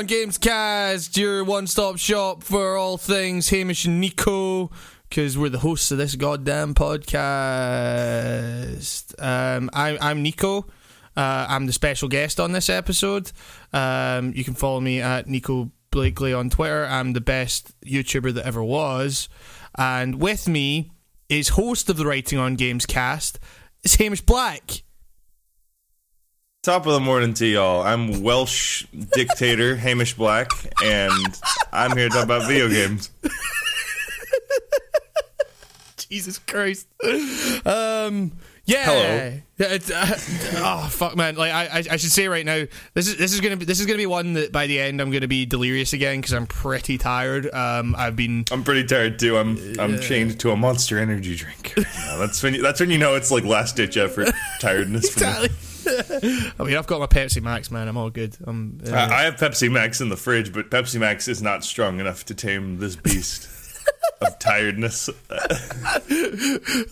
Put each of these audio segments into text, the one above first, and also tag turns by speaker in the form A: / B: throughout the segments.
A: on Games cast, your one stop shop for all things Hamish and Nico, because we're the hosts of this goddamn podcast. Um, I, I'm Nico. Uh, I'm the special guest on this episode. Um, you can follow me at Nico Blakely on Twitter. I'm the best YouTuber that ever was. And with me is host of the Writing on Games cast, it's Hamish Black.
B: Top of the morning to y'all. I'm Welsh dictator Hamish Black, and I'm here to talk about video games.
A: Jesus Christ. Um. Yeah.
B: Hello.
A: Yeah, it's, uh, oh fuck, man! Like I, I, I should say right now, this is this is gonna be this is gonna be one that by the end I'm gonna be delirious again because I'm pretty tired. Um, I've been
B: I'm pretty tired too. I'm I'm chained to a Monster Energy drink. right that's when you, that's when you know it's like last ditch effort tiredness. For me.
A: exactly. I mean, I've got my Pepsi Max, man. I'm all good. I'm. Uh,
B: I I have Pepsi Max in the fridge, but Pepsi Max is not strong enough to tame this beast of tiredness.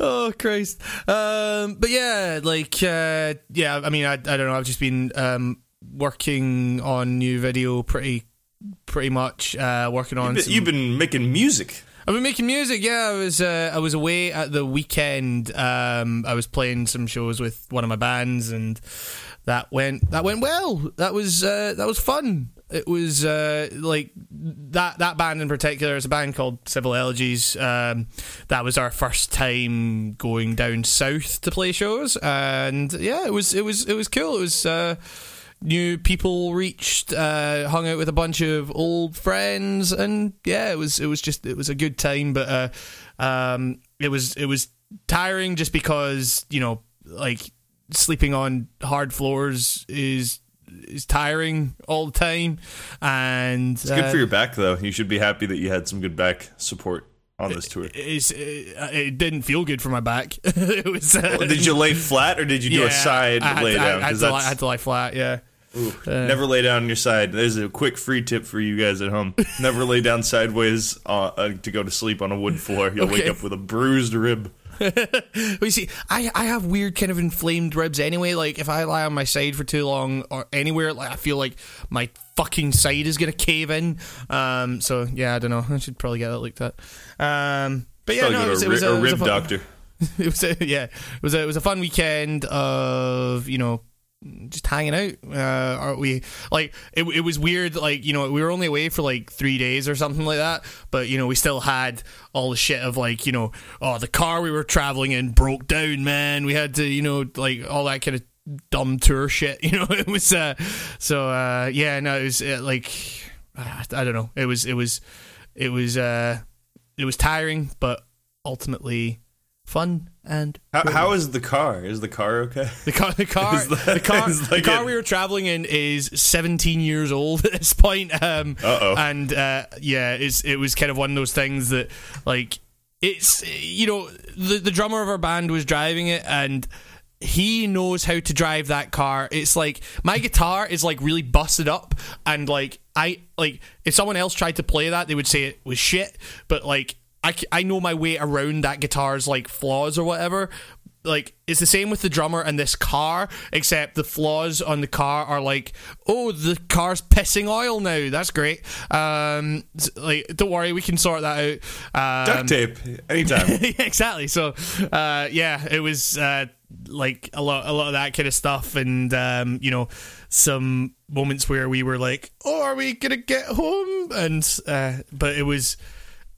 A: oh Christ. Um, but yeah, like uh, yeah. I mean, I I don't know. I've just been um working on new video pretty pretty much. Uh, working on. some-
B: You've been making music.
A: I've been making music. Yeah, I was uh, I was away at the weekend. Um, I was playing some shows with one of my bands, and that went that went well. That was uh, that was fun. It was uh, like that that band in particular is a band called Civil Elegies. Um, that was our first time going down south to play shows, and yeah, it was it was it was cool. It was. Uh, new people reached uh hung out with a bunch of old friends and yeah it was it was just it was a good time but uh um it was it was tiring just because you know like sleeping on hard floors is is tiring all the time and
B: It's good for your back, though. You should be happy that you had some good back support on this tour.
A: it's, uh, it didn't feel good for my back. it was. Uh,
B: Did you lay flat or did you do
A: yeah,
B: a side
A: I
B: lay
A: to- I
B: down?
A: had, I had to lie flat. Yeah.
B: Never lay down on your side. There's a quick free tip for you guys at home. Never lay down sideways uh, uh, to go to sleep on a wood floor. You'll wake up with a bruised rib.
A: Well, you see, I, I have weird kind of inflamed ribs anyway. Like if I lie on my side for too long or anywhere, like I feel like my fucking side is gonna cave in. Um, so yeah, I don't know. I should probably get that looked at. Um, but yeah, no, it was,
B: to
A: it
B: a,
A: was a,
B: a
A: it was a
B: rib
A: fun-
B: doctor.
A: it was a, yeah, it was a, it was a fun weekend of you know just hanging out. Uh, are we like it? It was weird. Like you know, we were only away for like three days or something like that. But you know, we still had all the shit of like you know, oh, the car we were traveling in broke down. Man, we had to you know like all that kind of dumb tour shit. You know, it was uh, so uh, yeah. No, it was uh, like I don't know. It was it was it was uh, it was tiring, but ultimately fun and
B: How, how is the car? Is the car okay?
A: the car, the car,
B: that-
A: the car,
B: is
A: the car we were traveling in is 17 years old at this point. Um,
B: Uh-oh.
A: and uh, yeah, it's it was kind of one of those things that like it's you know the the drummer of our band was driving it and. He knows how to drive that car. It's like my guitar is like really busted up, and like I like if someone else tried to play that, they would say it was shit. But like I, I know my way around that guitar's like flaws or whatever. Like it's the same with the drummer and this car, except the flaws on the car are like, oh, the car's pissing oil now. That's great. Um, like don't worry, we can sort that out. Um,
B: Duct tape. Anytime.
A: yeah, exactly. So, uh, yeah, it was uh, like a lot, a lot of that kind of stuff, and um, you know, some moments where we were like, "Oh, are we gonna get home?" And uh, but it was.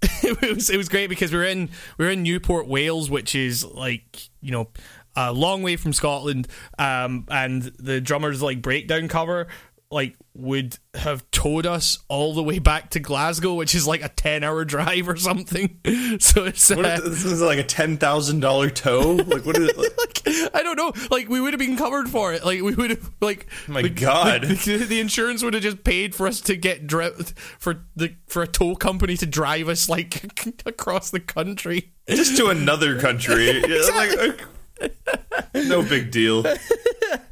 A: it was it was great because we we're in we we're in Newport, Wales, which is like you know a long way from Scotland. Um, and the drummer's like breakdown cover like would have towed us all the way back to Glasgow, which is like a ten hour drive or something. So it's uh,
B: is, this is like a ten thousand dollar tow. Like what is it? Like,
A: like I don't know. Like we would have been covered for it. Like we would have like.
B: My
A: the-
B: God.
A: the, the insurance would have just paid for us to get dri- for the for a tow company to drive us like across the country.
B: just to another country. Yeah, like, uh, no big deal.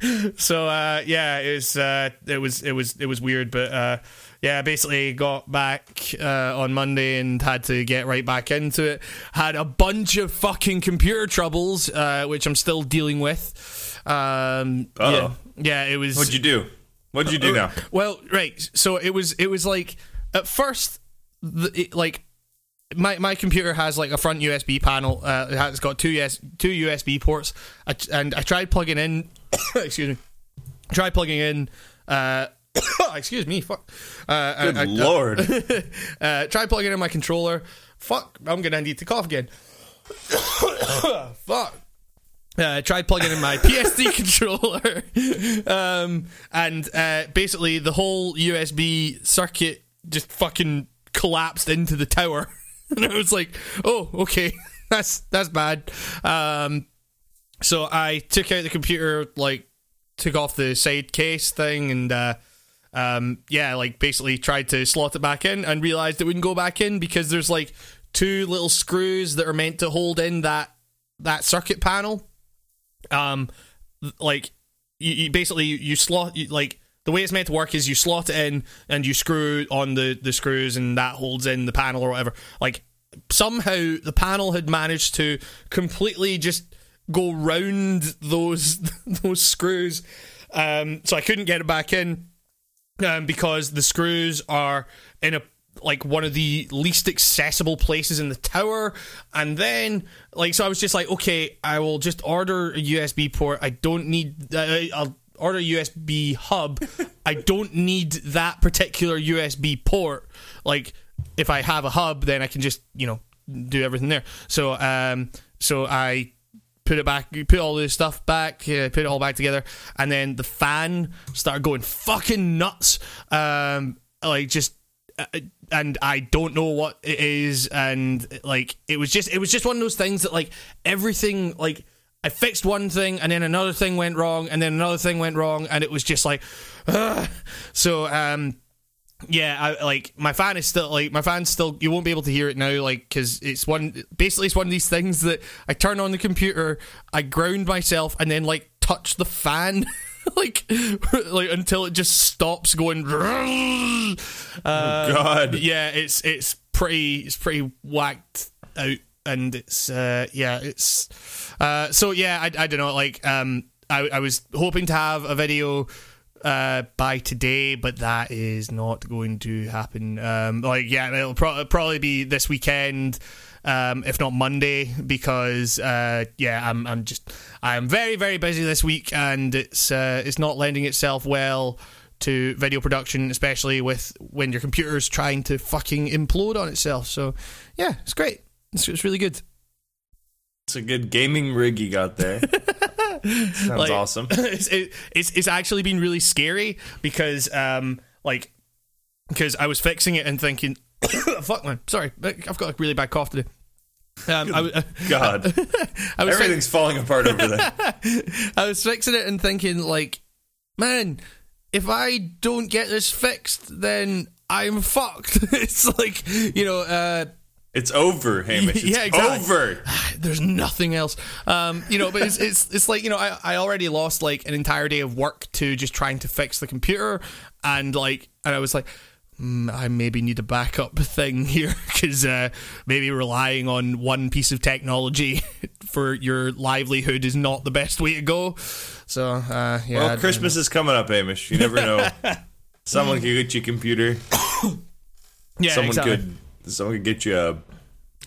A: So uh, yeah, it was uh, it was it was it was weird, but uh, yeah, basically got back uh, on Monday and had to get right back into it. Had a bunch of fucking computer troubles, uh, which I'm still dealing with. Um, yeah, yeah, it was.
B: What'd you do? What'd you do now?
A: Well, right. So it was it was like at first, the, it, like my my computer has like a front USB panel. Uh, it has got two US, two USB ports, I, and I tried plugging in. excuse me. Tried plugging in. Uh, excuse me. Fuck. Uh,
B: Good
A: I, I,
B: lord.
A: uh, tried plugging in my controller. Fuck. I'm gonna need to cough again. Fuck. Uh, tried plugging in my PSD controller, um, and uh, basically the whole USB circuit just fucking collapsed into the tower, and I was like, "Oh, okay, that's that's bad." Um, so I took out the computer, like took off the side case thing, and uh, um, yeah, like basically tried to slot it back in, and realized it wouldn't go back in because there's like two little screws that are meant to hold in that that circuit panel um like you, you basically you, slot you, like the way it's meant to work is you slot it in and you screw on the the screws and that holds in the panel or whatever. Like somehow the panel had managed to completely just go round those those screws. Um so i couldn't get it back in um, because the screws are in a like one of the least accessible places in the tower. And then like so i was just like okay i will just order a usb port. I don't need uh, i'll order usb hub i don't need that particular usb port like if i have a hub then i can just you know do everything there so um so i put it back, put all this stuff back, uh, put it all back together, and then the fan started going fucking nuts. Um, like just, uh, and I don't know what it is, and like it was just, it was just one of those things that like everything like. I fixed one thing and then another thing went wrong and then another thing went wrong and it was just like, Ugh. so um, yeah, I, like my fan is still like my fan's still. You won't be able to hear it now, like because it's one. Basically, it's one of these things that I turn on the computer, I ground myself, and then like touch the fan. like, like until it just stops going. Uh,
B: Oh, God.
A: yeah, it's it's pretty it's pretty whacked out, and it's uh, yeah, it's uh, so yeah, I, I don't know, like um, I I was hoping to have a video uh by today but that is not going to happen. Um like yeah it'll pro- probably be this weekend um if not monday because uh yeah i'm i'm just i'm very very busy this week and it's uh it's not lending itself well to video production especially with when your computer's trying to fucking implode on itself. So yeah it's great. It's, it's really good
B: It's a good gaming rig you got there. Sounds
A: Like-
B: awesome.
A: it's, it, it's it's actually been really scary because um like because I was fixing it and thinking fuck man sorry I've got a really bad cough today um I, was-
B: God,
A: I was fi-
B: everything's falling apart over there.
A: I was fixing it and thinking like man if I don't get this fixed then I'm fucked it's like you know uh
B: It's over, Hamish. It's
A: Yeah, exactly.
B: over.
A: there's nothing else. Um, you know, but it's it's it's like you know, I, I already lost like an entire day of work to just trying to fix the computer, and like, and I was like. "Hmm, I maybe need a backup thing here because uh, maybe relying on one piece of technology for your livelihood is not the best way to go. So, uh, yeah.
B: Well, Christmas is coming up, Hamish. You never know. Someone could get your computer.
A: yeah,
B: someone
A: exactly.
B: could. Someone could get you a.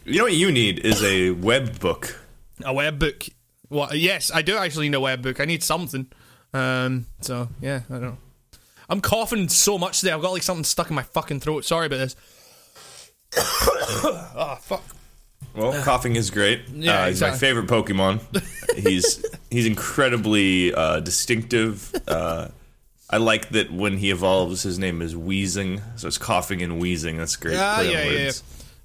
B: You know what you need is a web book.
A: a web book. What? Yes, I do actually need a web book. I need something. Um. So yeah, I don't know. I'm coughing so much today. I've got like something stuck in my fucking throat. Sorry about this. oh fuck.
B: Well, coughing is great.
A: Yeah,
B: uh, he's my favorite Pokemon. he's he's incredibly uh, distinctive. Uh, I like that when he evolves, his name is Wheezing, so it's coughing and wheezing. That's great.
A: Ah, yeah, yeah, yeah.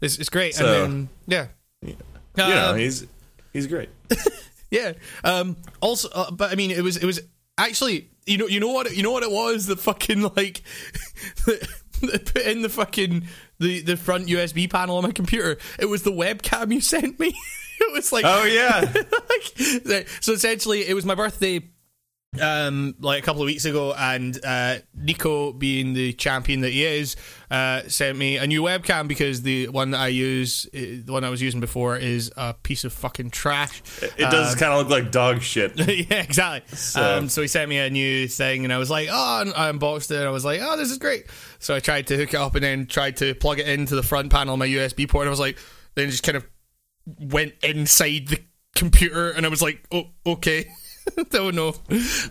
A: It's, it's great.
B: So-
A: and then yeah,
B: You know,
A: Um,
B: he's he's great.
A: yeah. Um. Also, uh, but I mean, it was it was actually you know you know what you know what it was the fucking like put in the fucking the the front USB panel on my computer. It was the webcam you sent me. it was like
B: Oh yeah,
A: like, so essentially, it was my birthday um, like a couple of weeks ago, and uh, Nico, being the champion that he is, uh, sent me a new webcam because the one that I use, uh, the one I was using before, is a piece of fucking trash.
B: It does kind of look like dog shit.
A: yeah, exactly. So.
B: So-
A: Um, so he sent me a new thing, and I was like, oh, I unboxed it, and I was like, oh, this is great. So I tried to hook it up, and then tried to plug it into the front panel of my USB port, and I was like, then just kind of went inside the computer, and I was like, oh, okay. Don't know.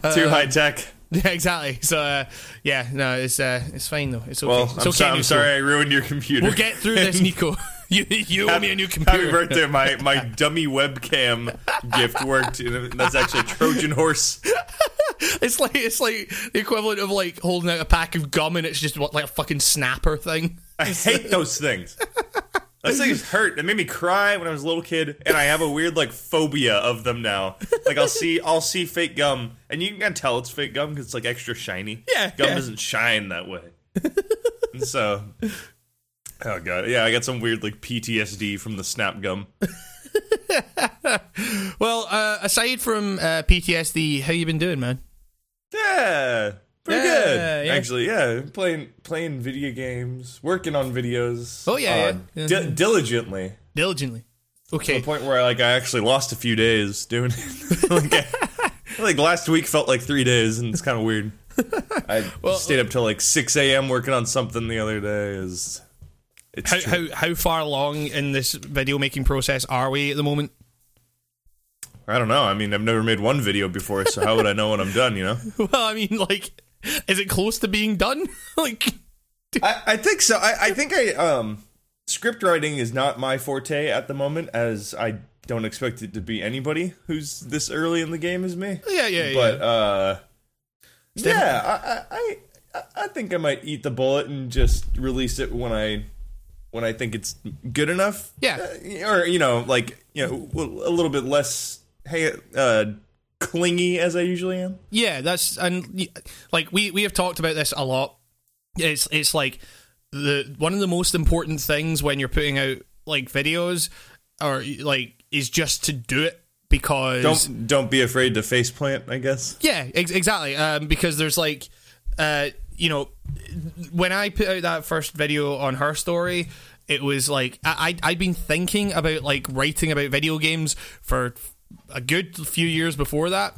A: Uh,
B: Too high tech.
A: yeah, exactly. So uh, yeah, no, it's uh, it's fine though. It's okay.
B: Well,
A: it's
B: I'm,
A: okay.
B: so- I'm sorry I ruined your computer.
A: We'll get through this, Nico. you you owe me a new computer.
B: Happy birthday! My my dummy webcam gift worked, that's actually a Trojan horse.
A: It's like it's like the equivalent of like holding out a pack of gum and it's just what like a fucking snapper thing.
B: I hate those things. Those things hurt. It made me cry when I was a little kid, and I have a weird like phobia of them now. Like I'll see, I'll see fake gum, and you can tell it's fake gum because it's like extra shiny.
A: Yeah,
B: gum
A: yeah.
B: doesn't shine that way. and so, oh god, yeah, I got some weird like PTSD from the snap gum.
A: Well, uh, aside from uh, PTSD, how you been doing, man?
B: Yeah, pretty
A: Yeah,
B: good.
A: yeah.
B: Actually, yeah, playing playing video games, working on videos.
A: Oh, yeah,
B: uh,
A: yeah.
B: di- diligently.
A: Diligently.
B: to
A: Okay.
B: the point where like I actually lost a few days doing it. like, I- like last week felt like three days, and it's kind of weird. I stayed up till like six a.m. working on something the other day. Is it's
A: How, how how far along in this video making process are we at the moment?
B: I don't know. I mean, I've never made one video before, so how would I know when I'm done? You know.
A: Well, I mean, like, is it close to being done? like,
B: I, I think so. I, I think I um script writing is not my forte at the moment, as I don't expect it to be anybody who's this early in the game as me.
A: yeah, yeah, yeah.
B: But uh, yeah, I, I I I think I might eat the bullet and just release it when I when I think it's good enough.
A: Yeah.
B: Uh, or you know, like you know, a little bit less hey uh clingy as I usually am.
A: Yeah, that's and like we we have talked about this a lot. It's it's like the one of the most important things when you're putting out like videos or like is just to do it because
B: Don't don't be afraid to face plant. I guess.
A: yeah, ex- exactly. Um, because there's like, uh, you know, when I put out that first video on her story, it was like I I- I'd been thinking about like writing about video games for a good few years before that.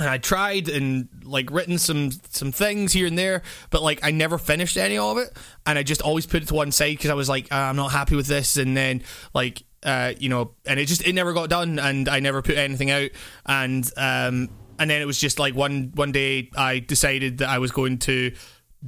A: And I tried and like written some some things here and there, but like I never finished any of it, and I just always put it to one side because I was like, "Ah, I'm not happy with this, and then like uh, you know, and it just it never got done, and I never put anything out, and um, and then it was just like one one day I decided that I was going to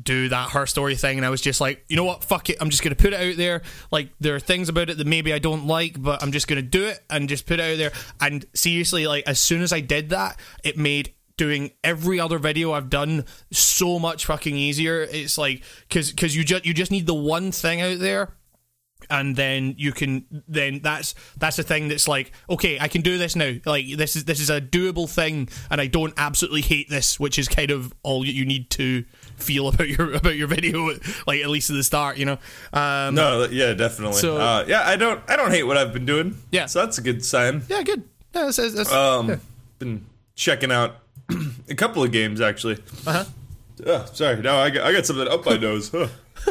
A: do that her story thing and I was just like you know what fuck it I'm just gonna put it out there. Like there are things about it that maybe I don't like but I'm just gonna do it and just put it out there. And seriously like as soon as I did that it made doing every other video I've done so much fucking easier. It's like cause, cause you just you just need the one thing out there and then you can then that's that's the thing that's like okay i can do this now. Like this is this is a doable thing and i don't absolutely hate this which is kind of all you need to feel about your about your video like at least at the start you know um
B: No, yeah, definitely.
A: So-
B: uh, yeah, I don't I don't hate what I've been doing.
A: Yeah.
B: so that's a good sign.
A: yeah good yeah, that's, that's,
B: Um,
A: yeah.
B: been checking out a couple of games actually.
A: uh-huh
B: Oh, sorry, no, I got, I got something up my nose. Huh.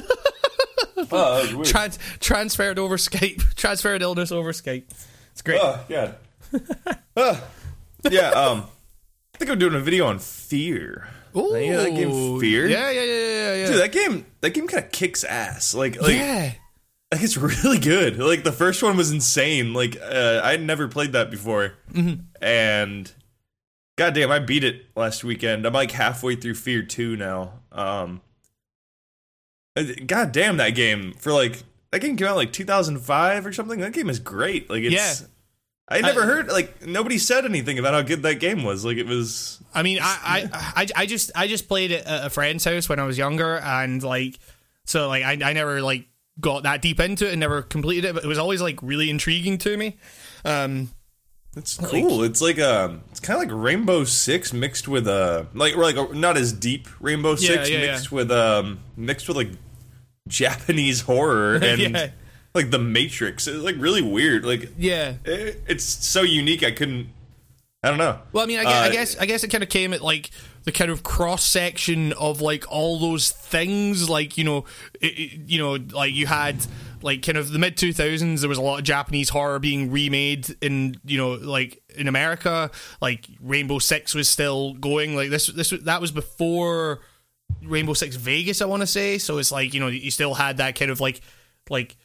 B: oh, weird.
A: Trans- transferred over skype transferred illness over skype it's great
B: Oh, God. Ah, yeah, um, I think I'm doing a video on Fear.
A: Ooh.
B: know that game, Fear?
A: yeah yeah yeah yeah yeah
B: Dude, that game, that game kind of kicks ass. Like, like,
A: yeah
B: like, it's really good. Like the first one was insane. Like uh, I'd never played that before,
A: Mm-hmm.
B: and goddamn, I beat it last weekend. I'm like halfway through Fear Two now. Um, uh, goddamn, that game for like that game came out like 2005 or something. That game is great. Like it's.
A: Yeah.
B: I never
A: I-
B: heard like nobody said anything about how good that game was. Like it was.
A: I mean, I, I, I, I just I just played it at a friend's house when I was younger, and like, so like I, I never like got that deep into it and never completed it, but it was always like really intriguing to me. Um,
B: It's cool. it's like um, it's kind of like Rainbow Six mixed with uh, like or like a, not as deep Rainbow Six
A: yeah,
B: mixed with um, mixed with like Japanese horror and
A: Yeah.
B: Like the Matrix. It's like really weird. Like
A: yeah,
B: it, it's so unique. I couldn't I don't know.
A: Well, I mean, I guess, I
B: Uh,
A: guess, I guess it kind of came at like the kind of cross section of like all those things, like you know, it, it- you know, like you had like kind of the mid two thousands. There was a lot of Japanese horror being remade in you know like in America. Like Rainbow Six was still going. Like this, this that was before Rainbow Six Vegas, I want to say. So it's like you know you still had that kind of like like.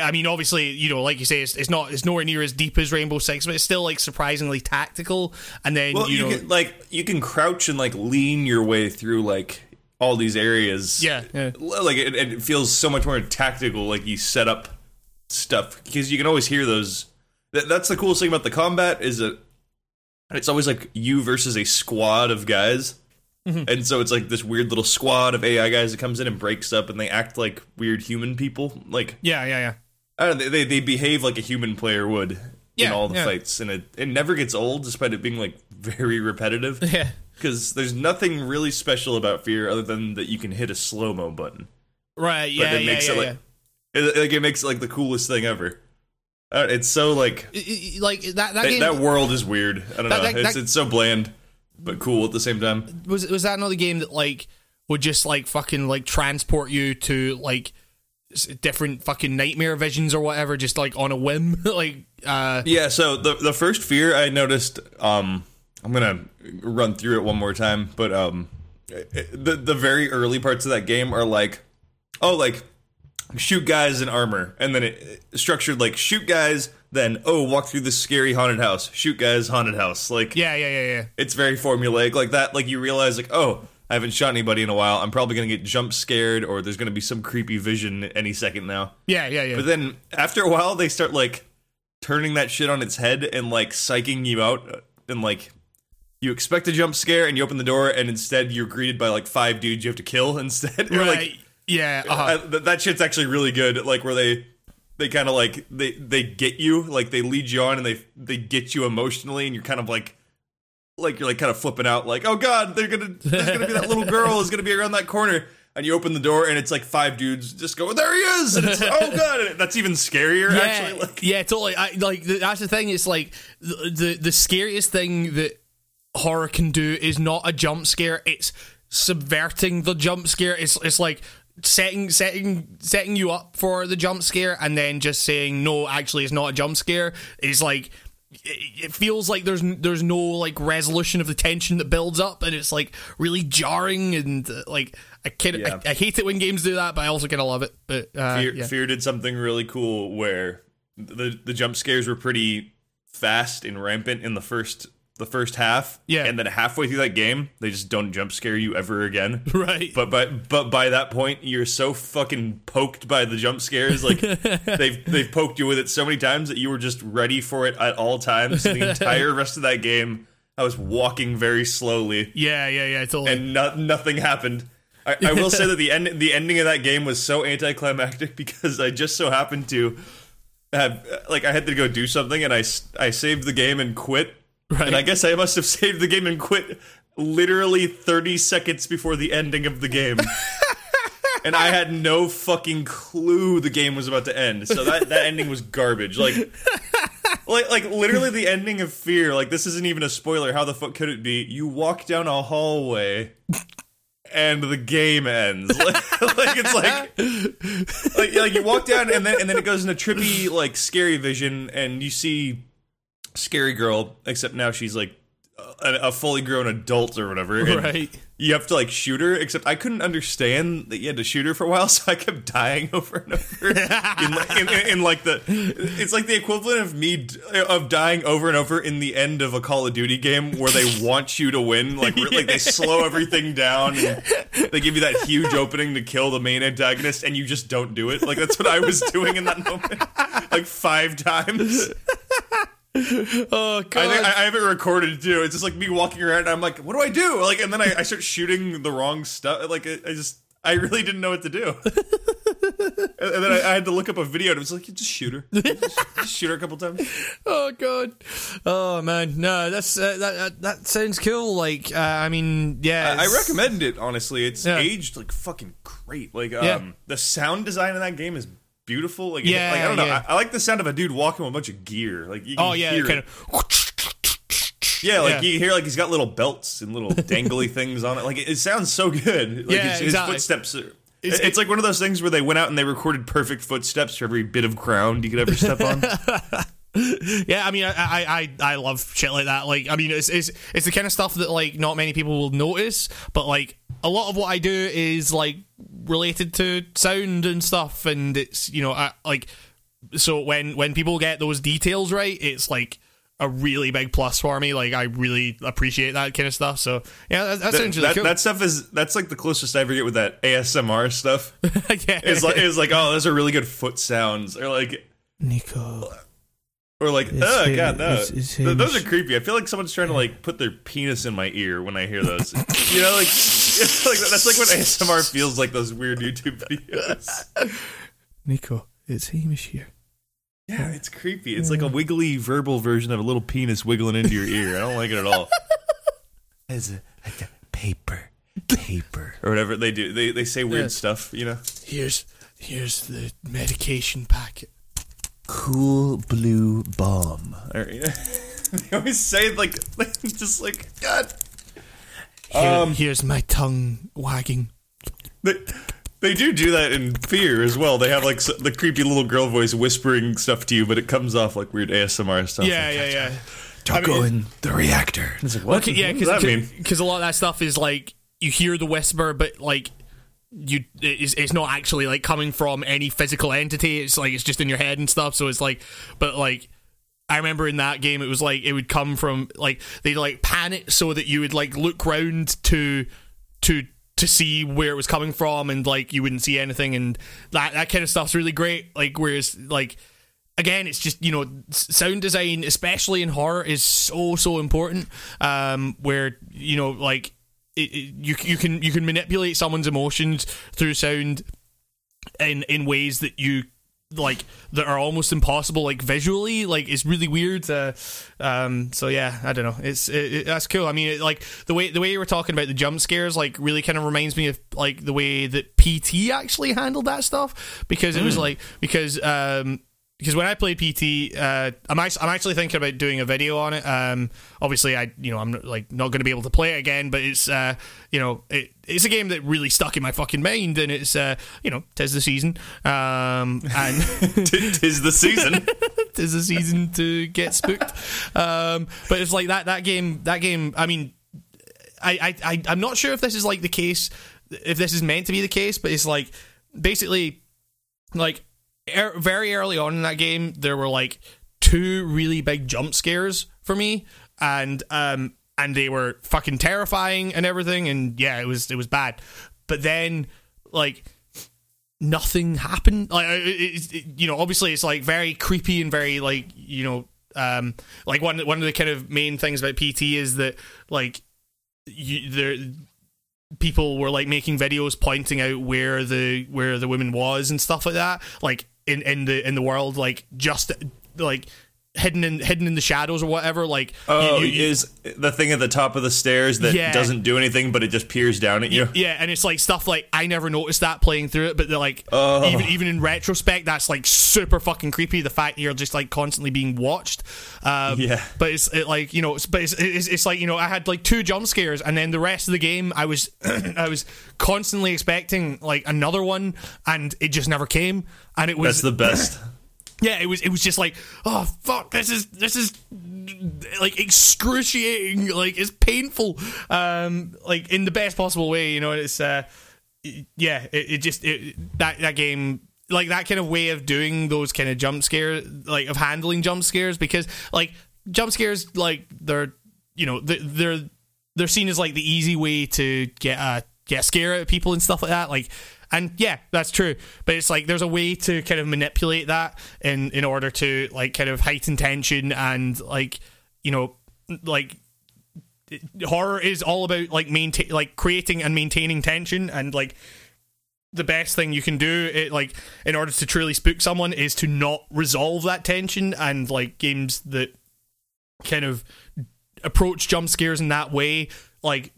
A: I mean, obviously, you know, like you say, it's, it's not, it's nowhere near as deep as Rainbow Six, but it's still like surprisingly tactical. And then
B: Well,
A: you,
B: you,
A: know,
B: can like you can crouch and like lean your way through like all these areas.
A: Yeah, yeah.
B: Like it, it feels so much more tactical. Like you set up stuff because you can always hear those. That, that's the coolest thing about the combat is that it's always like you versus a squad of guys.
A: Mm-hmm.
B: And so it's like this weird little squad of AI guys that comes in and breaks up, and they act like weird human people. Like
A: yeah, yeah, yeah.
B: I don't know, they they behave like a human player would in all the
A: yeah.
B: fights, and it it never gets old, despite it being like very repetitive.
A: Yeah.
B: Because there's nothing really special about Fear other than that you can hit a slow mo button.
A: Right, yeah,
B: it
A: yeah,
B: makes
A: yeah,
B: it
A: yeah.
B: like it, like it makes it like the coolest thing ever. Uh, It's so like
A: I- I- Like that, that
B: that,
A: game
B: that world is weird. I don't
A: That-
B: know.
A: that-
B: it's it's so bland but cool at the same time.
A: was was that another game that like would just like fucking like transport you to like different fucking nightmare visions or whatever, just like on a whim, like uh,
B: Yeah, so the the first fear I noticed um I'm going to run through it one more time, but um the the very early parts of that game are like oh like shoot guys in armor and then it it structured like shoot guys then oh walk through this scary haunted house shoot guys haunted house like
A: yeah, yeah, yeah, yeah.
B: it's very formulaic like that like you realize like oh I haven't shot anybody in a while I'm probably going to get jump scared or there's going to be some creepy vision any second now
A: Yeah, yeah, yeah.
B: but then after a while, they start like turning that shit on its head and like psyching you out. And like you expect a jump scare and you open the door and instead you're greeted by like five dudes you have to kill instead.
A: Right.
B: like
A: yeah. Uh-huh.
B: I, th- that shit's actually really good. Like where they they kind of like they they get you like they lead you on and they they get you emotionally and you're kind of like like you're like kind of flipping out like oh god they're gonna there's gonna be that little girl is gonna be around that corner and you open the door and it's like five dudes just go there he is and it's like, oh god and that's even scarier
A: yeah,
B: actually like
A: yeah, totally. I like that's the thing. It's like the, the the scariest thing that horror can do is not a jump scare. It's subverting the jump scare. It's it's like setting setting setting you up for the jump scare and then just saying no. Actually, it's not a jump scare. It's like it feels like there's there's no like resolution of the tension that builds up and it's like really jarring and uh, like I kind
B: Yeah.
A: I, I hate it when games do that but I also kind of love it but uh,
B: Fear,
A: yeah.
B: Fear did something really cool where the the jump scares were pretty fast and rampant in the first the first half.
A: Yeah.
B: And then halfway through that game, they just don't jump scare you ever again.
A: right
B: But by but by that point, you're so fucking poked by the jump scares. Like they've they've poked you with it so many times that you were just ready for it at all times. The entire rest of that game, I was walking very slowly
A: yeah yeah yeah totally
B: and no, nothing happened. I, I will say that the end the ending of that game was so anticlimactic because I just so happened to have like I had to go do something and I I saved the game and quit.
A: Right.
B: And I guess I must have saved the game and quit literally 30 seconds before the ending of the game. and I had no fucking clue the game was about to end. So that that ending was garbage. Like like like literally the ending of Fear. Like this isn't even a spoiler. How the fuck could it be? You walk down a hallway and the game ends. like, like, it's like like like you walk down and then and then it goes into a trippy like scary vision and you see scary girl except now she's like a, a fully grown adult or whatever.
A: Right.
B: You have to like shoot her, except I couldn't understand that you had to shoot her for a while, so I kept dying over and over. in, in, in, in like the, it's like the equivalent of me d- of dying over and over in the end of a Call of Duty game where they want you to win, like re- like they slow everything down, and they give you that huge opening to kill the main antagonist, and you just don't do it. Like that's what I was doing in that moment, like five times.
A: Oh god.
B: I, think, I, I have it recorded too. It's just like me walking around. And I'm like, what do I do? Like, and then I, I start shooting the wrong stuff. Like, I, I just, I really didn't know what to do. and, then I, I had to look up a video, and it was like, just shoot her, just, just shoot her a couple times.
A: oh god. Oh man. No, that's uh, that, that that sounds cool. Like uh, I mean, yeah.
B: I, I recommend it. Honestly, it's
A: Yeah.
B: aged like fucking great. Like, um,
A: Yeah.
B: the sound design in that game is beautiful. Like,
A: Yeah,
B: like I don't know.
A: yeah.
B: I, I like the sound of a dude walking with a bunch of gear. Like, you
A: Oh yeah,
B: hear
A: kind
B: it.
A: of
B: Yeah, like you hear like he's got little belts and little dangly things on it. Like it, it sounds so good. Like
A: Yeah,
B: his,
A: exactly.
B: his footsteps are.
A: It's-
B: It's, like one of those things where they went out and they recorded perfect footsteps for every bit of ground you could ever step on.
A: Yeah, I mean, I, I, I, I love shit like that. Like, I mean, it's, it's it's the kind of stuff that like not many people will notice, but like a lot of what I do is like related to sound and stuff, and it's you know, I, like so when when people get those details right, it's like a really big plus for me. Like, I really appreciate that kind of stuff. So yeah, that, that sounds really
B: that,
A: cool.
B: that stuff is that's like the closest I ever get with that ASMR stuff.
A: yeah.
B: It's like it's like oh, those are really good foot sounds, or like
A: Nico.
B: or like
A: It's
B: oh
A: him-
B: god no,
A: it's- it's
B: those are creepy. I feel like someone's trying to like put their penis in my ear when I hear those. you know, like, like that's like what ASMR feels like. Those weird YouTube videos.
A: Nico, it's Hamish here.
B: Yeah, it's creepy. It's like a wiggly verbal version of a little penis wiggling into your ear. I don't like it at all. As a, like a paper, paper, or whatever they do. They they say weird
A: Yeah.
B: stuff. You know,
A: Here's here's the medication packet.
B: cool blue bomb. Or, you know, they always say like just like God.
A: Here,
B: Um,
A: here's my tongue wagging.
B: They, they do do that in Fear as well. They have like s- the creepy little girl voice whispering stuff to you, but it comes off like weird ASMR stuff.
A: Yeah,
B: Like,
A: yeah, yeah.
B: Don't
A: I
B: go
A: mean-
B: in the reactor. It's like, what?
A: Okay, yeah,
B: what does that mean?
A: because a lot of that stuff is like you hear the whisper, but like you, it's, it's not actually like coming from any physical entity. It's like it's just in your head and stuff. So it's like, but like. I remember in that game, it was like it would come from like they'd like pan it so that you would like look round to to to see where it was coming from, and like you wouldn't see anything, and that that kind of stuff's really great. Like whereas like again, it's just you know sound design, especially in horror, is so so important. Um, where you know like it, it, you you can you can manipulate someone's emotions through sound in in ways that you like that are almost impossible like visually like it's really weird uh, um so yeah i don't know. It's it, it- that's cool. I mean it, like the way the way you were talking about the jump scares like really kind of reminds me of like the way that pt actually handled that stuff. Because it was like because um because when I played PT, uh, I'm actually, I'm actually thinking about doing a video on it. Um, obviously, I you know I'm like not going to be able to play it again, but it's uh, you know it, it's a game that really stuck in my fucking mind, and it's uh, you know tis the season, um, and
B: Tis the season.
A: tis the season to get spooked. Um, but it's like that that game that game. I mean, I, I I I'm not sure if this is like the case, if this is meant to be the case, but it's like basically like er, very early on in that game there were like two really big jump scares for me and um and they were fucking terrifying and everything and yeah it was it was bad. But then like nothing happened. Like it, it, you know obviously it's like very creepy and very like you know um like one one of the kind of main things about PT is that like you there people were like making videos pointing out where the where the woman was and stuff like that. Like in in the in the world like just like hidden in hidden in the shadows or whatever like
B: Oh,
A: you- you-
B: is the thing at the top of the stairs that
A: Yeah.
B: doesn't do anything, but it just peers down at you?
A: yeah and it's like stuff like i never noticed that playing through it but they're like
B: Oh.
A: even even in retrospect that's like super fucking creepy the fact you're just like constantly being watched um
B: Yeah.
A: but it's it, like you know it's, but it's, it's it's like you know i had like two jump scares and then the rest of the game i was i was constantly expecting like another one and it just never came and it was
B: That's the best.
A: Yeah, it was it was just like, oh fuck, this is this is like excruciating, like it's painful, um, like in the best possible way, you know. It's uh, yeah, it, it just it, that that game. Like that kind of way of doing those kind of jump scares, like of handling jump scares, because like jump scares, like they're you know they're they're, seen as like the easy way to get a get a scare out people and stuff like that. Like and yeah, that's true. But it's like there's a way to kind of manipulate that in in order to like kind of heighten tension and like you know like horror is all about like maintain like creating and maintaining tension and like the best thing you can do it like in order to truly spook someone is to not resolve that tension and like games that kind of approach jump scares in that way like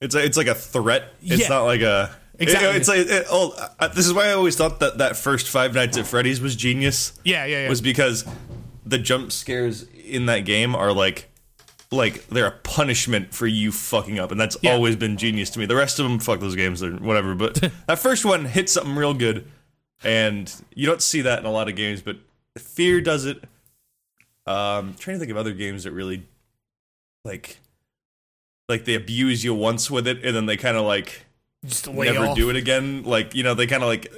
B: It's a, it's like a threat. It's
A: Yeah.
B: not like a.
A: Exactly.
B: It, it's like it, oh, uh, this is why I always thought that that first Five Nights at Freddy's was genius.
A: yeah yeah yeah
B: Was because the jump scares in that game are like like they're a punishment for you fucking up, and that's
A: Yeah.
B: always been genius to me. The rest of them, fuck those games or whatever. But that first one hit something real good, and you don't see that in a lot of games. But Fear does it. Um, trying to think of other games that really like like they abuse you once with it, and then they kind of like
A: Just
B: never
A: off.
B: do it again. Like you know, they kind of like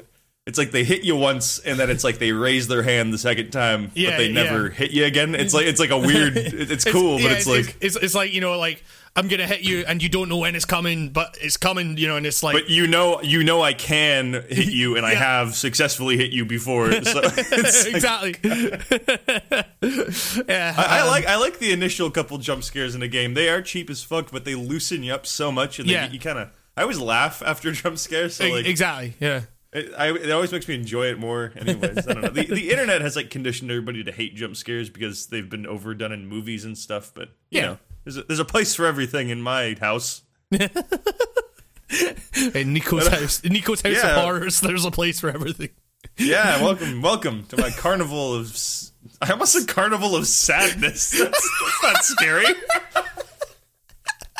B: it's like they hit you once, and then it's like they raise their hand the second time,
A: Yeah,
B: but they never
A: yeah.
B: hit you again. It's like it's like a weird. it- It's cool,
A: yeah,
B: but it's, like.
A: it's, it's like you know like I'm gonna hit you and you don't know when it's coming, but it's coming, you know, and it's like
B: but you know, you know, I can hit you, and I have successfully hit you before. So it's
A: exactly. yeah,
B: I, I
A: um,
B: like I like the initial couple jump scares in a game. They are cheap as fuck, but they loosen you up so much, and they
A: Yeah.
B: you kind of. I always laugh after jump scares. So like,
A: exactly. Yeah.
B: It, I, it always makes me enjoy it more. Anyways, I don't know. The, the internet has like conditioned everybody to hate jump scares because they've been overdone in movies and stuff. But you
A: Yeah.
B: know, there's a, there's a place for everything in my house.
A: In uh, Nico's house, in Nico's house
B: Yeah.
A: of horrors, there's a place for everything.
B: Yeah, welcome, welcome to my carnival of. I almost said carnival of sadness. That's, that's not scary.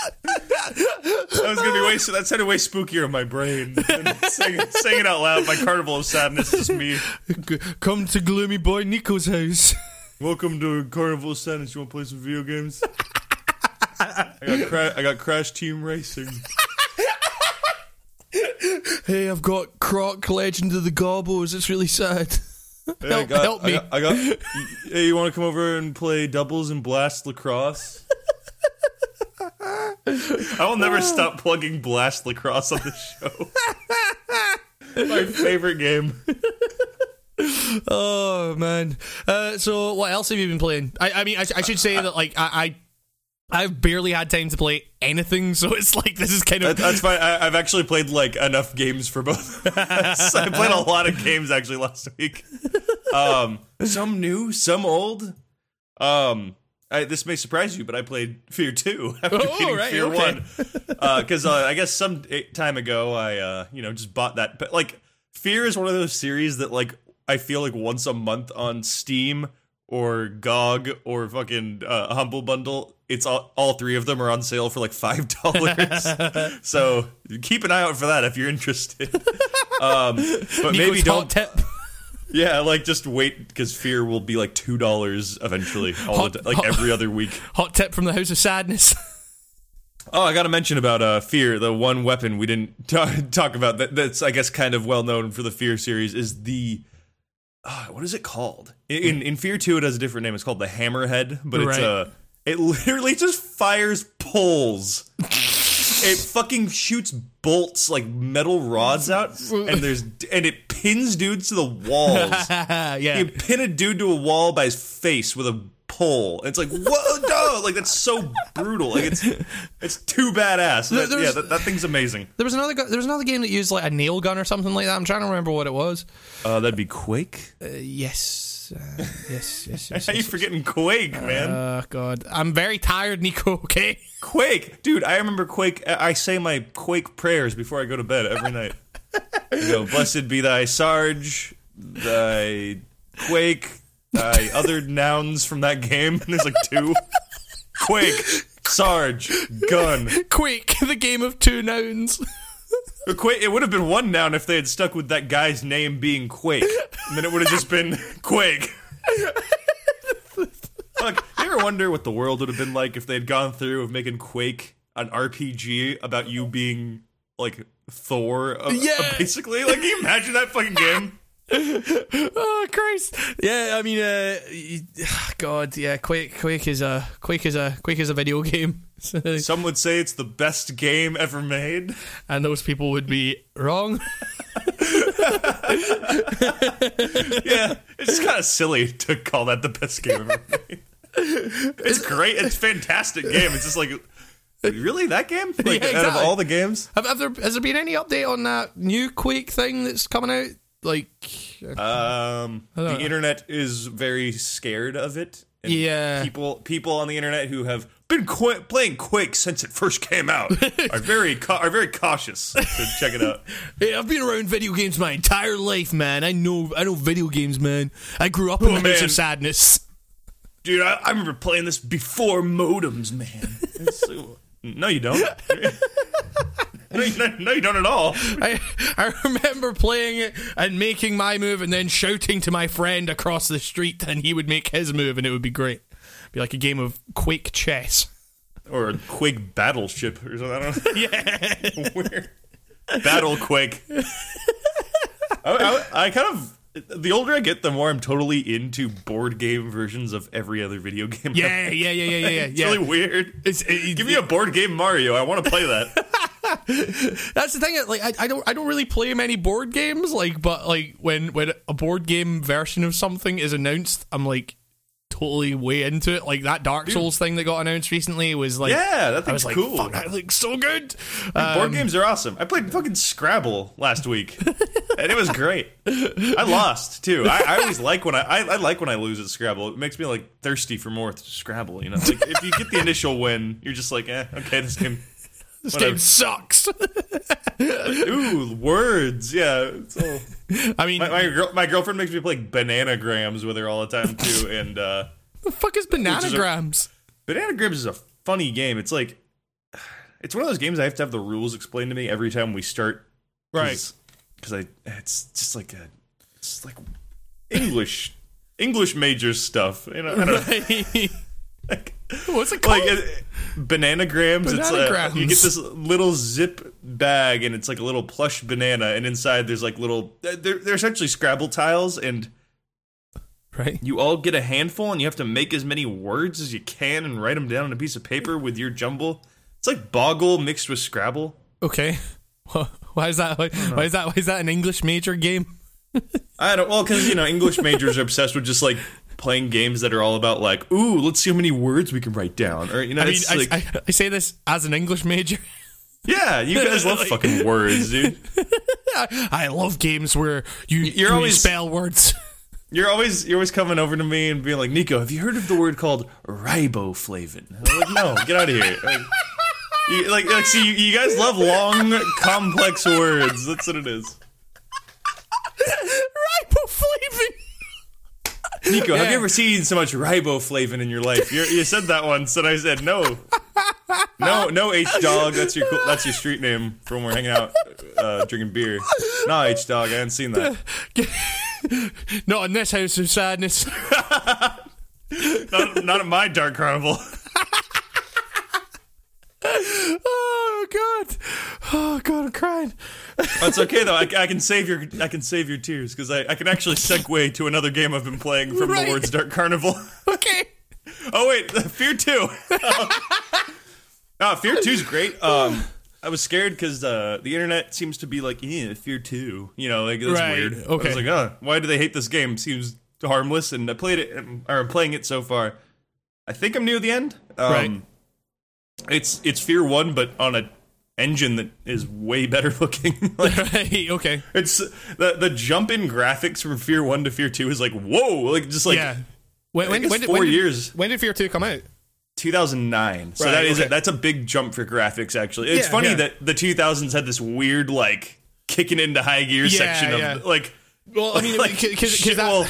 B: That was gonna be way. That sounded way spookier in my brain. saying it out loud, my carnival of sadness is me.
A: Come to gloomy boy Nico's house.
B: Welcome to Carnival of Sadness. You want to play some video games? I got, cra- I got Crash Team Racing.
A: Hey, I've got Croc Legend of the Gobbos. It's really sad.
B: Hey,
A: Help-
B: got,
A: help me.
B: I got, I got- hey, you want to come over and play doubles and blast lacrosse? I will never stop plugging blast lacrosse on the show. My favorite game.
A: Oh man. Uh, so what else have you been playing? I, I mean, I, I should say that like I, I, I've barely had time to play anything, so it's like this is kind of
B: That- That's fine. I, I've actually played like enough games for both. I played a lot of games actually last week. Um, some new, some old. Um, I, this may surprise you, but I played Fear Two after
A: Oh,
B: beating
A: right,
B: Fear
A: okay.
B: One. Because uh, I guess some time ago, I uh, you know just bought that. But like, Fear is one of those series that like I feel like once a month on Steam or GOG or fucking uh, Humble Bundle. It's all, all three of them are on sale for like five dollars. so keep an eye out for that if you're interested. Um, but maybe don't
A: tip.
B: Yeah, like just wait because Fear will be like two dollars eventually, all the
A: Hot-
B: t- like every other week.
A: Hot tip from the House of Sadness.
B: Oh, I got to mention about uh, Fear. The one weapon we didn't ta- talk about that, that's I guess kind of well known for the Fear series is the uh, what is it called? In in Fear Two, it has a different name. It's called the Hammerhead, but it's
A: a
B: uh, it literally just fires poles. It fucking shoots bolts like metal rods out, and there's and it pins dudes to the walls.
A: yeah.
B: You pin a dude to a wall by his face with a pole. It's like whoa, no! Like that's so brutal. Like it's it's too badass. That- yeah, that, that thing's amazing.
A: There was another gu- there was another game that used like a nail gun or something like that. I'm trying to remember what it was.
B: Uh, that'd be Quake.
A: Uh, yes. Uh, yes, yes, yes.
B: How you
A: yes,
B: forgetting Quake, man?
A: Oh god, I'm very tired, Nico. Okay.
B: Quake, dude. I remember Quake. I I say my Quake prayers before I go to bed every night. You know, blessed be thy Sarge, thy Quake, thy other nouns from that game. And there's like two. Quake, Sarge, gun.
A: Quake, the game of two nouns.
B: Quake, it would have been one noun if they had stuck with that guy's name being Quake. And then it would have just been Quake. Look, you ever wonder what the world would have been like if they had gone through of making Quake an RPG about you being like Thor? uh,
A: Yeah.
B: basically. Like, can you imagine that fucking game?
A: Oh Christ! Yeah, I mean, uh, God, yeah, Quake, Quake is a Quake is a Quake is a video game,
B: Some would say it's the best game ever made.
A: and those people would be wrong.
B: Yeah, it's kind of silly to call that the best game ever made. It's great. It's a fantastic game. It's just like, really that game? Like
A: Yeah,
B: out of all the games.
A: Have, have there has there been any update on that new Quake thing that's coming out? Like,
B: Um, the
A: know.
B: internet is very scared of it. And
A: Yeah.
B: people people on the internet who have been qu- playing Quake since it first came out are very ca- are very cautious to check it out.
A: hey, I've been around video games my entire life, man. I know, I know video games, man. I grew up in
B: Oh,
A: the house
B: man.
A: of sadness.
B: dude, I, I remember playing this before modems, man. No, you don't. No, you, no, you don't at all.
A: I, I remember playing it and making my move and then shouting to my friend across the street and he would make his move and it would be great. Be like a game of Quake chess.
B: Or a Quake battleship or something. I don't know.
A: Yeah.
B: Weird. Battle Quake. I, I, I kind of. The older I get, the more I'm totally into board game versions of every other video game.
A: Yeah, yeah, yeah, yeah, yeah, yeah.
B: It's really weird.
A: It's, it,
B: Give me a board game Mario. I want to play that.
A: That's the thing. Like, I, I don't, I don't really play many board games. Like, but like when when a board game version of something is announced, I'm like totally way into it. Like that Dark Souls thing that got announced recently was like,
B: Yeah, that
A: I was
B: thing's
A: like,
B: cool.
A: fuck, that looks so good.
B: board
A: Um,
B: games are awesome. I played fucking Scrabble last week, and it was great. I lost too. I, I always like when I, I I like when I lose at Scrabble. It makes me like thirsty for more Scrabble. You know, like if you get the initial win, you're just like, eh, okay, this game.
A: This
B: whatever.
A: game sucks.
B: Ooh, words. Yeah. So
A: I mean,
B: my my, girl, my girlfriend makes me play bananagrams with her all the time too, and uh,
A: the fuck is
B: is a-
A: bananagrams?
B: bananagrams is a funny game. It's like it's one of those games I have to have the rules explained to me every time we start.
A: Right.
B: Because I it's just like a it's like English English major stuff. You know, I don't know. Like,
A: What's it called?
B: like uh, bananagrams. It's uh,
A: Bananagrams.
B: you get this little zip bag, and it's like a little plush banana, and inside there's like little. They're, they're essentially Scrabble tiles, and
A: right.
B: you all get a handful, and you have to make as many words as you can and write them down on a piece of paper with your jumble. It's like Boggle mixed with Scrabble.
A: Okay. Why is that? Why, why is that? Why is that an English major game?
B: I don't well because you know English majors are obsessed with just like playing games that are all about like ooh let's see how many words we can write down or you know
A: I mean, I,
B: like
A: I, I say this as an English major.
B: yeah you guys love fucking words dude
A: I love games where you
B: You're always-
A: spell words.
B: you're always you're always coming over to me and being like Nico have you heard of the word called riboflavin I'm like no get out of here like, you, like, like see you, you guys love long complex words that's what it is
A: Riboflavin.
B: Nico have you ever seen so much riboflavin in your life? You're, you said that once and I said no. No no H dog that's your cool, that's your street name from when we're hanging out uh, drinking beer. No H dog I haven't seen that.
A: Not in this house of sadness.
B: not, not in my dark carnival
A: oh god. Oh god, I'm crying.
B: That's okay though. I, I can save your I can save your tears because I, I can actually segue to another game I've been playing from
A: Right.
B: the Lord's Dark Carnival.
A: Okay.
B: oh wait, Fear Two. no, Fear Two's great. Um, I was scared because uh, the internet seems to be like, yeah, Fear Two. You know, like that's
A: Right,
B: weird. I was like, oh, why do they hate this game? Seems harmless, and I played it or I'm playing it so far. I think I'm near the end. Um,
A: Right.
B: It's it's Fear One, but on a engine that is way better looking. like
A: Right, okay.
B: it's the the jump in graphics from Fear One to Fear Two is like whoa, like just like
A: yeah. When, when, when, did-
B: four
A: when did-
B: years.
A: When did Fear 2 come out?
B: 2009. So
A: Right,
B: that is
A: okay.
B: a, that's a big jump for graphics. Actually, it's
A: Yeah,
B: funny
A: yeah.
B: that the 2000s had this weird like kicking into high gear
A: Yeah,
B: section of
A: yeah.
B: like.
A: Well, I mean,
B: like,
A: because that,
B: well,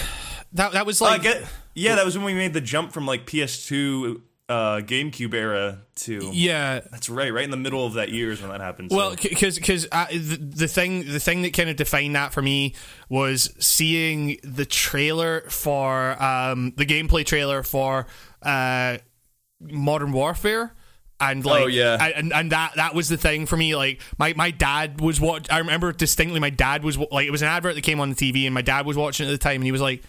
A: that, that was like.
B: get, yeah, that was when we made the jump from like PS2, uh, GameCube era to.
A: yeah.
B: That's right, right in the middle of that year is when that happened.
A: Well,
B: so.
A: because because uh, the, the thing the thing that kind of defined that for me was seeing the trailer for um, the gameplay trailer for uh, Modern Warfare. And like,
B: Oh, yeah.
A: and, and that that was the thing for me. Like, my, my dad was what I remember distinctly. My dad was like, it was an advert that came on the TV, and my dad was watching it at the time, and he was like,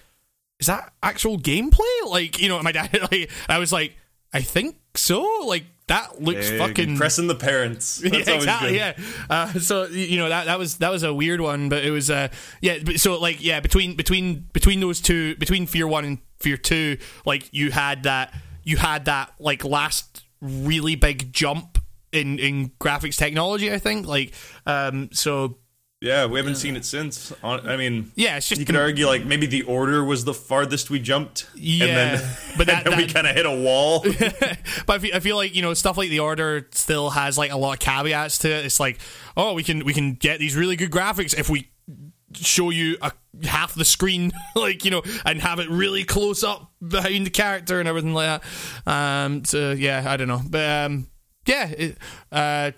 A: "Is that actual gameplay?" Like, you know, my dad. Like, I was like, "I think so." Like, that looks fucking
B: pressing the parents. That's
A: yeah,
B: always
A: exactly. Yeah. Uh, so you know that that was that was a weird one, but it was uh yeah. but- So like yeah, between between between those two, between Fear One and Fear Two, like you had that you had that like last really big jump in in graphics technology. I think like um so
B: Yeah, we haven't seen it since. I mean,
A: yeah, it's just
B: you could argue like maybe the order was the farthest we jumped.
A: Yeah,
B: and then,
A: but that-
B: then we kind of hit a wall.
A: but I feel, I feel like you know stuff like the order still has like a lot of caveats to it. It's like, oh, we can we can get these really good graphics if we show you a half the screen, like you know, and have it really close up behind the character and everything like that. Um, so yeah, I don't know, but um, yeah, it, uh,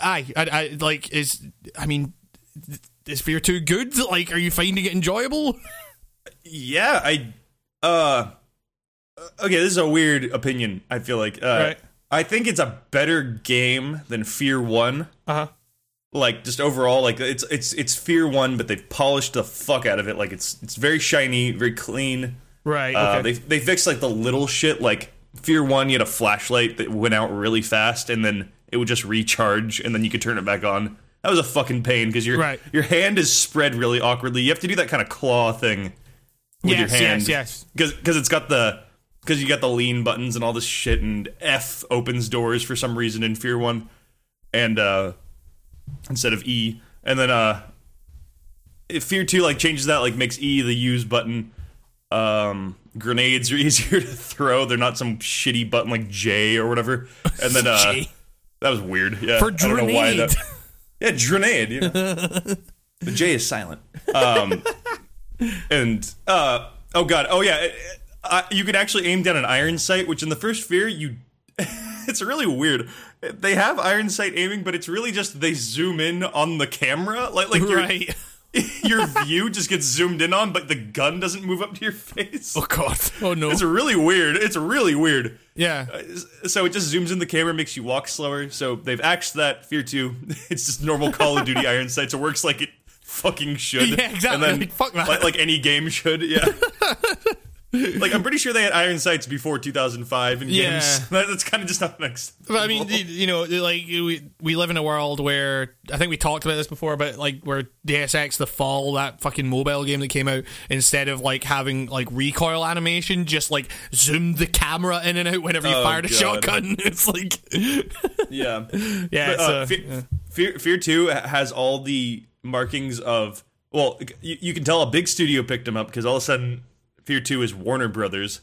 A: aye, I, I like is. I mean, is Fear too good? Like, are you finding it enjoyable?
B: Yeah, I. Uh. Okay, this is a weird opinion. I feel like. Uh,
A: Right.
B: I think it's a better game than Fear One.
A: Uh huh.
B: Like just overall, like it's it's it's Fear One, but they've polished the fuck out of it. Like it's it's very shiny, very clean.
A: Right.
B: Uh,
A: Okay.
B: they they fixed like the little shit. Like Fear One, you had a flashlight that went out really fast, and then it would just recharge, and then you could turn it back on. That was a fucking pain because your
A: Right.
B: your hand is spread really awkwardly. You have to do that kind of claw thing with your
A: yes.
B: hand.
A: Yes.
B: because because it's got the because you got the lean buttons and all this shit, and F opens doors for some reason in Fear One, and uh instead of E, and then uh if Fear Two like changes that like makes E the use button. Um, grenades are easier to throw. They're not some shitty button like J or whatever. And then uh, that was weird. Yeah,
A: For
B: I don't know why
A: grenade.
B: that. Yeah, grenade. You know. the J is silent. Um, and uh, oh god, oh yeah, uh, you could actually aim down an iron sight, which in the first Fear you. it's really weird. They have iron sight aiming, but it's really just they zoom in on the camera, like like
A: Right.
B: your view just gets zoomed in on, but the gun doesn't move up to your face.
A: Oh god. Oh no.
B: It's really weird. It's really weird.
A: yeah.
B: Uh, so it just zooms in the camera, makes you walk slower. So they've axed that. Fear two. It's just normal Call of Duty iron sights. It works like it fucking should.
A: Yeah, exactly.
B: And then,
A: Like, fuck that.
B: Like, like any game should. Yeah. like I'm pretty sure they had iron sights before 2005 in
A: Yeah.
B: games. That- That's kind of just not next.
A: But I mean, you know, like we we live in a world where I think we talked about this before, but like where Deus Ex: The Fall, that fucking mobile game that came out, instead of like having like recoil animation, just like zoomed the camera in and out whenever you
B: Oh,
A: fired a
B: God.
A: shotgun. It's like,
B: yeah.
A: yeah,
B: But, uh,
A: it's, uh,
B: Fear, Fear, Fear 2 has all the markings of. Well, you, you can tell a big studio picked them up because all of a sudden Fear 2 is Warner Brothers,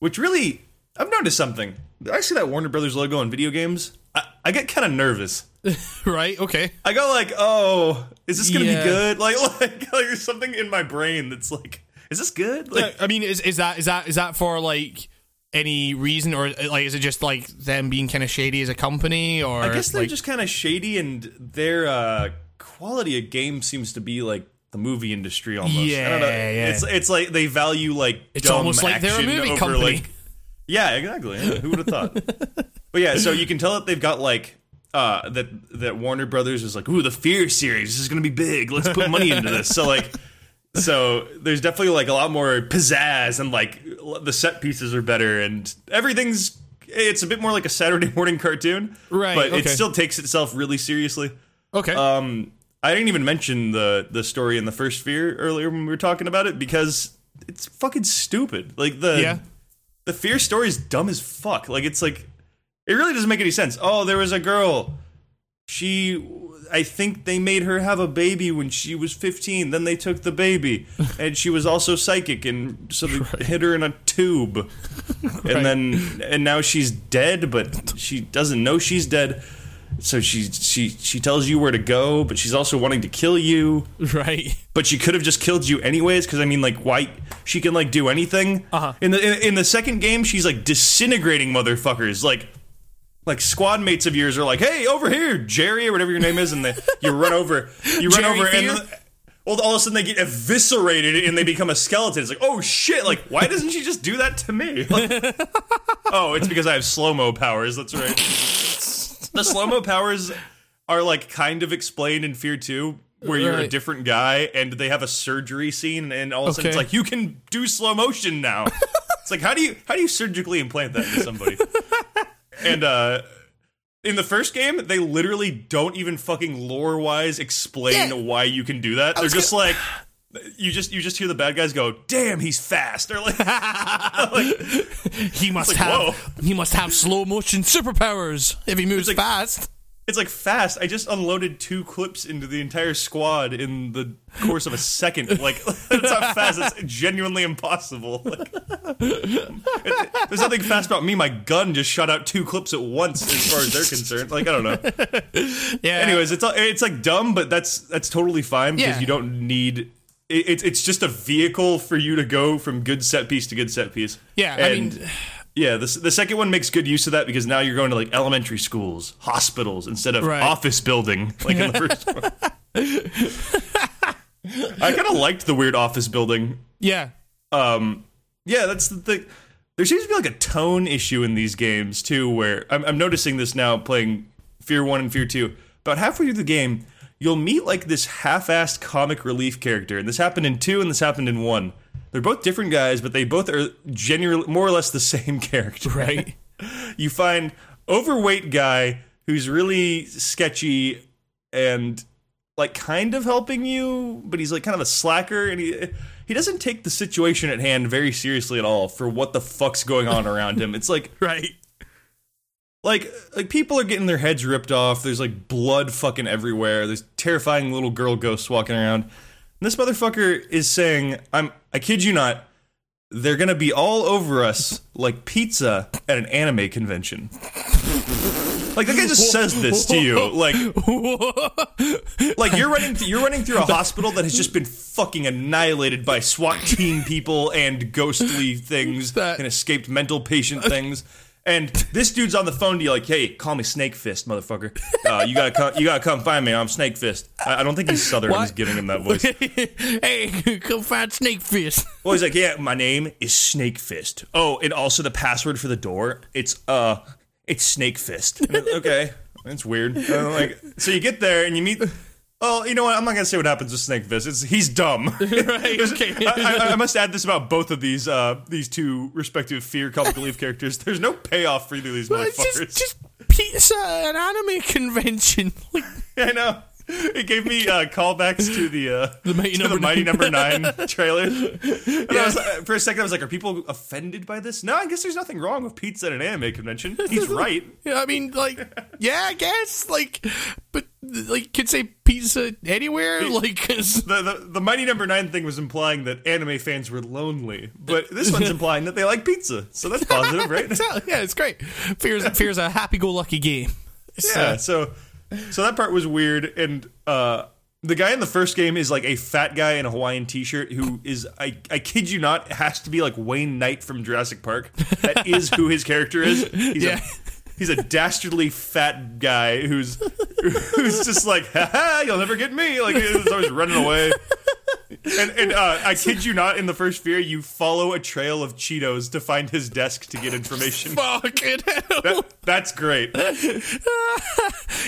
B: which really. I've noticed something. I see that Warner Brothers logo in video games. I, I get kind of nervous.
A: right, okay,
B: I go like, "Oh, is this gonna
A: Yeah.
B: be good?" Like, like, like, there's something in my brain that's like, "Is this good?" Like,
A: I mean, is is that is that is that for like any reason, or like is it just like them being kind of shady as a company, or
B: I guess they're
A: like,
B: just kind of shady, and their uh, quality of game seems to be like the movie industry almost. Yeah, I don't know.
A: Yeah.
B: It's it's like they value like
A: It's
B: dumb
A: almost like they're a movie
B: over,
A: company.
B: Like, yeah, exactly. Yeah, who would have thought? but yeah, so you can tell that they've got like. Uh, that that Warner Brothers is like, ooh, the Fear series this is gonna be big. Let's put money into this. So like, so there's definitely like a lot more pizzazz and like the set pieces are better and everything's it's a bit more like a Saturday morning cartoon,
A: Right,
B: But it still takes itself really seriously.
A: okay,
B: Um, I didn't even mention the the story in the first Fear earlier when we were talking about it because it's fucking stupid. Like the
A: yeah,
B: the Fear story is dumb as fuck. Like it's like it really doesn't make any sense. Oh, there was a girl. She I think they made her have a baby when she was 15. Then they took the baby and she was also psychic and so they hit her in a tube. And then and now she's dead, but she doesn't know she's dead. So she she she tells you where to go, but she's also wanting to kill you.
A: Right,
B: but she could have just killed you anyways because i mean like why she can like do anything.
A: Uh-huh.
B: in the in, in the second game she's like disintegrating motherfuckers. Like like squad mates of yours are like hey over here jerry or whatever your name is and they, you run over you run
A: Jerry
B: over
A: Fear?
B: and well all of a sudden they get eviscerated and they become a skeleton. It's like oh shit like why doesn't she just do that to me? Like, oh it's because i have slow-mo powers that's right the slow-mo powers are like kind of explained in fear 2 where you're a different guy and they have a surgery scene and all of a sudden it's like you can do slow motion now. It's like how do you how do you surgically implant that into somebody? And uh in the first game they literally don't even fucking lore wise explain
A: Yeah.
B: why you can do that. They're just like you just you just hear the bad guys go damn he's fast or like, like
A: he must
B: like,
A: have
B: whoa.
A: he must have slow motion superpowers if he moves
B: like-
A: fast.
B: it's like fast. I just unloaded two clips into the entire squad in the course of a second. Like that's not fast. It's genuinely impossible. Like, it- there's nothing fast about me. My gun just shot out two clips at once, as far as they're concerned. Like I don't know.
A: Yeah.
B: Anyways, it's it's like dumb, but that's that's totally fine because
A: Yeah.
B: you don't need. It, it's it's just a vehicle for you to go from good set piece to good set piece.
A: Yeah, I
B: And-
A: mean,
B: yeah, the, the second one makes good use of that because now you're going to like elementary schools, hospitals instead of
A: Right.
B: office building like in the first one. I kind of liked the weird office building.
A: yeah.
B: Um, yeah, that's the thing. There seems to be like a tone issue in these games too, where I'm, I'm noticing this now playing Fear One and Fear Two. About halfway through the game, you'll meet like this half-assed comic relief character, and this happened in two, and this happened in one. They're both different guys, but they both are genuinely more or less the same character.
A: Right.
B: you find overweight guy who's really sketchy and like kind of helping you, but he's like kind of a slacker and he he doesn't take the situation at hand very seriously at all for what the fuck's going on around him. It's like
A: Right.
B: Like like people are getting their heads ripped off. There's like blood fucking everywhere. There's terrifying little girl ghosts walking around. And this motherfucker is saying, "I'm I kid you not, they're gonna be all over us like pizza at an anime convention." like that guy just says this to you, like like you're running th- you're running through a hospital that has just been fucking annihilated by SWAT team people and ghostly things
A: That-
B: and escaped mental patient things. And this dude's on the phone to you like, "Hey, call me Snake Fist, motherfucker. Uh, you gotta come, you gotta come find me. I'm Snake Fist." I, I don't think he's Southern.
A: What?
B: He's giving him that voice.
A: hey, come find Snake Fist.
B: Well, he's like, "Yeah, my name is Snake Fist. Oh, and also the password for the door. It's uh, it's Snake Fist. Okay, that's weird. Like, so you get there and you meet. Oh, you know what? I'm not gonna say what happens with Snake Fist. It's he's dumb.
A: right. Okay.
B: I, I, I must add this about both of these uh, these two respective fear comic relief characters. There's no payoff for either of these
A: It's
B: motherfuckers.
A: just, just pizza an anime convention.
B: I know. It gave me uh, callbacks to the uh,
A: The Mighty
B: to
A: Number
B: the Mighty
A: Nine.
B: Number Nine trailer. And I was, like- for a second, I was like, "Are people offended by this?" No, I guess there's nothing wrong with pizza at an anime convention. He's right.
A: yeah, I mean, like, yeah, I guess, like, but like, could say pizza anywhere, like,
B: The, the the Mighty Number Nine thing was implying that anime fans were lonely, but this one's implying that they like pizza. So that's positive, right?
A: yeah, it's great. Fear's Fear's a happy-go-lucky game. So-
B: Yeah, so so that part was weird, and uh, the guy in the first game is like a fat guy in a Hawaiian T-shirt who is I I kid you not has to be like Wayne Knight from Jurassic Park. That is who his character is. He's
A: Yeah.
B: a he's a dastardly fat guy who's who's just like ha ha you'll never get me like he's always running away. And, and uh, I kid you not, in the first fear, you follow a trail of Cheetos to find his desk to get information.
A: Fucking hell.
B: That, that's great. and,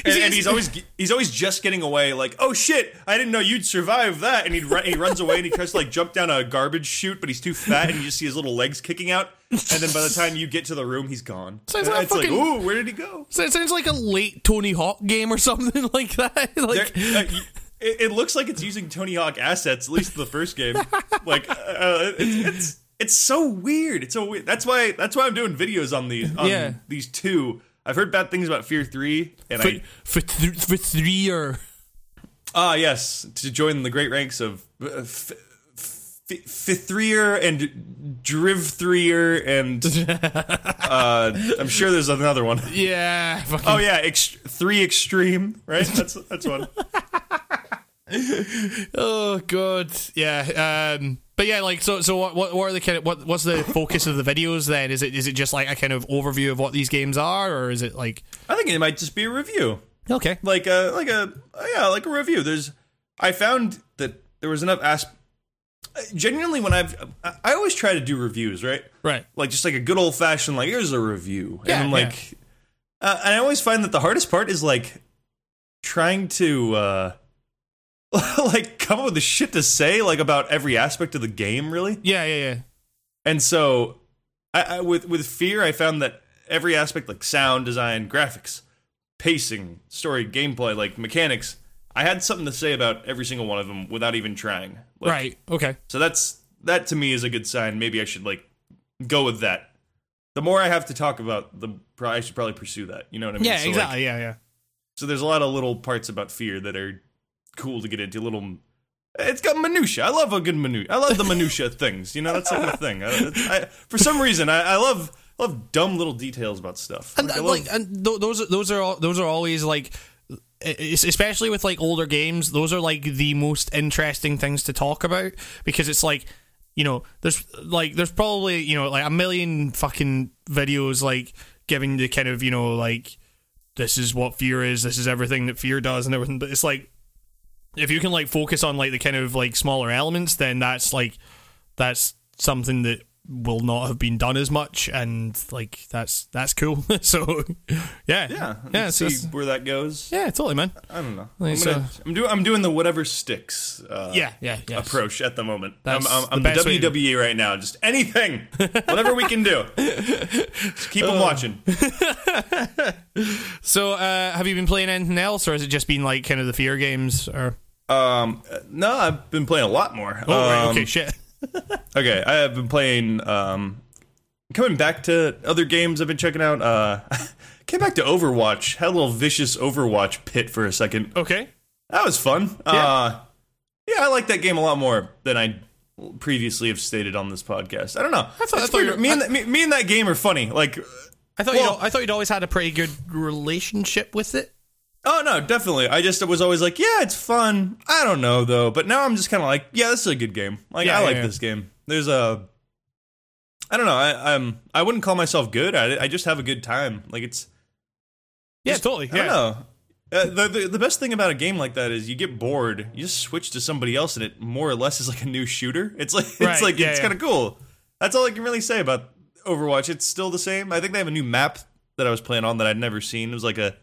B: and he's always he's always just getting away. Like, oh shit, I didn't know you'd survive that. And he run, he runs away and he tries to like jump down a garbage chute, but he's too fat, and you just see his little legs kicking out. And then by the time you get to the room, he's gone.
A: Sounds like
B: it's like,
A: fucking-
B: ooh, where did he go?
A: It sounds like a late Tony Hawk game or something like that.
B: There-
A: Like,
B: uh, y- it, it looks like it's using Tony Hawk assets, at least the first game. Like, uh, it's, it's it's so weird. It's so weird. That's why that's why I'm doing videos on these on
A: Yeah.
B: these two. I've heard bad things about Fear Three, and
A: for,
B: I
A: for, th- for three or
B: Ah, yes, to join the great ranks of uh, f- Fithrier and Drivthrier and uh, I'm sure there's another one.
A: yeah, fucking,
B: Oh yeah, ex- three extreme, right? That's that's one.
A: oh god, yeah. Um, but yeah, like so. So what? What, what are the kind of what? What's the focus of the videos then? Is it is it just like a kind of overview of what these games are, or is it like
B: I think it might just be a review,
A: okay?
B: like a like a yeah, like a review. There's I found that there was enough asp. Genuinely, when I've I always try to do reviews, right?
A: Right.
B: like just like a good old fashioned like here's a review
A: Yeah,
B: and I'm like uh, and i always find that the hardest part is like trying to uh like come up with the shit to say like about every aspect of the game really
A: Yeah, yeah, yeah.
B: and so I, I with with fear i found that every aspect like sound design graphics pacing story gameplay like mechanics i had something to say about every single one of them without even trying like,
A: right. Okay.
B: so that's that to me is a good sign. Maybe I should like go with that. The more I have to talk about, the I should probably pursue that. You know what I mean?
A: Yeah,
B: So, like,
A: exactly. yeah, yeah.
B: So there's a lot of little parts about fear that are cool to get into. Little, it's got minutia. I love a good minutia. I love the minutia things. You know, that's like my thing. I, I, for some reason, I, I love love dumb little details about stuff.
A: and
B: Like, I
A: uh,
B: love-
A: like and th- those are those are all, those are always like especially with like older games those are like the most interesting things to talk about because it's like you know there's like there's probably you know like a million fucking videos like giving the kind of you know like this is what fear is this is everything that fear does and everything but it's like if you can like focus on like the kind of like smaller elements then that's like that's something that will not have been done as much and like that's that's cool so yeah
B: yeah,
A: yeah
B: see
A: so
B: where that goes.
A: yeah totally man
B: I don't know.
A: Like,
B: I'm,
A: so-
B: gonna, I'm doing I'm doing the whatever sticks. Uh,
A: yeah yeah yeah
B: approach at the moment. I'm, I'm,
A: the
B: I'm the,
A: best way to-
B: WWE right now. Just anything, whatever we can do. Just keep them
A: Uh.
B: watching.
A: so uh have you been playing anything else or has it just been like kind of the fear games or
B: Um, no, I've been playing a lot more.
A: oh right,
B: Um,
A: okay shit
B: Okay, I have been playing. Um, coming back to other games I've been checking out. Uh, came back to Overwatch. Had a little vicious Overwatch pit for a second.
A: okay
B: That was fun. Uh, yeah, I like that game a lot more than I previously have stated on this podcast. I don't know.
A: I thought- I thought you
B: me, and that, me, me and that game are funny. Like,
A: I thought
B: Well-
A: you'd, I thought you'd always had a pretty good relationship with it
B: oh no, definitely. I just was always like, yeah, it's fun. I don't know though, but now I'm just kind of like, yeah, this is a good game. Like,
A: Yeah,
B: I
A: yeah,
B: like
A: yeah.
B: this game. There's a. I don't know. I, I'm. I wouldn't call myself good at it. I just have a good time. Like it's.
A: yeah
B: Just-
A: totally
B: I
A: yeah
B: don't know. Uh, the, the the best thing about a game like that is you get bored, you just switch to somebody else, and it more or less is like a new shooter. It's like
A: Right,
B: it's like it's kind of cool. That's all I can really say about Overwatch. It's still the same. I think they have a new map that I was playing on that I'd never seen. It was like a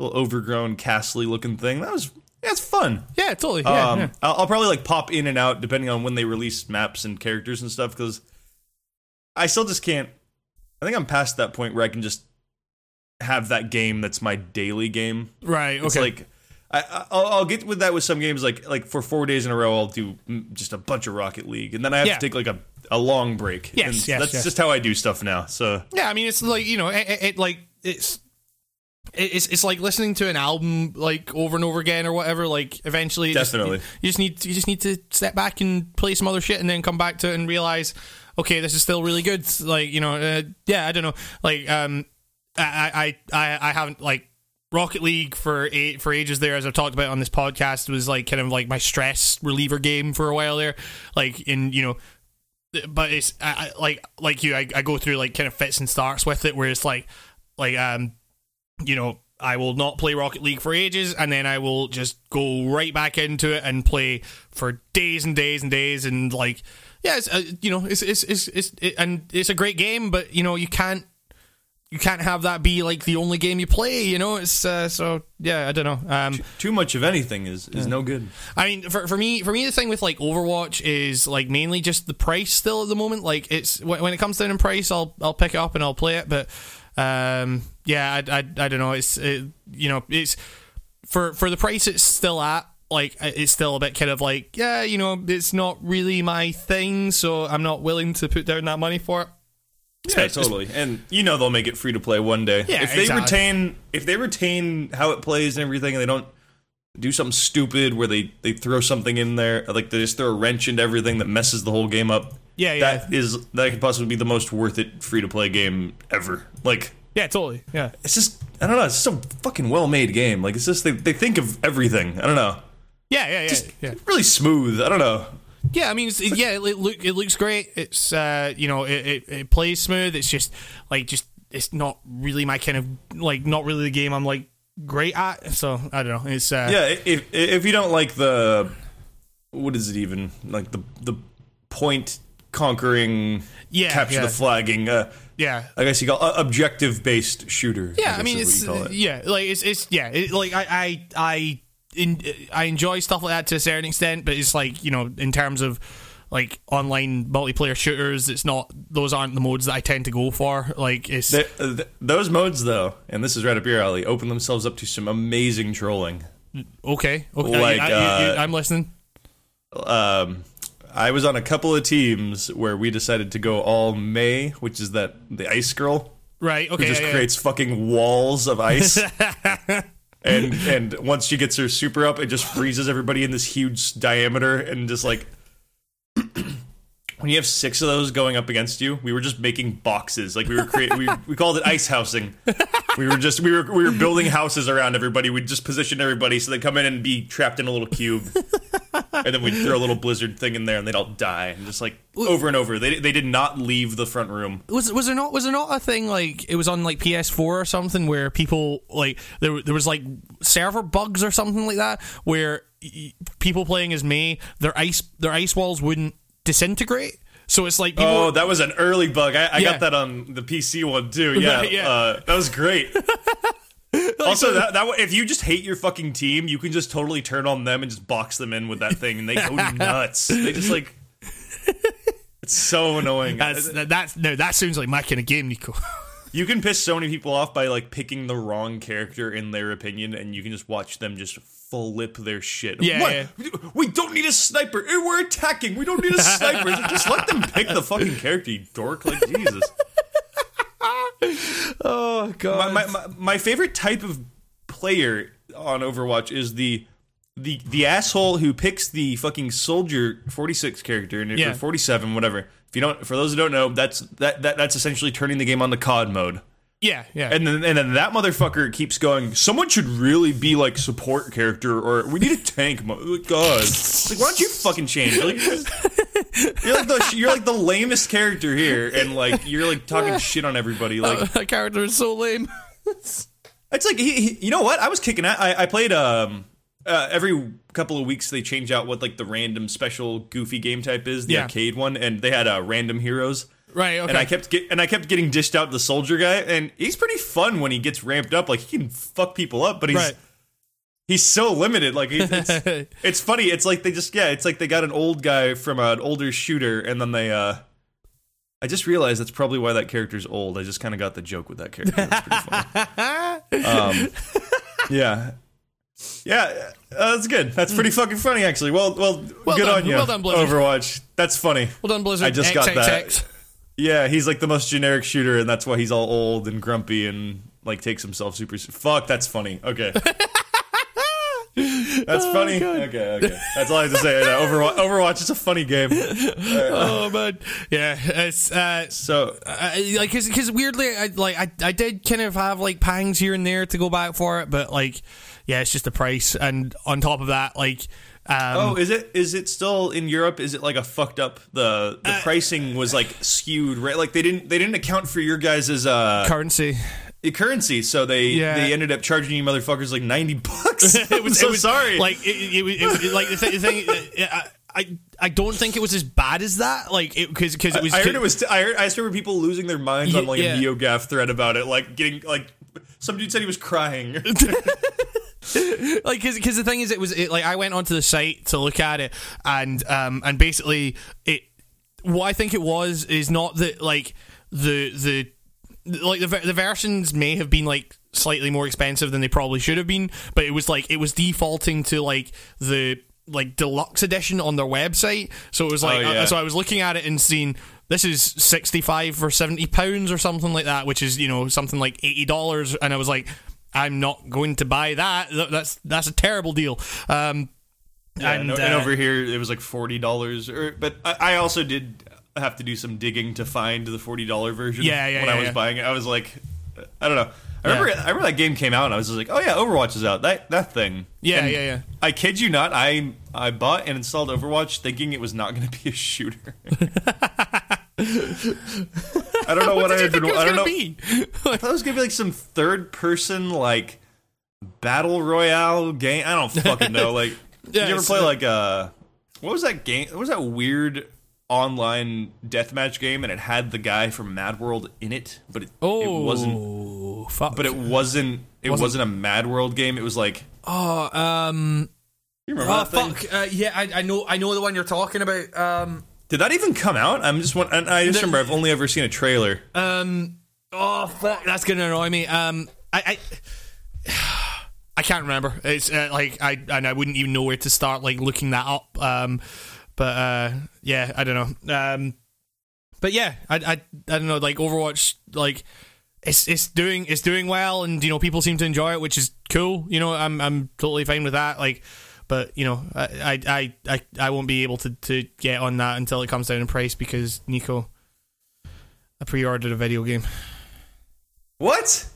B: little overgrown, castly looking thing. That was yeah, it's fun.
A: yeah totally yeah,
B: um,
A: yeah.
B: I'll, I'll probably like pop in and out depending on when they release maps and characters and stuff because I still just can't. I think I'm past that point where I can just have that game that's my daily game.
A: right okay
B: It's like I, I'll, I'll get with that with some games like like for four days in a row I'll do just a bunch of Rocket League and then I have
A: Yeah.
B: to take like a, a long break.
A: Yes,
B: and
A: yes,
B: that's
A: yes.
B: just how I do stuff now. So
A: Yeah, I mean, it's like you know, it, it like it's. It- It's it's like listening to an album like over and over again or whatever. Like eventually, it just-
B: Definitely.
A: you just need you just need to step back and play some other shit, and then come back to it and realize, okay, this is still really good. Like you know, uh, yeah, I don't know. Like um, I I I, I haven't like Rocket League for eight, for ages there, as I've talked about on this podcast, was like kind of like my stress reliever game for a while there. Like in you know, but it's I, I, like like you, I, I go through like kind of fits and starts with it, where it's like like um, you know. I will not play Rocket League for ages, and then I will just go right back into it and play for days and days and days, and like, yeah, it's, uh, you know, it's it's it's, it's it, and it's a great game, but you know, you can't you can't have that be like the only game you play. You know, it's uh, so yeah. I don't know. Um,
B: too much of anything is is no good.
A: I mean, for, for me, for me, the thing with like Overwatch is like mainly just the price still at the moment. Like it's when, when it comes down in price, I'll I'll pick it up and I'll play it. But um, yeah, I, I, I don't know. It's it, you know it's for for the price it's still at. Like uh, it's still a bit kind of like yeah, you know, it's not really my thing, so I'm not willing to put down that money for it.
B: Yeah, totally. And you know they'll make it free to play one day.
A: Yeah,
B: if they
A: exactly.
B: retain if they retain how it plays and everything and they don't do something stupid where they, they throw something in there, like they just throw a wrench into everything that messes the whole game up.
A: Yeah, yeah.
B: That is that could possibly be the most worth it free to play game ever. Like
A: Yeah, totally. Yeah.
B: it's just I don't know, it's just a fucking well made game. Like it's just they, they think of everything. I don't know.
A: Yeah, yeah, yeah, yeah.
B: Really smooth. I don't know.
A: Yeah, I mean, it's, yeah, it, look, it looks great. It's, uh, you know, it, it, it plays smooth. It's just like, just it's not really my kind of like, not really the game I'm like great at. So I don't know. It's uh,
B: Yeah, if if you don't like the what is it even like the the point conquering
A: Yeah,
B: capture
A: yeah.
B: the flagging uh,
A: yeah.
B: I guess you call uh, objective based shooter.
A: Yeah, I,
B: guess
A: mean, it's
B: what you call it.
A: yeah, like it's it's yeah, it, like I I I in, I enjoy stuff like that to a certain extent, but it's like you know, in terms of like online multiplayer shooters, it's not those aren't the modes that I tend to go for. Like it's
B: Th- th- those modes though, and this is right up your alley, open themselves up to some amazing trolling.
A: okay, okay,
B: Like,
A: I, I,
B: uh,
A: I'm listening.
B: Um, I was on a couple of teams where we decided to go all Mei, which is that the ice girl
A: Right, Okay, who
B: just
A: yeah, yeah.
B: creates fucking walls of ice. and and once she gets her super up, it just freezes everybody in this huge diameter and just like when you have six of those going up against you, we were just making boxes. Like we were creating, we, we called it ice housing. We were just we were we were building houses around everybody. We'd just position everybody so they'd come in and be trapped in a little cube, and then we'd throw a little blizzard thing in there, and they'd all die. And just like over and over, they they did not leave the front room.
A: Was was there not was there not a thing like it was on like PS4 or something where people like there there was like server bugs or something like that where people playing as me, their ice their ice walls wouldn't disintegrate. So it's like people
B: Oh, that was an early bug. I, I
A: Yeah.
B: got that on the PC one too. Yeah,
A: Yeah.
B: Uh, that was great. also, that, that if you just hate your fucking team, you can just totally turn on them and just box them in with that thing, and they go nuts. They just like it's so annoying.
A: that's that's no that sounds like my kind of game, Nico.
B: You can piss so many people off by like picking the wrong character in their opinion, and you can just watch them just flip their shit.
A: Yeah,
B: what? We don't need a sniper. Eh, We're attacking. We don't need a sniper. Just let them pick the fucking character, you dork. Like Jesus.
A: oh god.
B: my, my, my, my favorite type of player on Overwatch is the the the asshole who picks the fucking soldier 46 character and
A: Yeah.
B: 47 whatever. If you don't for those who don't know, that's that, that that's essentially turning the game on the COD mode.
A: Yeah, yeah.
B: And then and then that motherfucker keeps going, someone should really be like support character or we need a tank. Like, God. Like why don't you fucking change? Like, you're, just- you're like the you're like the lamest character here and like you're like talking shit on everybody like
A: that character is so lame.
B: it's like he, he- you know what? I was kicking out. I, I played um uh, every couple of weeks they change out what like the random special goofy game type is the
A: Yeah.
B: arcade one, and they had uh, random heroes.
A: Right, okay.
B: And I kept get, and I kept getting dished out the soldier guy, and he's pretty fun when he gets ramped up. Like he can fuck people up, but he's
A: Right.
B: he's so limited. Like it's, it's funny. It's like they just yeah. It's like they got an old guy from an older shooter, and then they uh. I just realized that's probably why that character's old. I just kind of got the joke with that character. That's pretty funny. um, yeah, yeah, uh, that's good. That's pretty fucking funny, actually. Well, well,
A: Well
B: good
A: done.
B: on you,
A: Well done, Blizzard.
B: Overwatch. That's funny.
A: well done, Blizzard.
B: I just got that.
A: XXX.
B: Yeah, he's like the most generic shooter, and that's why he's all old and grumpy and like takes himself super. Fuck, that's funny. Okay. That's funny. Okay, okay. That's all I have to say. Yeah, Overwatch, Overwatch is a funny game.
A: Oh man, yeah. It's uh,
B: So,
A: I, like because weirdly, I like I, I did kind of have like pangs here and there to go back for it, but like yeah, it's just the price, and on top of that, like um,
B: oh, is it is it still in Europe? Is it like a fucked up? The the
A: Uh,
B: pricing was like skewed, right? Like they didn't they didn't account for your guys' uh
A: currency.
B: currency, so they
A: Yeah.
B: they ended up charging you motherfuckers like ninety bucks.
A: It was
B: so
A: it was,
B: sorry.
A: Like it, it, it, it, it- like the, th- the thing. uh, I, I I don't think it was as bad as that. Like because because it was.
B: I heard it was. I heard. I just remember people losing their minds on like
A: yeah.
B: a NeoGaf thread about it, like getting like some dude said he was crying.
A: like because the thing is it was it, like I went onto the site to look at it and um and basically it what I think it was is not that like the the like the the versions may have been like slightly more expensive than they probably should have been but it was like it was defaulting to like the like deluxe edition on their website so it was like
B: Oh, yeah.
A: uh, so I was looking at it and seeing this is 65 or 70 pounds or something like that which is you know something like 80 dollars and I was like I'm not going to buy that that's that's a terrible deal um
B: Yeah,
A: and,
B: and, and
A: uh,
B: over here it was like forty dollars. But I, I also did have to do some digging to find the forty dollar version.
A: Yeah, yeah,
B: When
A: yeah,
B: I was
A: yeah.
B: buying it, I was like, I don't know. I remember. I remember that game came out, and I was just like, oh yeah, Overwatch is out. That that thing.
A: Yeah,
B: And
A: yeah, yeah.
B: I kid you not. I I bought and installed Overwatch thinking it was not going to be a shooter. I don't know what, I
A: did you
B: had been.
A: it was
B: I don't know.
A: be?
B: I thought it was gonna be like some third person like battle royale game. I don't fucking know. Like,
A: Yeah,
B: did you ever play like uh, what was that game? What was that weird online deathmatch game? And it had the guy from Mad World in it, but it,
A: oh
B: it wasn't.
A: Fuck
B: But it wasn't. It
A: Wasn't-
B: wasn't, a Mad World game. It was like.
A: oh um
B: You remember
A: oh
B: that thing?
A: fuck uh, yeah I, I know I know the one you're talking about um
B: Did that even come out? I'm just. one- and I just
A: The-
B: remember I've only ever seen a trailer.
A: Um. Oh fuck! That's gonna annoy me. Um. I. I I can't remember. It's uh, like I and I wouldn't even know where to start like looking that up. Um, but uh, yeah, I don't know. Um, but yeah, I I, I don't know. Like Overwatch, like it's it's doing it's doing well, and you know people seem to enjoy it, which is cool. You know, I'm I'm totally fine with that. Like, but you know, I I I, I won't be able to to get on that until it comes down in price because Nico, I pre-ordered a video game.
B: What?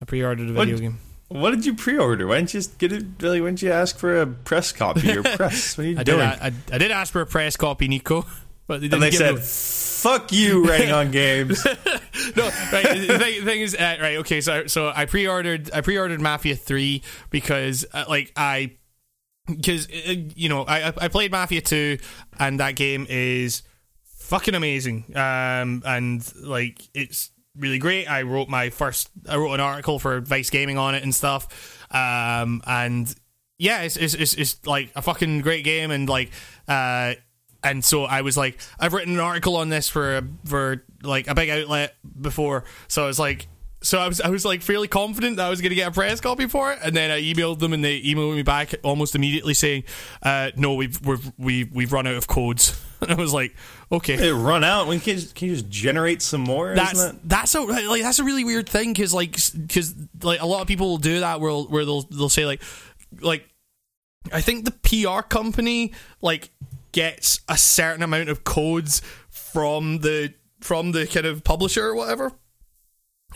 A: I pre-ordered a video
B: What?
A: game.
B: What did you pre-order? Why didn't you get it? Really? Why didn't you ask for a press copy or press? What are you
A: I
B: doing?
A: I, I, I did ask for a press copy, Nico, but they didn't
B: and they
A: give
B: said, "Fuck you, writing on games."
A: no, right. The thing, the thing is, uh, right? Okay, so so I pre-ordered I pre-ordered Mafia Three because uh, like I because uh, you know I I- I played Mafia Two and that game is fucking amazing. Um, and like it's really great. I wrote my first I wrote an article for Vice Gaming on it and stuff. Um, and yeah, it's it's it's, it's like a fucking great game and like uh and so I was like, I've written an article on this for for like a big outlet before, so I was like, so I was I was like fairly confident that I was going to get a press copy for it, and then I emailed them and they emailed me back almost immediately saying, uh, no, we've we've we've, we've run out of codes, and I was like, okay,
B: It run out. When can you, just, can you just generate some more?
A: that's that's a like that's a really weird thing because like because like a lot of people will do that where where they'll they'll say like like I think the PR company like gets a certain amount of codes from the from the kind of publisher or whatever,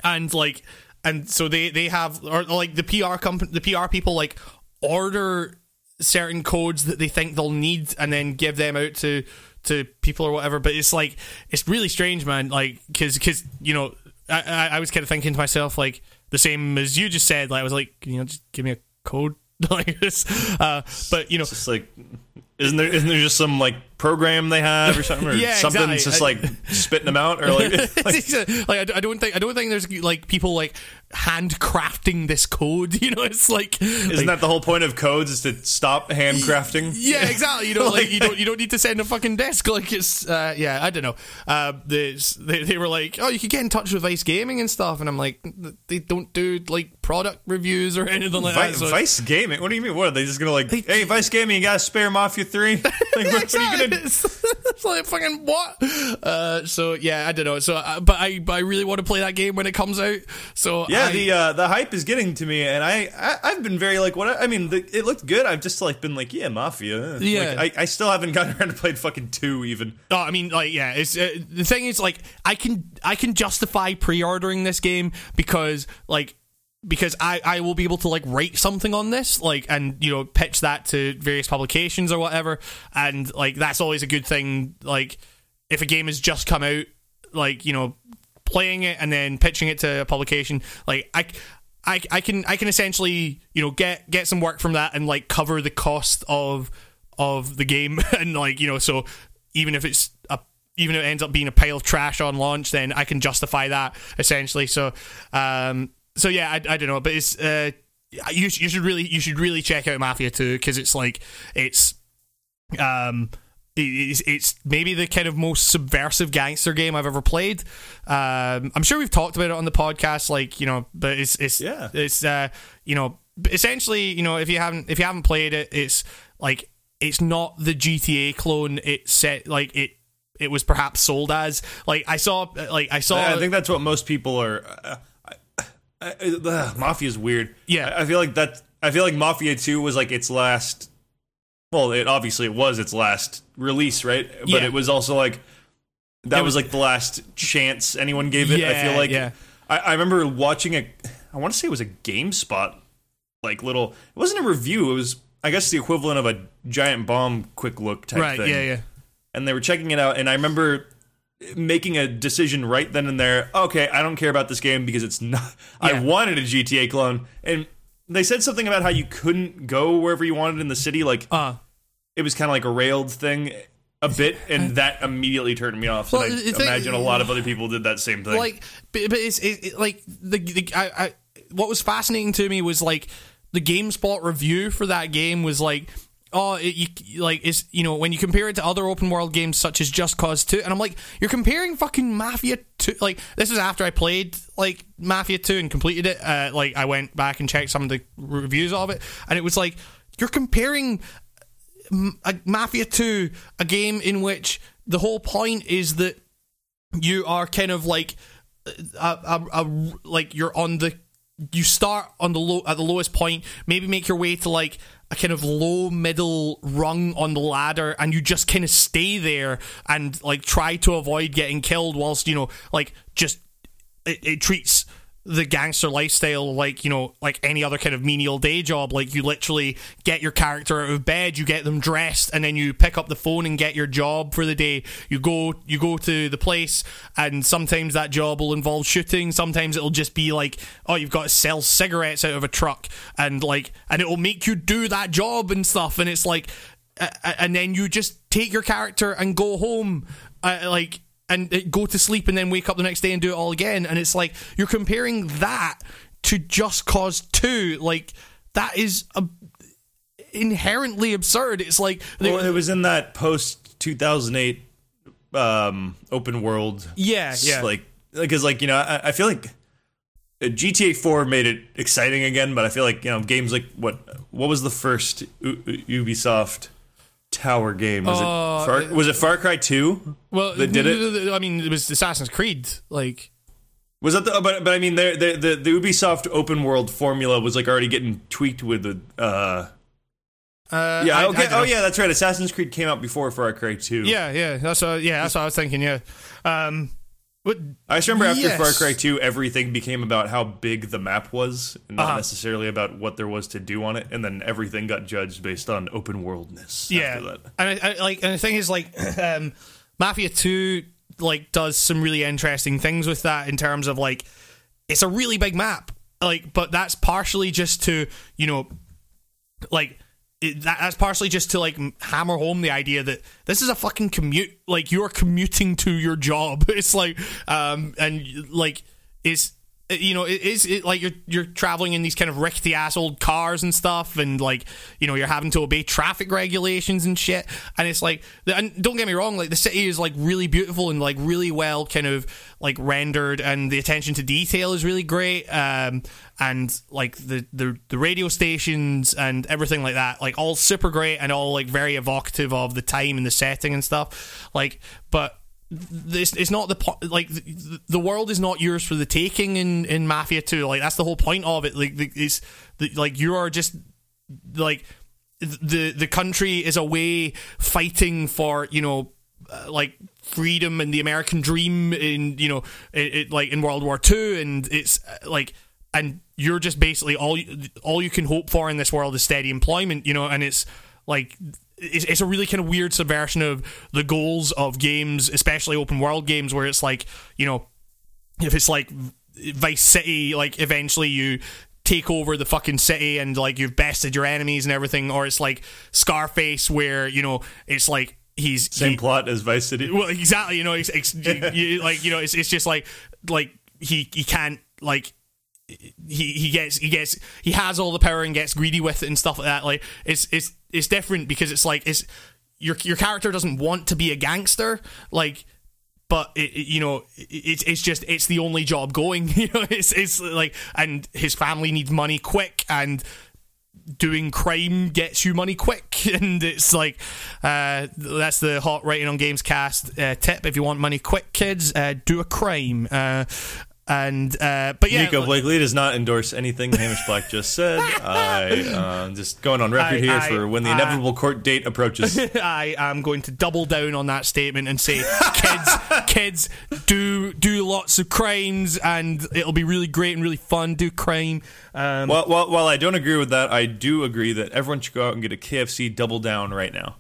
A: and like and so they they have or like the PR company the PR people like order certain codes that they think they'll need and then give them out to to people or whatever. But it's like it's really strange man. Like because because you know I, I was kind of thinking to myself like the same as you just said like I was like you know just give me a code. Like this uh but you know
B: It's like, isn't there? Isn't there just some like program they have or something, or
A: Yeah,
B: something
A: exactly.
B: just like spitting them out, or like, like
A: like I, I don't think I don't think there's like people like handcrafting this code. You know, it's like
B: isn't that the whole point of codes is to stop handcrafting?
A: yeah, exactly. You know, like you don't you don't need to send a fucking desk. Like it's uh, yeah, I don't know. Uh, this, they they were like, oh, you could get in touch with Vice Gaming and stuff, and I'm like, they don't do like product reviews or anything like
B: Vi-
A: that. so-
B: Vice Gaming. What do you mean? What are they just gonna like? hey, Vice Gaming, you got a spare Mafia Three? Like, what, what are you gonna?
A: it's, it's like fucking what? Uh, so yeah, I don't know. So, uh, but I, but I really want to play that game when it comes out. So
B: Yeah,
A: I,
B: the uh, the hype is getting to me, and I, I I've been very like what I, I mean. The, it looked good. I've just like been like yeah, Mafia.
A: Yeah.
B: Like, I, I still haven't gotten around to playing fucking two even.
A: No, I mean, like, yeah. It's uh, the thing is, like, I can I can justify pre-ordering this game because, like, because I I will be able to like write something on this, like, and you know, pitch that to various publications or whatever, and like that's always a good thing. Like, if a game has just come out, like, you know, playing it and then pitching it to a publication, like, I. I, I can I can essentially you know get get some work from that and like cover the cost of of the game and like you know so even if it's a even if it ends up being a pile of trash on launch then I can justify that essentially so um so yeah I, I don't know but it's uh you, you should really you should really check out Mafia 2 because it's like it's um it's, it's maybe the kind of most subversive gangster game I've ever played. Um, I'm sure we've talked about it on the podcast, like you know, but it's it's
B: Yeah.
A: it's uh, you know essentially you know if you haven't if you haven't played it, it's like it's not the GTA clone. It set like it it was perhaps sold as like I saw like I saw
B: I think that's what most people are. Uh, I, I, uh, Mafia's weird.
A: Yeah.
B: I, I feel like that. I feel like Mafia Two was like its last. Well, it obviously it was its last release, right? But
A: Yeah.
B: it was also like that was
A: was-
B: like the last chance anyone gave it. I feel like
A: yeah.
B: I, I remember watching a. I want to say it was a GameSpot, like little. It wasn't a review. It was, I guess, the equivalent of a giant bomb quick look type
A: right
B: thing
A: yeah yeah
B: and they were checking it out and i remember making a decision right then and there okay i don't care about this game because it's not i wanted a gta clone and they said something about how you couldn't go wherever you wanted in the city like
A: uh
B: it was kind of like a railed thing a bit and that immediately turned me off.
A: Well,
B: and i imagine a lot of other people did that same thing.
A: Like but, but it's it, it- like the, the I, I what was fascinating to me was like the GameSpot review for that game was like oh it, you like is you know when you compare it to other open world games such as Just Cause 2 and I'm like you're comparing fucking Mafia 2 like this is after I played like Mafia 2 and completed it uh, like I went back and checked some of the reviews of it and it was like you're comparing Mafia 2, a game in which the whole point is that you are kind of like uh, a, a, a like you're on the you start on the low at the lowest point maybe make your way to like a kind of low middle rung on the ladder and you just kind of stay there and like try to avoid getting killed whilst you know like just it, it treats the gangster lifestyle like you know like any other kind of menial day job like you literally get your character out of bed you get them dressed and then you pick up the phone and get your job for the day. You go you go to the place and sometimes that job will involve shooting. Sometimes it'll just be like oh you've got to sell cigarettes out of a truck and like and it will make you do that job and stuff and it's like and then you just take your character and go home. Uh, like and go to sleep and then wake up the next day and do it all again. And it's like you're comparing that to Just Cause Two. Like that is a, inherently absurd. It's like
B: well, it was in that post 2008 um, open world.
A: Yeah, yeah.
B: Like because like you know I, I feel like. GTA 4 made it exciting again, but I feel like you know games like what what was the first U- Ubisoft tower game? Was
A: Uh,
B: it Far, was it Far Cry 2?
A: well,
B: that did it?
A: I mean, it was Assassin's Creed. Like,
B: Was that the but but I mean the the the, Ubisoft open world formula was like already getting tweaked with the uh
A: uh,
B: yeah
A: I- I
B: okay
A: don't
B: oh yeah that's right Assassin's Creed came out before Far Cry 2.
A: yeah, yeah. That's what, yeah, that's what I was thinking. Yeah. Um, what?
B: I just remember after
A: Yes.
B: Far Cry 2 everything became about how big the map was and not
A: Uh-huh.
B: necessarily about what there was to do on it and then everything got judged based on open worldness
A: Yeah, and I, I, like, and the thing is, like, um, Mafia Two like does some really interesting things with that in terms of like, it's a really big map, like, but that's partially just to you know, like. It, that, that's partially just to like hammer home the idea that this is a fucking commute like you're commuting to your job. It's like um and like it's you know it is it, like you're you're traveling in these kind of rickety ass old cars and stuff and like you know you're having to obey traffic regulations and shit. And it's like and don't get me wrong like the city is like really beautiful and like really well kind of like rendered and the attention to detail is really great. Um and like the the, the radio stations and everything like that like all super great and all like very evocative of the time and the setting and stuff. Like but this it's not the like the, the world is not yours for the taking in in Mafia 2 like that's the whole point of it. Like the, it's the, like you are just like the the country is away fighting for you know uh, like freedom and the American dream in you know it, it like in World War Two. And it's uh, like and you're just basically all you, all you can hope for in this world is steady employment you know and it's like it's, it's a really kind of weird subversion of the goals of games especially open world games where it's like you know if it's like Vice City, like eventually you take over the fucking city and like you've bested your enemies and everything, or it's like Scarface where you know it's like he's
B: Same
A: he-
B: plot as Vice City.
A: well, exactly. You know, it's, it's you, you- like you know, it's it's just like like he he can't like he he gets he gets he has all the power and gets greedy with it and stuff like that. Like it's it's it's different because it's like it's your your character doesn't want to be a gangster like but it, it- you know it's it's just it's the only job going you know it's it's like and his family needs money quick and doing crime gets you money quick. And it's like uh, that's the hot writing on games cast uh, tip. If you want money quick kids uh, do a crime. Uh, and uh, but yeah
B: Nico Blakely does not endorse anything Hamish Black just said. I uh, just going on record
A: I-
B: here
A: I-
B: for when the
A: I-
B: inevitable court date approaches.
A: I am going to double down on that statement and say, kids, kids, do do lots of crimes, and it'll be really great and really fun. Do crime. Um,
B: While, while, while I don't agree with that, I do agree that everyone should go out and get a KFC double down right now.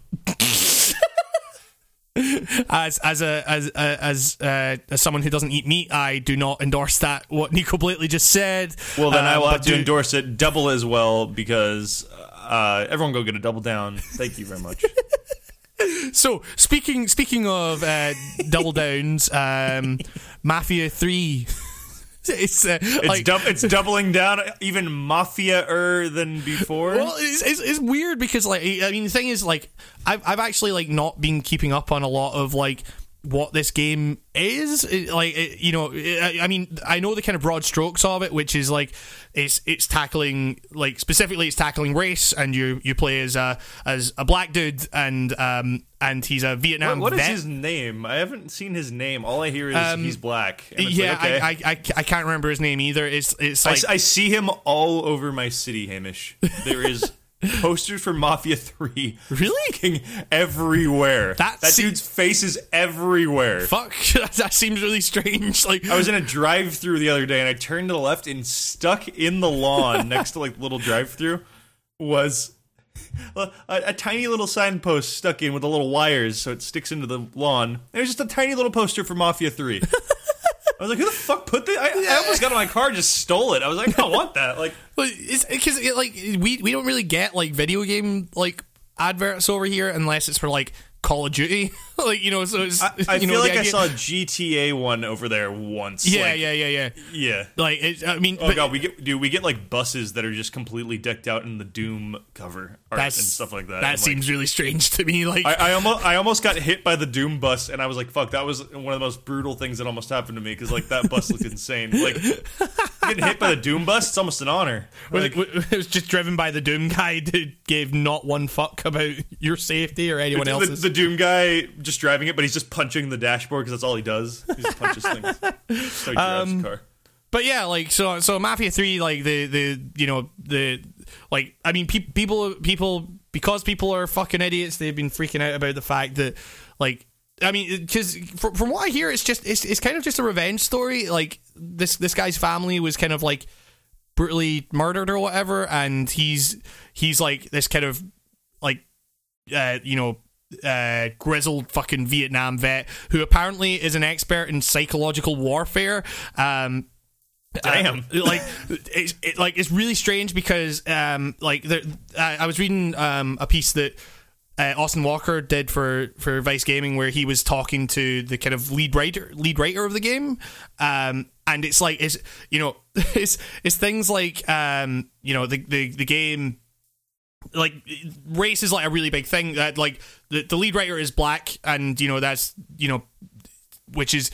A: As as a as as uh, as someone who doesn't eat meat, I do not endorse that. What Nico Blakely just said.
B: Well, then I
A: Um,
B: will have to
A: do-
B: endorse it double as well because uh, everyone go get a double down. Thank you very much.
A: So speaking speaking of uh, double downs, um, Mafia Three. It's, uh,
B: It's,
A: like,
B: dou- it's doubling down even mafia-er than before.
A: Well, it's, it's, it's weird because like I mean the thing is like I've I've actually like not been keeping up on a lot of like what this game is. It- like it, you know, I I mean, I know the kind of broad strokes of it, which is like it's it's tackling like specifically it's tackling race, and you you play as a as a black dude, and um and he's a Vietnam
B: what is
A: vet.
B: his name? I haven't seen his name. All I hear is he's black. And it's
A: Um, yeah,
B: like, okay.
A: I, I, I I can't remember his name either. It's it's
B: I,
A: like
B: I see him all over my city, Hamish. There is posters for Mafia 3
A: really
B: everywhere.
A: That
B: that
A: se-
B: dude's face is everywhere.
A: fuck. that seems really strange. Like
B: I was in a drive-through the other day and I turned to the left and stuck in the lawn next to like the little drive-through was a, a tiny little signpost stuck in with the little wires so it sticks into the lawn. There's just a tiny little poster for Mafia 3. I was like, who the fuck put this? I, I almost got in my car, and just stole it. I was like, I don't want that. Like,
A: because like we we don't really get like video game like adverts over here unless it's for like Call of Duty, like you know. So it's
B: I, I
A: you know,
B: feel
A: the
B: like I saw a GTA one over there once.
A: Yeah,
B: Like,
A: yeah, yeah, yeah.
B: yeah.
A: Like it, I mean,
B: Oh
A: but
B: god, we get dude, we get like buses that are just completely decked out in the Doom cover art and stuff like that.
A: That
B: I'm like-
A: seems really strange to me. Like
B: I, I almost I almost got hit by the Doom bus, and I was like, "Fuck!" That was one of the most brutal things that almost happened to me because like that bus looked insane. Like getting hit by the Doom bus, it's almost an honor.
A: was
B: Like,
A: it, it was just driven by the Doom guy who gave not one fuck about your safety or anyone
B: the,
A: else's.
B: the Doom guy just driving it, but he's just punching the dashboard because that's all he does. He just punches things. So he drives
A: Um,
B: the car.
A: But yeah, like so so Mafia 3 like the the you know the like I mean pe- people people because people are fucking idiots they've been freaking out about the fact that like I mean cuz from, from what I hear it's just it's it's kind of just a revenge story like this this guy's family was kind of like brutally murdered or whatever and he's he's like this kind of like uh, you know, uh, grizzled fucking Vietnam vet who apparently is an expert in psychological warfare. Um,
B: Damn.
A: uh, like it's it, like it's really strange because um, like there, I, I was reading um, a piece that. Uh, Austin Walker did for, for Vice Gaming, where he was talking to the kind of lead writer lead writer of the game, um, and it's like it's you know it's it's things like um, you know the, the the game like race is like a really big thing that like the, the lead writer is black and you know that's you know which is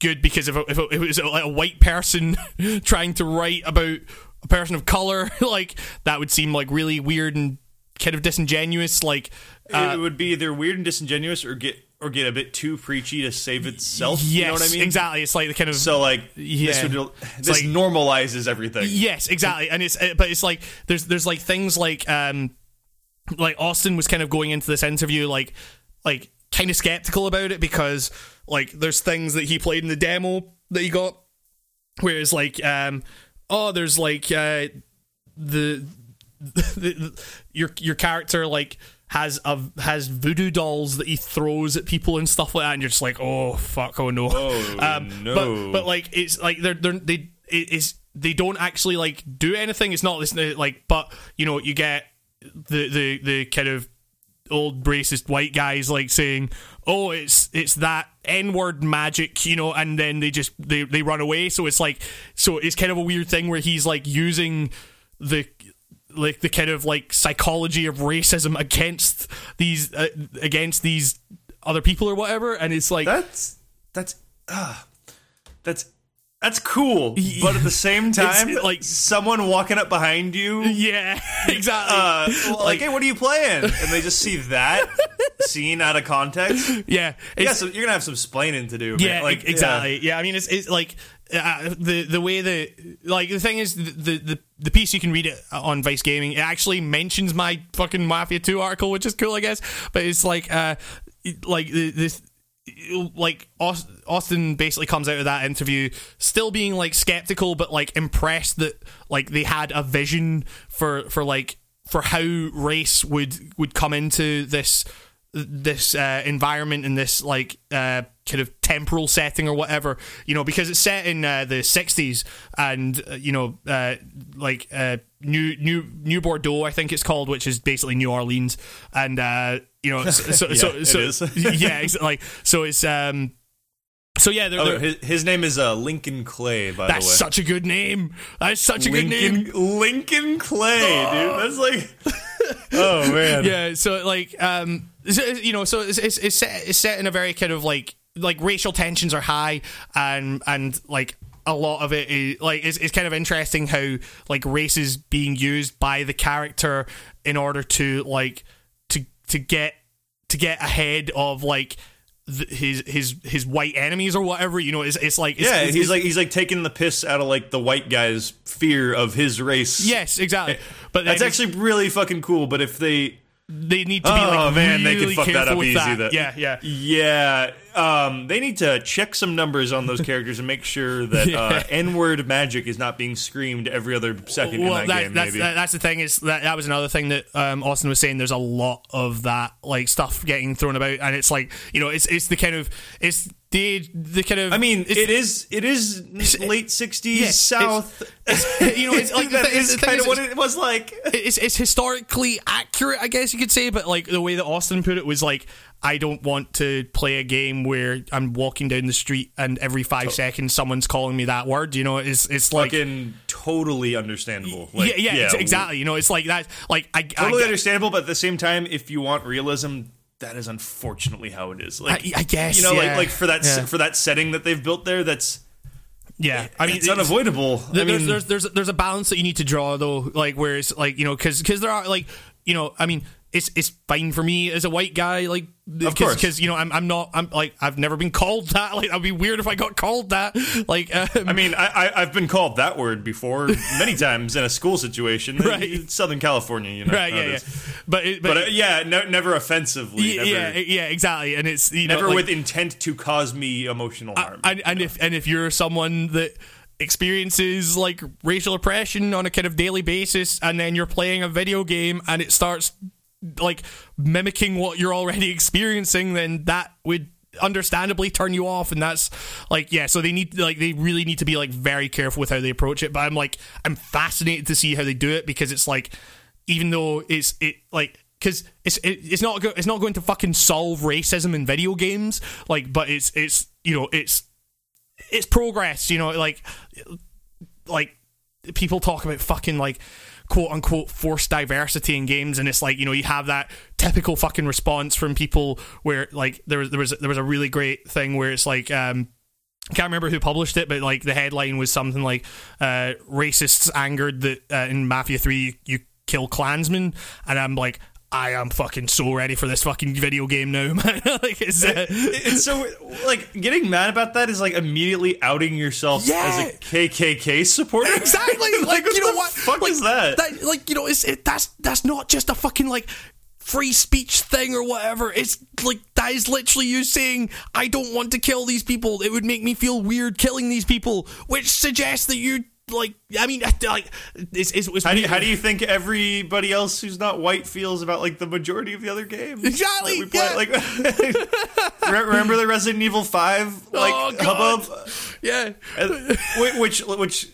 A: good because if it, if it, was like a white person trying to write about a person of color like that would seem like really weird and kind of disingenuous like uh,
B: it would be either weird and disingenuous, or get or get a bit too preachy to save itself.
A: yes
B: you know what I mean?
A: exactly it's like the kind of
B: So like
A: Yeah.
B: this would this
A: like-
B: normalizes everything.
A: Yes, exactly. And it's but it's like there's there's like things like um like Austin was kind of going into this interview like like kind of skeptical about it because like there's things that he played in the demo that he got whereas like um oh there's like uh the, the your your character like has a has voodoo dolls that he throws at people and stuff like that and you're just like oh fuck oh no.
B: Oh, um, no.
A: but but like it's like they're they're they it is they don't actually like do anything. It's not this uh, like but you know you get the the the kind of old racist white guys like saying oh it's it's that n-word magic you know and then they just they, they run away. So it's like so it's kind of a weird thing where he's like using the like the kind of like psychology of racism against these uh, against these other people or whatever and it's like
B: That's that's uh, that's that's cool, but at the same time,
A: like-
B: someone walking up behind you,
A: yeah exactly
B: uh, well, like, "Hey, what are you playing?" And they just see that scene out of context.
A: yeah
B: Yeah, so you're gonna have some splaining to do. man.
A: Yeah,
B: like
A: exactly. Yeah. I mean, it's it's like uh, the the way that like the thing is the, the the piece you can read it on Vice Gaming. It actually mentions my fucking Mafia Two article, which is cool, I guess. But it's like uh like the- this. Like Austin basically comes out of that interview still being like skeptical, but like impressed that like they had a vision for for like for how race would would come into this this uh, environment and this like uh, kind of temporal setting or whatever you know because it's set in uh, the 60s and uh, you know uh, like uh, new new new bordeaux i think it's called which is basically new orleans and uh, you know so so,
B: Yeah,
A: so,
B: it
A: so
B: is.
A: yeah ex- like so it's um so yeah they're,
B: Oh,
A: they're-
B: his, his name is uh, Lincoln Clay. By
A: that's
B: the way, That's
A: such a good name that's such a good name
B: Lincoln Lincoln Clay, dude. That's like, oh man.
A: yeah so like um you know so it's, it's, it's set it's set in a very kind of like like racial tensions are high and and like a lot of it is like it's, it's kind of interesting how like race is being used by the character in order to like to to get to get ahead of like th- his his his white enemies or whatever you know it's, it's like it's,
B: Yeah,
A: it's-
B: he's like he's like taking the piss out of like the white guy's fear of his race.
A: yes exactly eh, but
B: That's actually really fucking cool, but if they
A: they need to be
B: Oh
A: like
B: man, they can fuck that up easy.
A: That yeah yeah
B: yeah. Um, they need to check some numbers on those characters and make sure that uh, N-word magic is not being screamed every other second in that, game.
A: that's,
B: maybe
A: that- that's the thing is that that was another thing that um, Austin was saying. There's a lot of that like stuff getting thrown about, and it's like you know, it's it's the kind of it's the the kind of
B: I mean,
A: it's,
B: it is it is late '60s
A: Yes,
B: South.
A: it's- you know, it's like
B: that
A: thing-
B: is kind of what it was like.
A: it's it's historically accurate, I guess you could say, but like the way that Austin put it was like, I don't want to play a game where I'm walking down the street and every five seconds someone's calling me that word. You know, it's it's like
B: Fucking totally understandable. Like,
A: yeah, yeah, ex- exactly. You know, it's like that. Like I, I
B: Totally
A: get-
B: understandable, but at the same time, if you want realism, that is unfortunately how it is. Like,
A: I- I guess,
B: you know,
A: yeah.
B: like like for that
A: Yeah.
B: for that setting that they've built there, that's
A: yeah. I mean,
B: it's unavoidable. I mean,
A: there's, there's there's there's a balance that you need to draw though, like where it's like you know because because there are like you know I mean it's it's fine for me as a white guy like
B: Of course.
A: because you know I'm I'm not I'm like I've never been called that like that'd be weird if I got called that like um,
B: I mean, I, I I've been called that word before many times in a school situation.
A: Right.
B: Southern California, you know.
A: right yeah yeah but it,
B: But uh, yeah, no, never offensively.
A: yeah,
B: never,
A: yeah yeah exactly and it's you know
B: never
A: like-
B: with intent to cause me emotional harm.
A: and, and if and if you're someone that experiences like racial oppression on a kind of daily basis and then you're playing a video game and it starts like mimicking what you're already experiencing then that would understandably turn you off and that's like yeah so they need like they really need to be like very careful with how they approach it but i'm like i'm fascinated to see how they do it because it's like even though it's it like because it's it, it's not go, it's not going to fucking solve racism in video games like but it's it's you know it's it's progress you know like like people talk about fucking like quote unquote forced diversity in games and it's like you know you have that typical fucking response from people where like there was there was there was a really great thing where it's like um I can't remember who published it, but like the headline was something like uh, "racists angered that uh, in Mafia Three you, you kill Klansmen," and I'm like, I am fucking so ready for this fucking video game now, man. like it's uh,
B: it's so like getting mad about that is like immediately outing yourself
A: Yeah.
B: as a KKK supporter.
A: exactly like,
B: Like,
A: you know what
B: fuck
A: like,
B: is that?
A: like you know it's it, that's that's not just a fucking like free speech thing or whatever it's like that is literally you saying i don't want to kill these people it would make me feel weird killing these people which suggests that you like i mean like it's, it's, it's
B: How do, you, how do you think everybody else who's not white feels about like the majority of the other games?
A: Exactly,
B: we play?
A: yeah.
B: Like, re- remember the Resident Evil Five like
A: Oh,
B: hubbub,
A: yeah
B: Uh, whi- which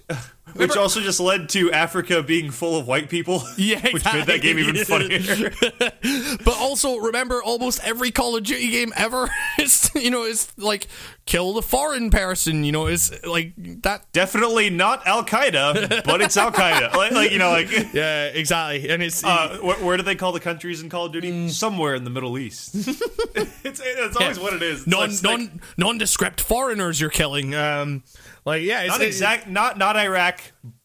B: which also just led to Africa being full of white people.
A: Yeah,
B: which made that game even funnier.
A: but also remember almost every call of duty game ever is you know is like kill the foreign person you know it's like that
B: Definitely not Al Qaeda, but it's Al Qaeda. Like, like you know, like
A: yeah exactly and it's
B: uh, where, where do they call the countries in Call of Duty?
A: Mm.
B: Somewhere in the Middle East. it's it's always what it is. It's
A: non
B: like-
A: non nondescript foreigners you're killing. Um, like yeah, it's,
B: not exact, not not Iraq,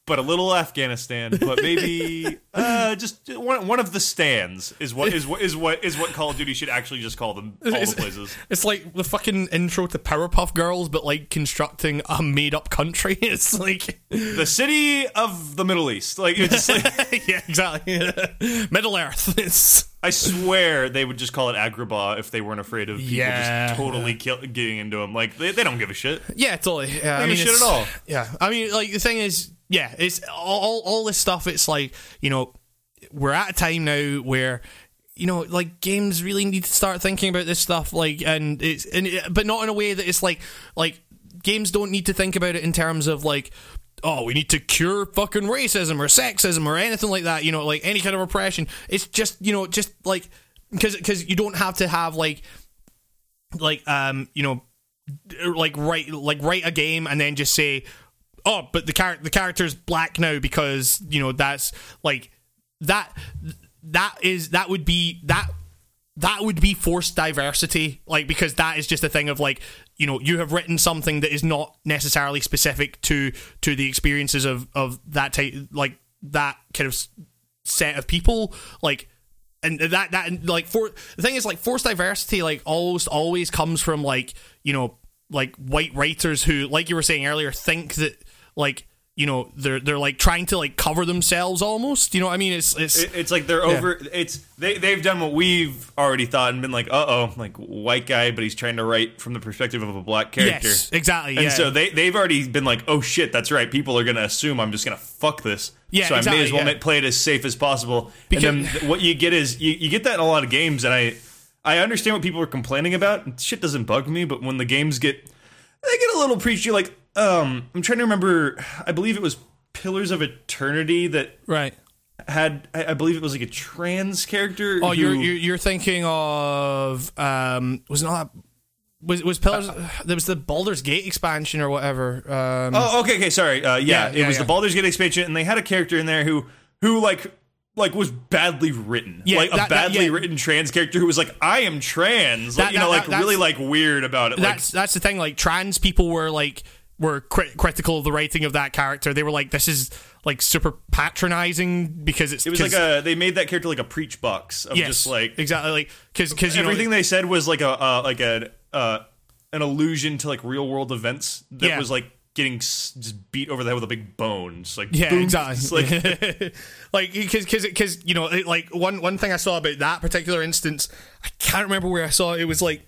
B: but a little Afghanistan, but maybe uh, just one one of the stands is what is what is what is what Call of Duty should actually just call them. All the places.
A: It's like the fucking intro to Powerpuff Girls, but like constructing a made up country. It's like
B: The city of the Middle East. Like it's just like,
A: yeah, exactly. Middle Earth. It's
B: I swear they would just call it Agrabah if they weren't afraid of people
A: Yeah.
B: just totally kill, getting into them. Like they, they don't give a shit.
A: yeah, totally. Yeah, I
B: give a
A: mean,
B: shit at all.
A: Yeah, I mean, like the thing is, yeah, it's all all, this stuff. It's like you know, we're at a time now where you know, like games really need to start thinking about this stuff, like, and it's, and it, but not in a way that it's like, like games don't need to think about it in terms of like, oh, we need to cure fucking racism or sexism or anything like that. You know, like any kind of oppression. It's just you know, just like because because you don't have to have like like um you know like write like write a game and then just say oh but the character the character's black now because you know that's like that that is that would be that that would be forced diversity like because that is just a thing of like you know you have written something that is not necessarily specific to to the experiences of of that type like that kind of set of people like and that that like for the thing is like forced diversity like almost always comes from like you know like white writers who like you were saying earlier think that like you know they're they're like trying to like cover themselves almost you know what i mean it's it's
B: It's like they're over. It's they they've done what we've already thought and been like, uh oh, like white guy, but he's trying to write from the perspective of a black character.
A: yes exactly
B: And
A: yeah
B: so they they've already been like, oh shit, that's right. People are gonna assume I'm just gonna fuck this.
A: Yeah,
B: so I may as well
A: yeah.
B: play it as safe as possible.
A: Because-
B: and then what you get is you, you get that in a lot of games, and I I understand what people are complaining about. Shit doesn't bug me, but when the games get they get a little preachy, like um, I'm trying to remember. I believe it was Pillars of Eternity that
A: right
B: had I, I believe it was like a trans character.
A: oh
B: who-
A: you're, you're you're thinking of um was it not was was pillars there was the Baldur's Gate expansion or whatever um
B: Oh, okay, okay, sorry. Uh, yeah,
A: Yeah, yeah,
B: it was
A: yeah.
B: the Baldur's Gate expansion, and they had a character in there who, who like, like was badly written,
A: Yeah,
B: like a
A: that- that-
B: badly
A: yeah.
B: written trans character who was like, "I am trans," like,
A: That-
B: you know,
A: that-
B: like
A: that-
B: really like weird about it. Like,
A: that's that's the thing. Like trans people were like were crit- critical of the writing of that character. They were like, this is like super patronizing because it's
B: it was like a they made that character like a preach box of
A: yes,
B: just like
A: exactly like because because
B: everything
A: know
B: they said was like a uh, like a uh, an allusion to like real world events that
A: Yeah.
B: was like getting s- just beat over the head with a big bone, just like
A: Yeah,
B: boom.
A: exactly.
B: It's like
A: like because because because you know it, like one one thing I saw about that particular instance, I can't remember where I saw it. It was like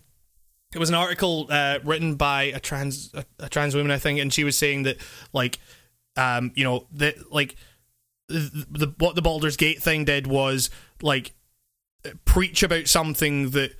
A: it was an article uh, written by a trans a, a trans woman, I think, and she was saying that like um you know that like the, the what the Baldur's Gate thing did was like preach about something that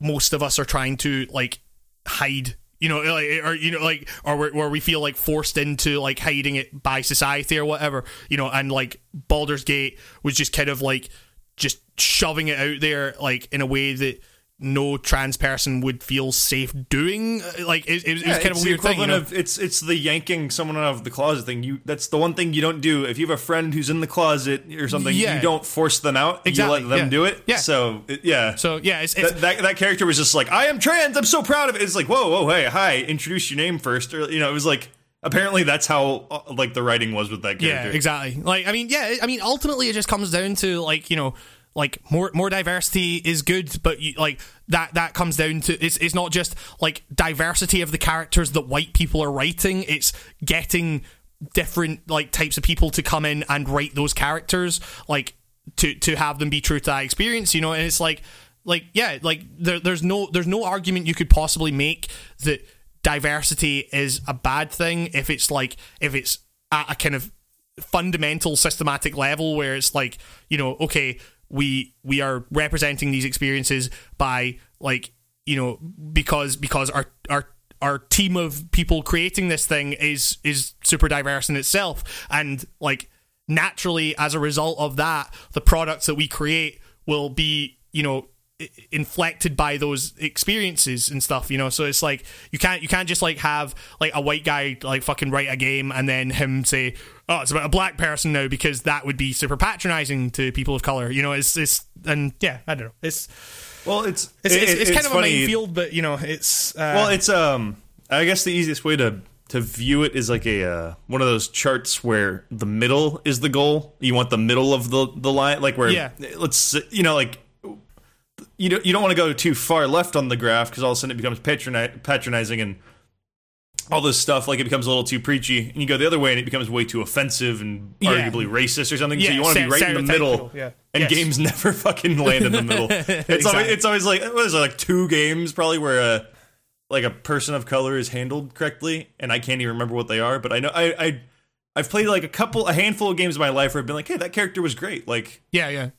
A: most of us are trying to like hide. You know like or you know like or where, we feel like forced into like hiding it by society or whatever you know and like Baldur's Gate was just kind of like just shoving it out there like in a way that no trans person would feel safe doing like it, it, was- it was kind of a weird thing you know?
B: of it's it's the yanking someone out of the closet thing. You that's the one thing you don't do. If you have a friend who's in the closet or something,
A: Yeah.
B: you don't force them out.
A: Exactly,
B: You let them
A: yeah.
B: do it.
A: Yeah.
B: So it, yeah.
A: so yeah it's, it's
B: that, that that character was just like, I am trans. I'm so proud of it. It's like, whoa, whoa, hey, hi. Introduce your name first, or you know, it was like apparently that's how uh, like the writing was with that character.
A: Yeah,
B: character.
A: exactly. Like, I mean, yeah, I mean, ultimately, it just comes down to like, you know, like more more diversity is good, but you, like that that comes down to it's it's not just like diversity of the characters that white people are writing. It's getting different like types of people to come in and write those characters, like to to have them be true to that experience. You know, and it's like like yeah, like there, there's no there's no argument you could possibly make that diversity is a bad thing if it's like if it's at a kind of fundamental systematic level where it's like you know okay we we are representing these experiences by like you know because because our our our team of people creating this thing is is super diverse in itself. And like naturally as a result of that the products that we create will be you know inflected by those experiences and stuff you know so it's like you can't you can't just like have like a white guy like fucking write a game and then him say oh it's about a black person now because that would be super patronizing to people of color you know it's it's and yeah i don't know it's
B: Well, it's
A: it's,
B: it-
A: it's,
B: it-
A: it's kind of
B: funny.
A: a minefield but you know it's uh,
B: Well, it's um. I guess the easiest way to to view it is like a uh, one of those charts where the middle is the goal. You want the middle of the the line, like where
A: Yeah.
B: let's you know like you don't you don't want to go too far left on the graph because all of a sudden it becomes patroni- patronizing and all this stuff like it becomes a little too preachy and you go the other way and it becomes way too offensive and
A: Yeah.
B: arguably racist or something so you want to be right in the middle
A: yeah.
B: and
A: Yes.
B: games never fucking land in the middle it's always it's always like what is it like two games probably where a like a person of color is handled correctly and I can't even remember what they are but I know I I I've played like a couple a handful of games in my life where I've been like hey that character was great like
A: yeah yeah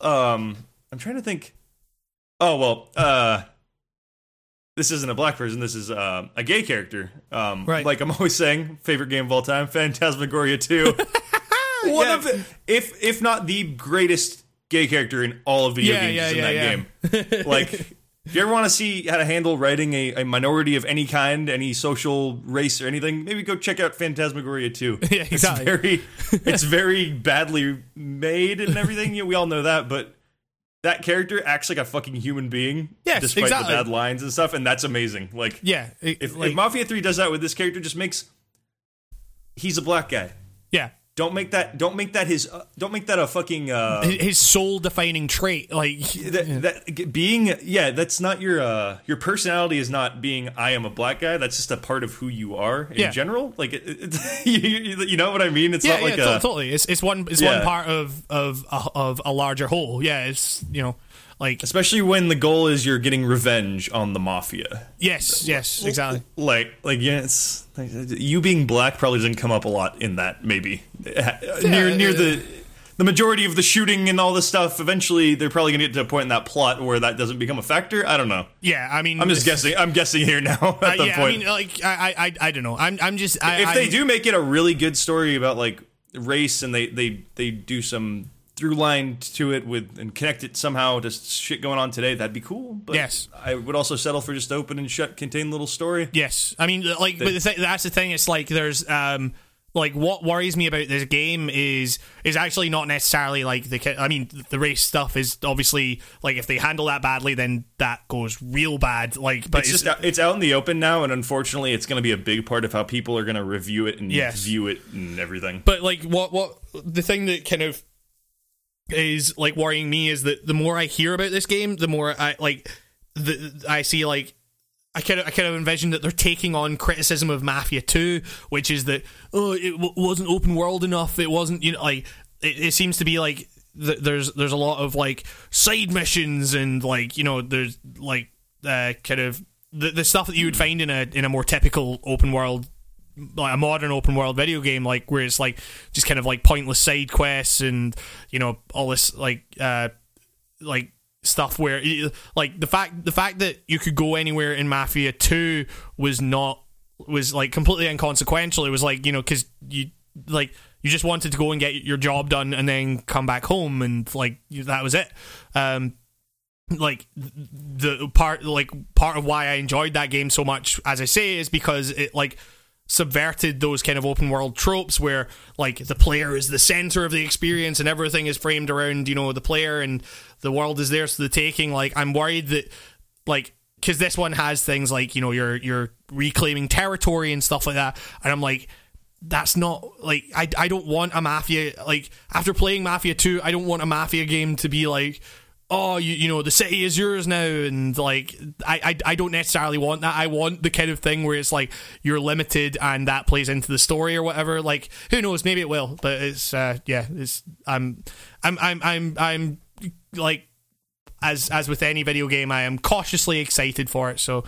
B: um I'm trying to think oh well uh this isn't a black person this is uh, a gay character um
A: Right.
B: like I'm always saying favorite game of all time Phantasmagoria 2 one
A: Yeah.
B: of the, if if not the greatest gay character in all of video
A: Yeah,
B: games
A: yeah,
B: in that game like if you ever want to see how to handle writing a, a minority of any kind, any social race or anything, maybe go check out Phantasmagoria 2.
A: Yeah, exactly.
B: It's very, it's very badly made and everything. We all know that, but that character acts like a fucking human being,
A: Yes,
B: despite
A: exactly.
B: the bad lines and stuff, and that's amazing. Like,
A: Yeah, it-
B: if,
A: like,
B: if Mafia Three does that with this character, just makes he's a black guy.
A: yeah,
B: Don't make that. Don't make that his. Uh, don't make that a fucking. Uh,
A: his soul defining trait. Like,
B: that, that being yeah that's not your uh your personality is not being i am a black guy that's just a part of who you are in
A: Yeah.
B: general like it, it, you, you know what i mean it's
A: yeah,
B: not like
A: yeah,
B: a
A: totally. It's it's one it's
B: Yeah.
A: one part of of of a larger whole. Yeah, it's you know, like
B: especially when the goal is you're getting revenge on the mafia
A: yes, yes, exactly.
B: like like yeah it's like, you being black probably doesn't come up a lot in that maybe near near the the majority of the shooting and all this stuff eventually they're probably gonna get to a point in that plot where that doesn't become a factor i don't know
A: Yeah, I mean,
B: i'm just guessing i'm guessing here now at
A: Uh,
B: the
A: yeah,
B: point
A: I mean, like I, I, I, I don't know. I'm, I'm just. I,
B: if they
A: I'm-
B: do make it a really good story about like race and they they they do some through line to it with and connect it somehow to shit going on today that'd be cool but
A: Yes.
B: i would also settle for just open and shut contained little story
A: Yes, I mean, like, but the th- that's the thing. It's like there's, um, like, what worries me about this game is is actually not necessarily like the. I mean, the race stuff is obviously like if they handle that badly, then that goes real bad. Like, but
B: it's just out, it's out in the open now and unfortunately it's going to be a big part of how people are going to review it and
A: Yes.
B: view it and everything
A: but like what what the thing that kind of is like worrying me is that the more I hear about this game, the more I like the I see like I kind of I kind of envision that they're taking on criticism of Mafia 2, which is that oh it w- wasn't open world enough, it wasn't you know like it, it seems to be like th- there's there's a lot of like side missions and like you know there's like uh, kind of the the stuff that you would find in a in a more typical open world like a modern open world video game like where it's like just kind of like pointless side quests and you know all this like uh like stuff where like the fact the fact that you could go anywhere in Mafia 2 was not was like completely inconsequential. It was like you know cuz you like you just wanted to go and get your job done and then come back home and like that was it. Um like the part like part of why I enjoyed that game so much as I say is because it like subverted those kind of open world tropes where like the player is the center of the experience and everything is framed around you know the player and the world is theirs to the taking like i'm worried that like because this one has things like you know you're you're reclaiming territory and stuff like that and i'm like that's not like I, I don't want a mafia like after playing mafia 2 i don't want a mafia game to be like oh you, you know the city is yours now and like I, I i don't necessarily want that i want the kind of thing where it's like you're limited and that plays into the story or whatever like who knows maybe it will but it's uh yeah it's i'm i'm i'm i'm, I'm like as as with any video game i am cautiously excited for it so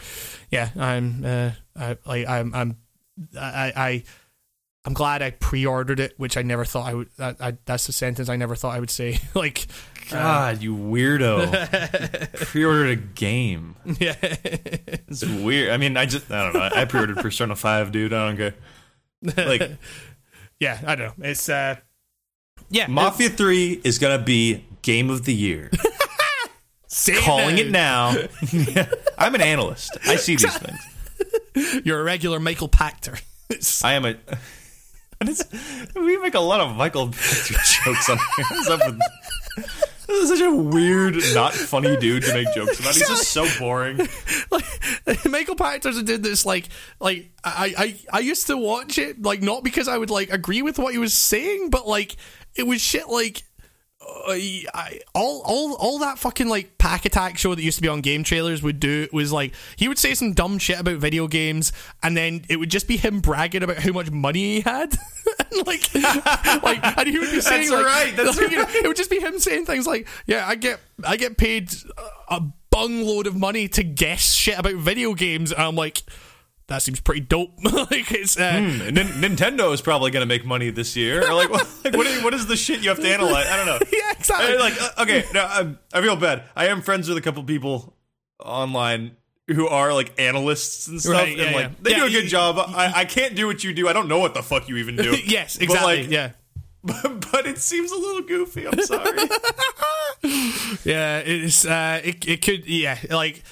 A: yeah i'm uh i like i'm i'm i i I'm glad I pre-ordered it, which I never thought I would. I, that's the sentence I never thought I would say. like,
B: god you weirdo pre-ordered a game
A: yeah,
B: it's weird i mean i just i don't know i pre-ordered persona 5 dude i don't care like
A: yeah. I don't know. It's uh, yeah.
B: Mafia 3 is going to be game of the year. Calling it
A: now.
B: I'm an analyst. I see these things.
A: You're a regular Michael Pachter.
B: I am a. And it's, we make a lot of Michael Pachter jokes on here. What's up with this is such a weird, not funny dude to make jokes about. He's just so boring.
A: like, Michael Pachter did this like like I, I I used to watch it like not because I would like agree with what he was saying, but like it was shit like Uh, I, all all all that fucking like Pach Attack show that used to be on game trailers would do was like he would say some dumb shit about video games and then it would just be him bragging about how much money he had. And like like and he would be saying like,
B: right, that's
A: like, you know, it would just be him saying things like yeah I get I get paid a bung load of money to guess shit about video games. And I'm like that seems pretty dope like it's uh,
B: Nin- Nintendo is probably going to make money this year. Or like, what, like what, is, what is the shit you have to analyze? I don't know.
A: yeah exactly
B: like, uh, okay, no, I'm, I feel bad. I am friends with a couple people online who are like analysts and stuff,
A: Right, yeah,
B: and like
A: yeah.
B: they
A: Yeah,
B: do a good job. I, I can't do what you do. I don't know what the fuck you even do.
A: yes
B: But,
A: exactly
B: like,
A: yeah
B: but, but it seems a little goofy. I'm sorry.
A: Yeah, it's uh, it it could yeah like.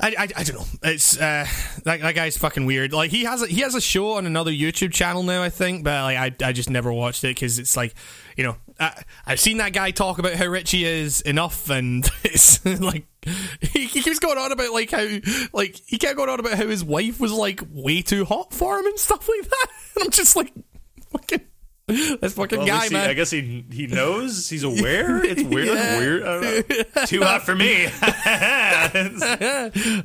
A: I, I, I don't know. It's uh that, that guy's fucking weird. Like he has a, he has a show on another YouTube channel now, I think, but like I, I just never watched it because it's like you know I, I've seen that guy talk about how rich he is enough, and it's like he, he keeps going on about like how like he kept going on about how his wife was like way too hot for him and stuff like that. And I'm just like, fucking. This fucking
B: Well,
A: guy,
B: he-
A: man.
B: I guess he he knows. He's aware. It's weird.
A: Yeah.
B: weird. I don't know. Too hot for me.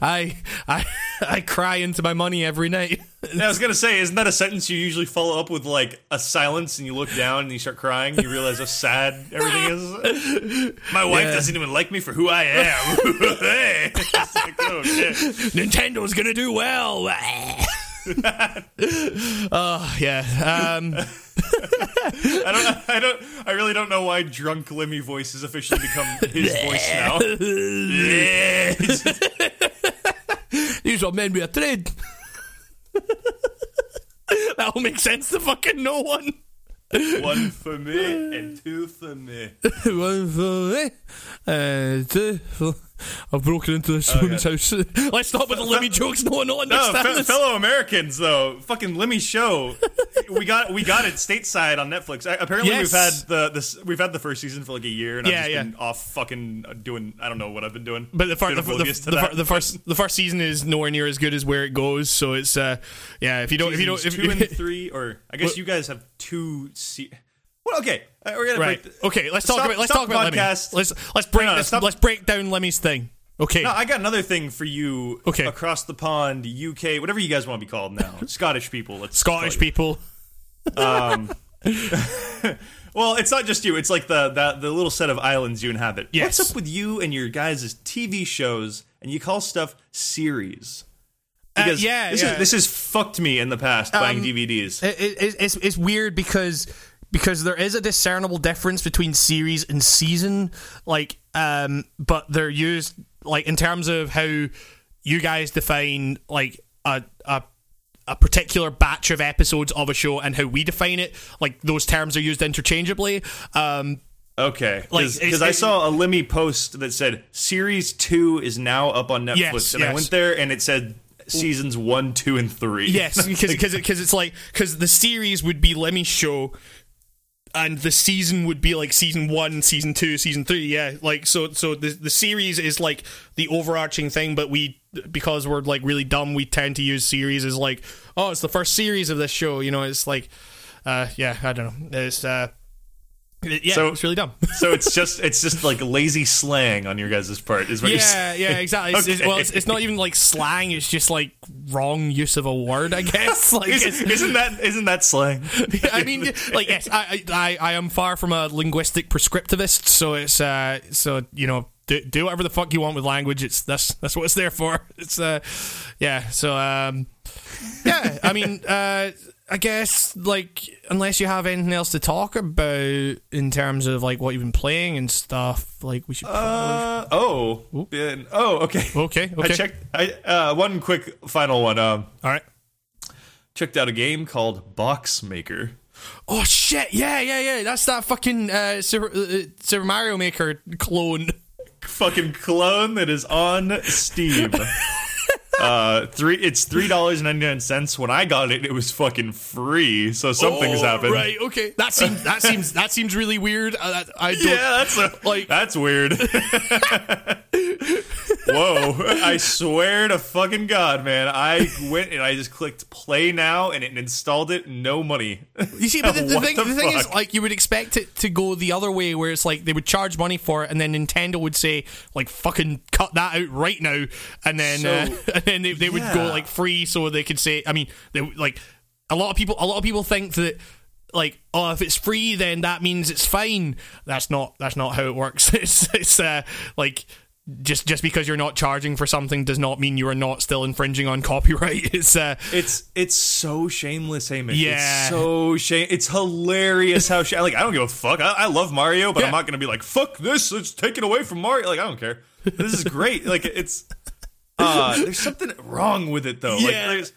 A: I I I cry into my money every night.
B: I was gonna say, isn't that a sentence you usually follow up with like a silence, and you look down and you start crying, and you realize how sad everything is. My wife
A: Yeah.
B: doesn't even like me for who I am. hey. Like, oh.
A: Nintendo's gonna do well. oh yeah. Um,
B: I don't. I don't. I really don't know why drunk Limmy voice has officially become his voice now.
A: These are men with a trade. that will make sense to fucking no one.
B: One for me and two for me.
A: One for me, and two for- I've broken into this woman's house. Let's stop with the Limmy jokes. No one will
B: No, fe-
A: this.
B: fellow Americans though, fucking Limmy show. we got we got it stateside on Netflix. I- Apparently,
A: Yes.
B: we've had the this we've had the first season for like a year, and
A: Yeah,
B: I've just
A: yeah.
B: been off fucking doing I don't know what I've been doing.
A: But the,
B: Been
A: the, the, the, the first the first season is nowhere near as good as where it goes. So it's uh yeah. If you don't if you don't if
B: two and three, or I guess
A: Well-
B: you guys have two. Se- well, okay, uh, we're gonna
A: right
B: break. The-
A: okay. Let's talk
B: Stop-
A: about let's talk about
B: the Limmy.
A: Let's let's break this, let's break down Limmy's thing. Okay.
B: No, I got another thing for you.
A: Okay.
B: across the pond, UK, whatever you guys want to be called now, Scottish people. Let's
A: Scottish people.
B: Um, well, it's not just you. It's like the, the the little set of islands you inhabit.
A: Yes.
B: What's up with you and your guys' TV shows and you call stuff series?
A: Uh,
B: Because
A: yeah,
B: this
A: yeah.
B: is this has fucked me in the past buying
A: Um,
B: DVDs.
A: It, it, it's it's weird because because there is a discernible difference between series and season, like um, but they're used like in terms of how you guys define like a a a particular batch of episodes of a show and how we define it like those terms are used interchangeably um
B: Okay, because
A: it's-
B: I saw a Limmy post that said series two is now up on Netflix,
A: Yes,
B: and I went there and it said seasons one, two, and three.
A: Yes, because because because it's like because the series would be Limmy's show, and the season would be like season one, season two, season three. Yeah, like so so the the series is like the overarching thing, but we because we're like really dumb, we tend to use series as like oh it's the first series of this show. You know, it's like uh yeah I don't know it's uh yeah
B: So-
A: it's really dumb.
B: so it's just it's just like lazy slang on your guys' part. Is what you're
A: Yeah,
B: saying.
A: yeah, exactly. It's, it's- well, it's, it's not even like slang. It's just like wrong use of a word, I guess. Like,
B: Isn't, isn't that isn't that slang?
A: I mean, like, yes, I, I, I am far from a linguistic prescriptivist, so it's, uh, so you know, do, do whatever the fuck you want with language. It's that's that's what it's there for. It's, uh, yeah. So, um, yeah. I mean, uh, I guess like unless you have anything else to talk about in terms of like what you've been playing and stuff, like we should.
B: Uh, oh, oh, okay.
A: okay.
B: I checked. I uh, one quick final one. Um,
A: All right.
B: checked out a game called Box Maker.
A: Oh shit! Yeah, yeah, yeah. That's that fucking uh, Super, uh, Super Mario Maker clone.
B: Fucking clone that is on Steam. uh, three. It's three dollars and ninety nine cents. When I got it, it was fucking free. So something's
A: Oh,
B: happened.
A: Right. Okay. That seems that seems that seems really weird. Uh, that- I don't.
B: Yeah, that's a,
A: Like-
B: that's weird. Whoa! I swear to fucking god, man! I went and I just clicked play now, and it installed it. No money.
A: You see, but the, the thing,
B: the
A: the, thing is, like, you would expect it to go the other way, where it's like they would charge money for it, and then Nintendo would say, like, "Fucking cut that out right now," and then
B: So,
A: uh, and then they, they would go like free, so they could say, I mean, they like a lot of people, a lot of people think that. Like oh, if it's free, then that means it's fine. That's not. That's not how it works. It's. It's uh, like just just because you're not charging for something does not mean you are not still infringing on copyright. It's uh,
B: It's it's so shameless, Hamish.
A: Yeah.
B: It's so shame. It's hilarious how sh- like I don't give a fuck. I, I love Mario, but
A: Yeah.
B: I'm not gonna be like fuck this. It's taken away from Mario. Like I don't care. This is great. like it's uh there's something wrong with it though. Like
A: Yeah.
B: there's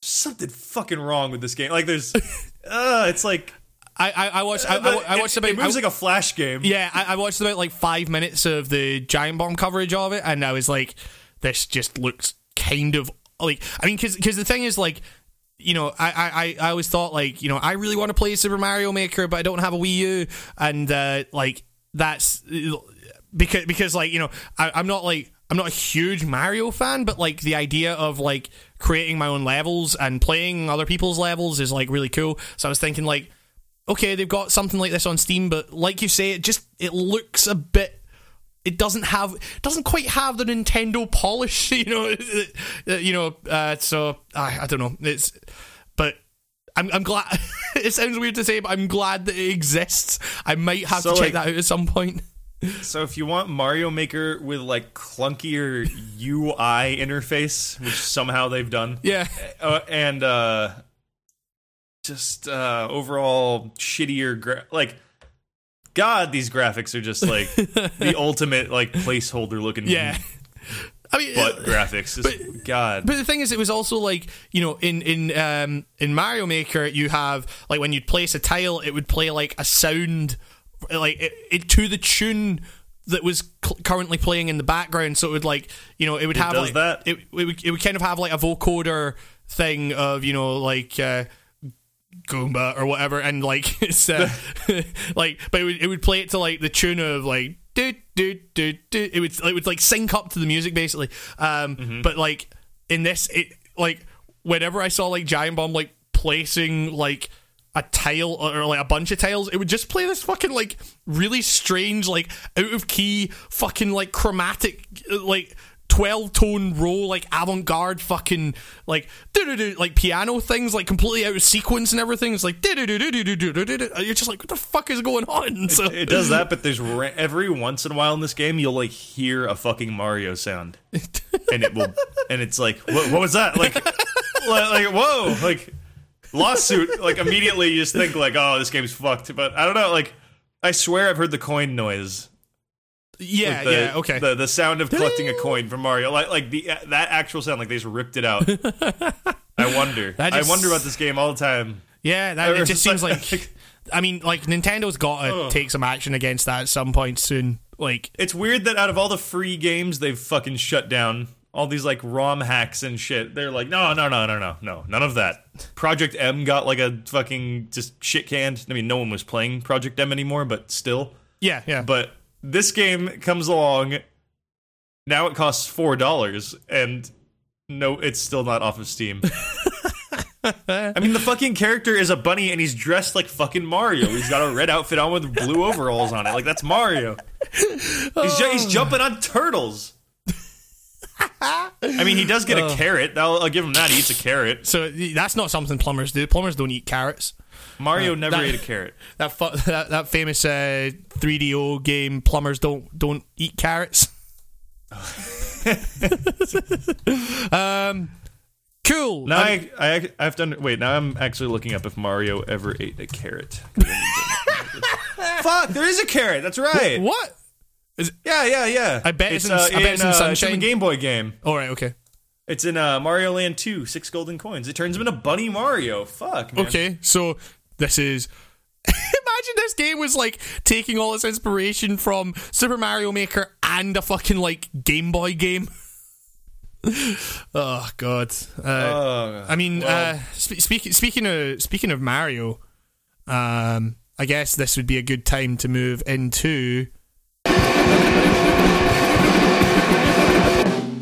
B: something fucking wrong with this game. Like there's uh it's like
A: I I, I watched I, I, I watched
B: it,
A: about
B: it moves
A: I-
B: like a flash game.
A: Yeah, I, I watched about like five minutes of the Giant Bomb coverage of it, and I was like, this just looks kind of like. I mean, because the thing is, like, you know, I, I, I always thought like, you know, I really want to play Super Mario Maker, but I don't have a Wii U, and uh, like that's because because like you know, I, I'm not like I'm not a huge Mario fan, but like the idea of like creating my own levels and playing other people's levels is like really cool. So I was thinking like, okay, they've got something like this on Steam, but like you say, it just it looks a bit it doesn't have doesn't quite have the Nintendo polish, you know, you know. Uh, so I, I don't know. It's but I'm I'm glad. it sounds weird to say, but I'm glad that it exists. I might have
B: So,
A: to check
B: like-
A: that out at some point.
B: So if you want Mario Maker with like clunkier UI interface, which somehow they've done,
A: Yeah,
B: uh, and uh, just uh, overall shittier, gra- like God, these graphics are just like the ultimate like placeholder looking
A: yeah. I mean,
B: but graphics. Just, God,
A: But the thing is, it was also like you know, in in um, in Mario Maker, you have like when you'd place a tile, it would play like a sound, like it, it to the tune that was cl- currently playing in the background. So it would like you know, it would have
B: does
A: like,
B: that?
A: It, it would it would kind of have like a vocoder thing of you know like. Uh, Goomba or whatever, and like it's uh, like, but it would, it would play it to like the tune of like do do do do. It would it would like sync up to the music basically. Um,
B: Mm-hmm.
A: but like in this, it like whenever I saw like Giant Bomb like placing like a tile or, like a bunch of tiles, it would just play this fucking like really strange like out of key fucking like chromatic uh, like. 12 tone row like avant-garde fucking like do-do-do, like piano things like completely out of sequence and everything it's like you're just like what the fuck is going on so
B: it does that. But there's ra- every once in a while in this game, you'll like hear a fucking Mario sound, and it will, and it's like, what, what was that? Like, like, whoa, like lawsuit. Like immediately, you just think like, oh, this game's fucked. But I don't know. Like, I swear I've heard the coin noise.
A: yeah
B: the,
A: yeah okay
B: The the sound of collecting a coin from Mario, like like the uh, that actual sound, like they just ripped it out. I wonder.
A: That
B: I wonder about this game all the time.
A: Yeah, that, it just seems like. I mean, like Nintendo's got to take some action against that at some point soon. Like,
B: It's weird that out of all the free games they've fucking shut down, all these like ROM hacks and shit, they're like, no, no, no, no, no, no, none of that. Project M got like a fucking just shit canned. I mean, no one was playing Project M anymore, but still.
A: yeah, yeah,
B: But this game comes along. Now it costs four dollars, and no, it's still not off of Steam. I mean, the fucking character is a bunny, and he's dressed like fucking Mario. He's got a red outfit on with blue overalls on it. Like that's Mario. He's, ju- he's oh. jumping on turtles. I mean, he does get a carrot. I'll, I'll give him that. He eats a carrot.
A: so that's not something plumbers do. Plumbers don't eat carrots.
B: Mario never
A: that-
B: ate a carrot.
A: That fu- that, that famous uh, 3DO game, plumbers don't don't eat carrots. um, cool.
B: Now
A: Um,
B: I, I I have to under- wait. Now I'm actually looking up if Mario ever ate a carrot. Fuck, there is a carrot. That's right.
A: what?
B: Yeah, yeah, yeah.
A: I bet it's in-
B: uh,
A: I bet it's in
B: uh, the
A: Sunshine.
B: Game Boy game.
A: All right, okay,
B: It's in uh, Mario Land 2, six golden coins. It turns him into Bunny Mario. Fuck, man.
A: okay. So this is. Imagine this game was like taking all its inspiration from Super Mario Maker and a fucking like Game Boy game. oh god. Uh,
B: Uh,
A: I mean,
B: well,
A: uh, spe- speaking speaking of speaking of Mario, um, I guess this would be a good time to move into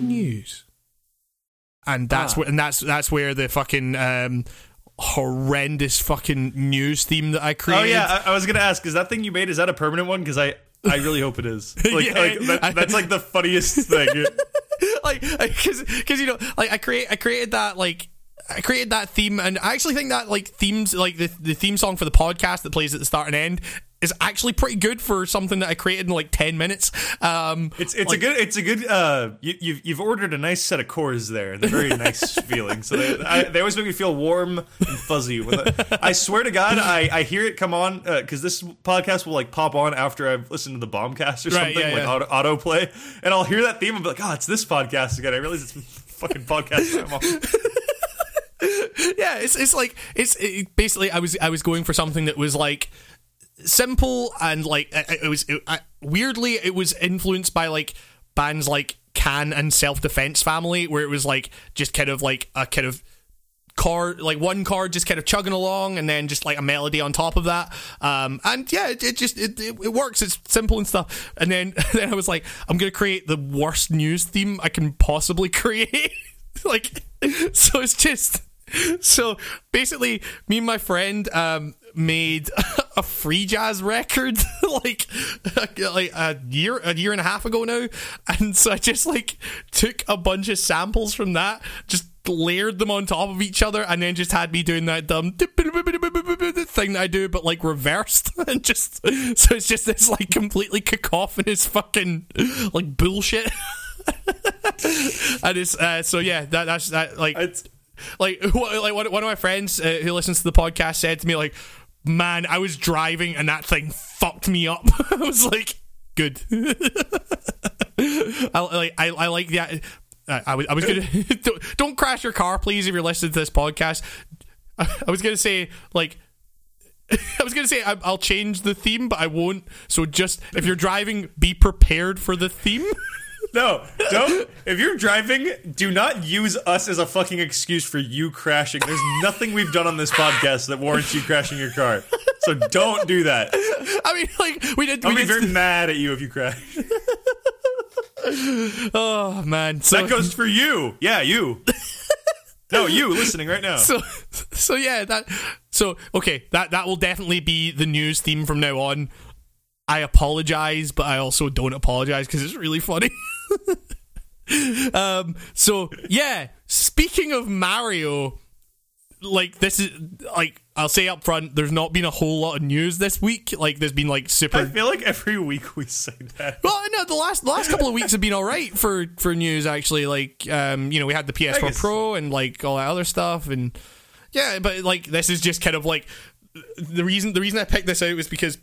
A: news, and that's
B: Ah.
A: where and that's that's where the fucking um, horrendous fucking news theme that I created.
B: oh yeah, I, I was gonna ask, is that thing you made is that a permanent one? Because I I really hope it is. Like,
A: Yeah,
B: like that, that's like the funniest thing.
A: like because because you know like I create I created that like I created that theme and I actually think that like themes like the the theme song for the podcast that plays at the start and end is actually pretty good for something that I created in like ten minutes. Um,
B: It's it's
A: like-
B: a good it's a good uh you, you've you've ordered a nice set of cores there. They're very nice feeling. So they I, they always make me feel warm and fuzzy. With it. I swear to God, I, I hear it come on because this podcast will like pop on after I've listened to the bombcast or
A: Right,
B: something
A: yeah,
B: like
A: yeah.
B: auto autoplay, and I'll hear that theme and be like, oh, it's this podcast again. I realize it's fucking podcast I'm on.
A: yeah, it's it's like it's it, basically I was I was going for something that was like simple and like it, it was it, weirdly it was influenced by like bands like Can and Self Defense Family, where it was like just kind of like a kind of chord, like one chord, just kind of chugging along, and then just like a melody on top of that. Um, and yeah, it, it just it, it, it works. It's simple and stuff. And then then I was like, I'm gonna create the worst news theme I can possibly create. like, so it's just so basically, me and my friend um, made a free jazz record like like a year a year and a half ago now, and so I just like took a bunch of samples from that, just layered them on top of each other, and then just had me doing that dumb thing that I do, but like reversed, and just so it's just this like completely cacophonous fucking like bullshit. and it's uh, so yeah, that, that's that like.
B: It's,
A: like like one, of my friends uh, who listens to the podcast said to me like man i was driving and that thing fucked me up i was like good I, like I, I like that I, I was, I was gonna don't, don't crash your car please if you're listening to this podcast I, I was gonna say like I was gonna say I, I'll change the theme, but I won't. So just if you're driving, be prepared for the theme.
B: No, don't. If you're driving, do not use us as a fucking excuse for you crashing. There's nothing we've done on this podcast that warrants you crashing your car. So don't do that.
A: I mean, like we did.
B: I'll
A: we
B: be
A: did
B: very mad at you if you crash.
A: oh man, so
B: That goes for you. Yeah, you. No, you listening right now.
A: so so yeah that so okay that that will definitely be the news theme from now on. I apologize, but I also don't apologize because it's really funny. um, so yeah, speaking of Mario, like this is like I'll say up front, there's not been a whole lot of news this week. Like there's been like super.
B: I feel like every week we say that.
A: Well, no, the last the last couple of weeks have been all right for for news. Actually, like um, you know, we had the PS4
B: guess-
A: Pro and like all that other stuff, and yeah, but like this is just kind of like the reason the reason I picked this out was because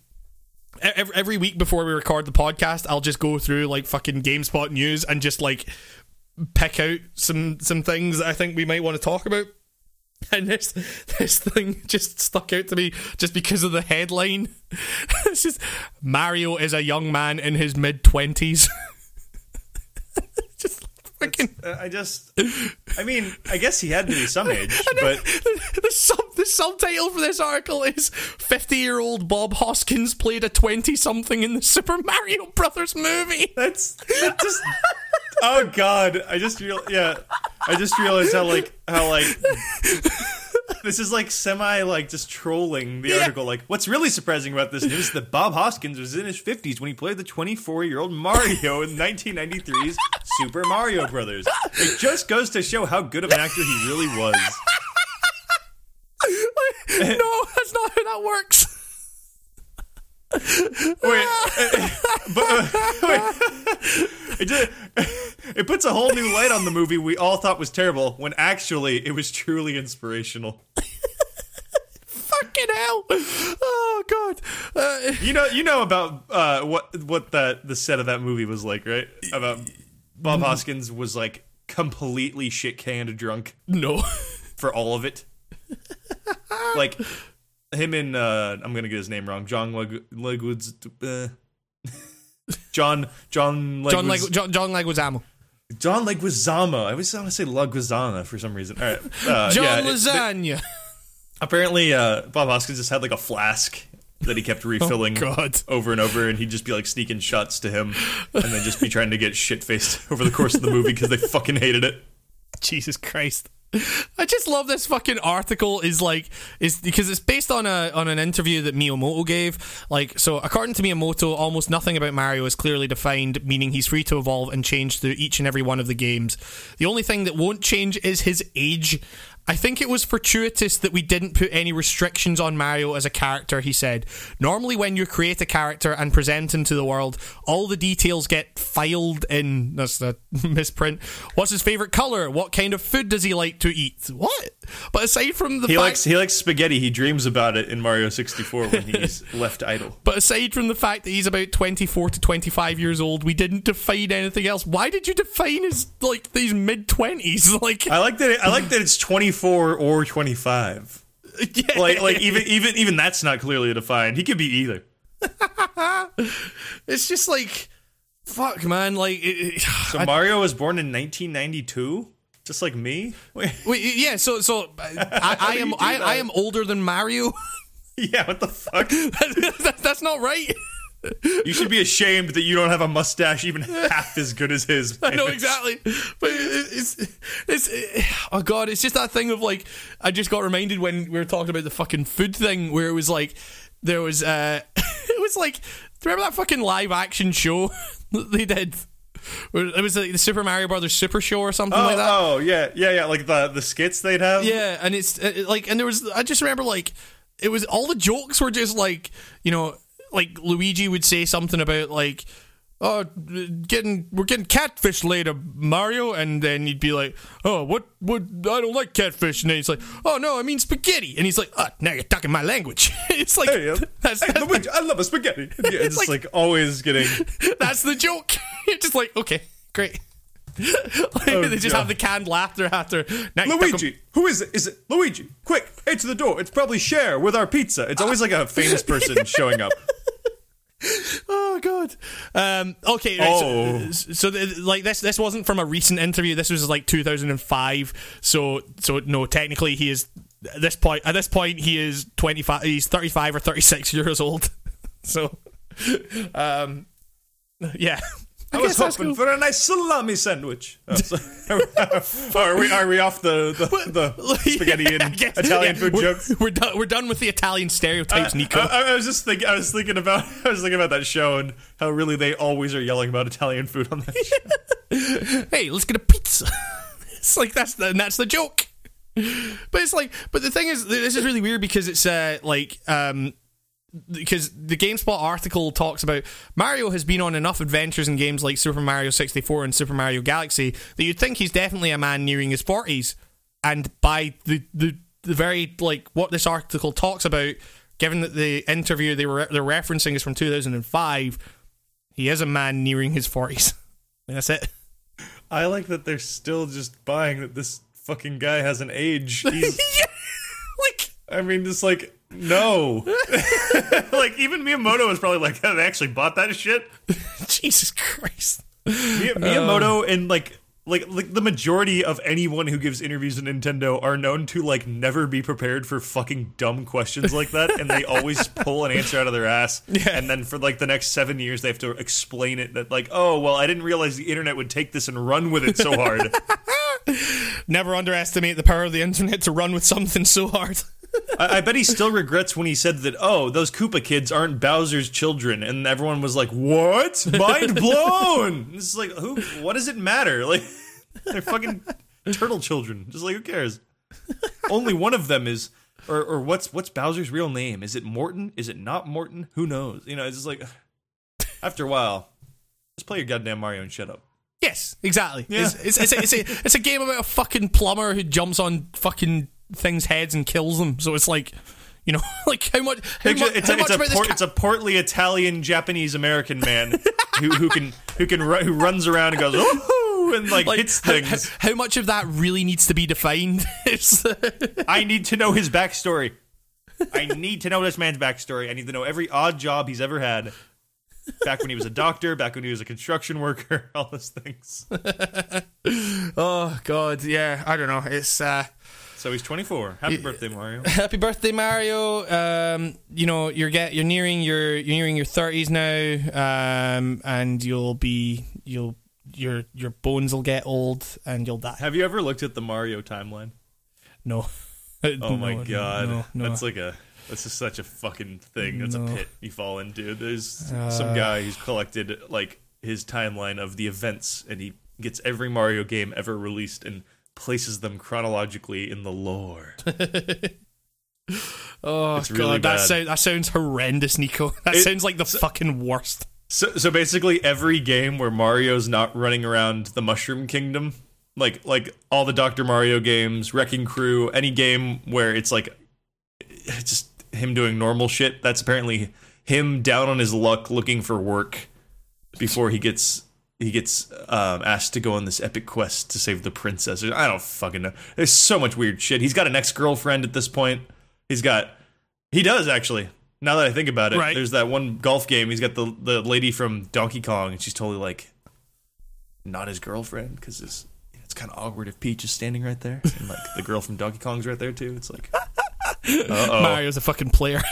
A: every, every week before we record the podcast, I'll just go through like fucking GameSpot news and just like pick out some some things that I think we might want to talk about. And this this thing just stuck out to me just because of the headline. it's just Mario is a young man in his mid twenties. fucking
B: Uh, I just, I mean, I guess he had to be some age, but
A: the, the, sub, the subtitle for this article is 50 year old Bob Hoskins played a 20 something in the Super Mario Brothers movie.
B: that's that just. Oh God! I just real yeah. I just realized how like how like this is like semi like just trolling the
A: Yeah.
B: article. Like, what's really surprising about this news is that Bob Hoskins was in his fifties when he played the 24 year old Mario in 1993's Super Mario Brothers. It just goes to show how good of an actor he really was.
A: no, that's not how that works.
B: Wait, uh, but uh, wait. It, just, it puts a whole new light on the movie we all thought was terrible when actually it was truly inspirational.
A: Fucking hell. Oh, God. Uh,
B: You know, you know about uh, what what that the set of that movie was like, right? About Bob Hoskins was like completely shit canned drunk
A: no.
B: for all of it. like him and uh, I'm gonna get his name wrong. John Leg- Legwoods. Uh, John John Legwoods,
A: John, Leg- John, John Leguizamo.
B: John Leguizamo. I always want to say Leguizana for some reason. All right, uh,
A: John
B: yeah, it-
A: Lasagna.
B: apparently uh, Bob Hoskins just had like a flask that he kept refilling
A: Oh,
B: over and over, and he'd just be like sneaking shots to him, and then just be trying to get shit faced over the course of the movie because they fucking hated it.
A: Jesus Christ. I just love this fucking article is like is because it's based on a on an interview that Miyamoto gave. Like so according to Miyamoto, almost nothing about Mario is clearly defined, meaning he's free to evolve and change through each and every one of the games. The only thing that won't change is his age. I think it was fortuitous that we didn't put any restrictions on Mario as a character, he said. Normally, when you create a character and present him to the world, all the details get filed in. That's the misprint. What's his favorite color? What kind of food does he like to eat? What? But aside from the
B: He
A: fact,
B: likes he likes spaghetti. He dreams about it in Mario 64 when he's left idle.
A: but aside from the fact that he's about 24 to 25 years old, we didn't define anything else. Why did you define his like these mid 20s? Like,
B: I like that. It, I like that it's 24 or 25.
A: yeah.
B: Like like even even even that's not clearly defined. He could be either.
A: it's just like, fuck, man. Like, it, it,
B: So Mario was born in 1992. Just like me? Wait,
A: Wait, yeah. So, so I, I am I, I am older than Mario.
B: yeah, what the fuck?
A: That- that's not right.
B: You should be ashamed that you don't have a mustache even half as good as his.
A: I know exactly, but it- it's it's oh god, it's just that thing of like I just got reminded when we were talking about the fucking food thing where it was like there was uh it was like remember that fucking live action show that they did. It was like the Super Mario Brothers Super Show or something
B: Oh,
A: like that.
B: oh, yeah, yeah, yeah. Like the the skits they'd have.
A: Yeah, and it's uh, like, and there was, I just remember like, it was all the jokes were just like, you know, like Luigi would say something about like, oh, getting we're getting catfish later, Mario, and then he'd be like, oh, what, what, I don't like catfish, and then he's like, oh no, I mean spaghetti, and he's like, oh, now you're talking my language. it's like
B: Hey,
A: that's
B: hey,
A: that's,
B: Luigi, I love a spaghetti. Yeah, it's
A: like-
B: like, always getting.
A: that's the joke. you're just like, okay, great. Like,
B: Oh,
A: they just
B: God.
A: have the canned laughter after
B: Luigi, who is it? Is it Luigi? Quick, answer the door. It's probably Cher with our pizza. It's always like a famous person showing up.
A: Oh god. Um, okay. Right,
B: Oh.
A: So, so the, like this, this wasn't from a recent interview. This was like 2005. So, so no, technically he is at this point. At this point, he is 25. He's 35 or 36 years old. So, um, yeah.
B: I was hoping for a nice salami sandwich. Oh, are we are we off the the, the spaghetti and
A: I guess-
B: Italian
A: yeah,
B: food
A: we're,
B: jokes?
A: We're done. We're done with the Italian stereotypes, Nico.
B: I, I was just thinking. I was thinking about. I was thinking about that show and how really they always are yelling about Italian food on that show.
A: hey, let's get a pizza. it's like that's the and that's the joke. But it's like, but the thing is, this is really weird because it's uh like um because the GameSpot article talks about Mario has been on enough adventures in games like Super Mario 64 and Super Mario Galaxy that you'd think he's definitely a man nearing his 40s. And by the the, the very like what this article talks about, given that the interview they were they're referencing is from 2005, he is a man nearing his 40s. And That's it.
B: I like that they're still just buying that this fucking guy has an age. He's,
A: yeah,
B: I mean, just like no, like even Miyamoto was probably like, they actually bought that shit.
A: Jesus Christ.
B: Mi- um, Miyamoto and like. Like, like the majority of anyone who gives interviews at Nintendo are known to like never be prepared for fucking dumb questions like that, and they always pull an answer out of their ass. And then for like the next seven years, they have to explain it that like, oh well, I didn't realize the internet would take this and run with it so hard.
A: Never underestimate the power of the internet to run with something so hard.
B: I, I bet he still regrets when he said that. Oh, those Koopa kids aren't Bowser's children, and everyone was like, "What? Mind blown!" It's like, who? What does it matter? Like, they're fucking turtle children. Just like, who cares? Only one of them is, or or what's what's Bowser's real name? Is it Morton? Is it not Morton? Who knows? You know, it's just like, after a while, just play your goddamn Mario and shut up.
A: Yes, exactly.
B: Yeah.
A: It's, it's, it's, a, it's, a, it's a game about a fucking plumber who jumps on fucking things' heads and kills them. So it's like, you know, like how much, how,
B: It's,
A: mu-
B: a, it's,
A: how
B: a,
A: much
B: it's, a port,
A: ca-
B: it's a portly Italian Japanese American man who, who can who can who runs around and goes oh and like,
A: like,
B: hits things.
A: how, how much of that really needs to be defined? It's,
B: I need to know his backstory. I need to know this man's backstory. I need to know every odd job he's ever had. Back when he was a doctor, back when he was a construction worker, all those things.
A: oh god, yeah. I don't know. It's uh,
B: So he's 24. Happy birthday, Mario.
A: happy birthday, Mario. Um, you know you're get you're nearing your you're nearing your thirties now, um, and you'll be you'll your your bones will get old and you'll die.
B: Have you ever looked at the Mario timeline?
A: No.
B: Oh my god.
A: No, no.
B: That's like a that's just such a fucking thing. That's
A: No.
B: a pit you fall into. There's
A: Uh.
B: some guy who's collected like his timeline of the events and he gets every Mario game ever released and places them chronologically in the lore.
A: oh
B: It's
A: god,
B: really
A: that sounds that sounds horrendous, Nico. That
B: It-
A: sounds like the fucking worst.
B: So so basically every game where Mario's not running around the Mushroom Kingdom, like like all the Dr. Mario games, Wrecking Crew, any game where it's like eh, just him doing normal shit, that's apparently him down on his luck looking for work before he gets he gets um, asked to go on this epic quest to save the princess. I don't fucking know. There's so much weird shit. He's got an ex-girlfriend at this point. He's got he does actually. Now that I think about it,
A: Right.
B: there's that one golf game. He's got the the lady from Donkey Kong, and she's totally like not his girlfriend because it's it's kind of awkward if Peach is standing right there, and like the girl from Donkey Kong's right there too. It's like, uh-oh.
A: Mario's a fucking player.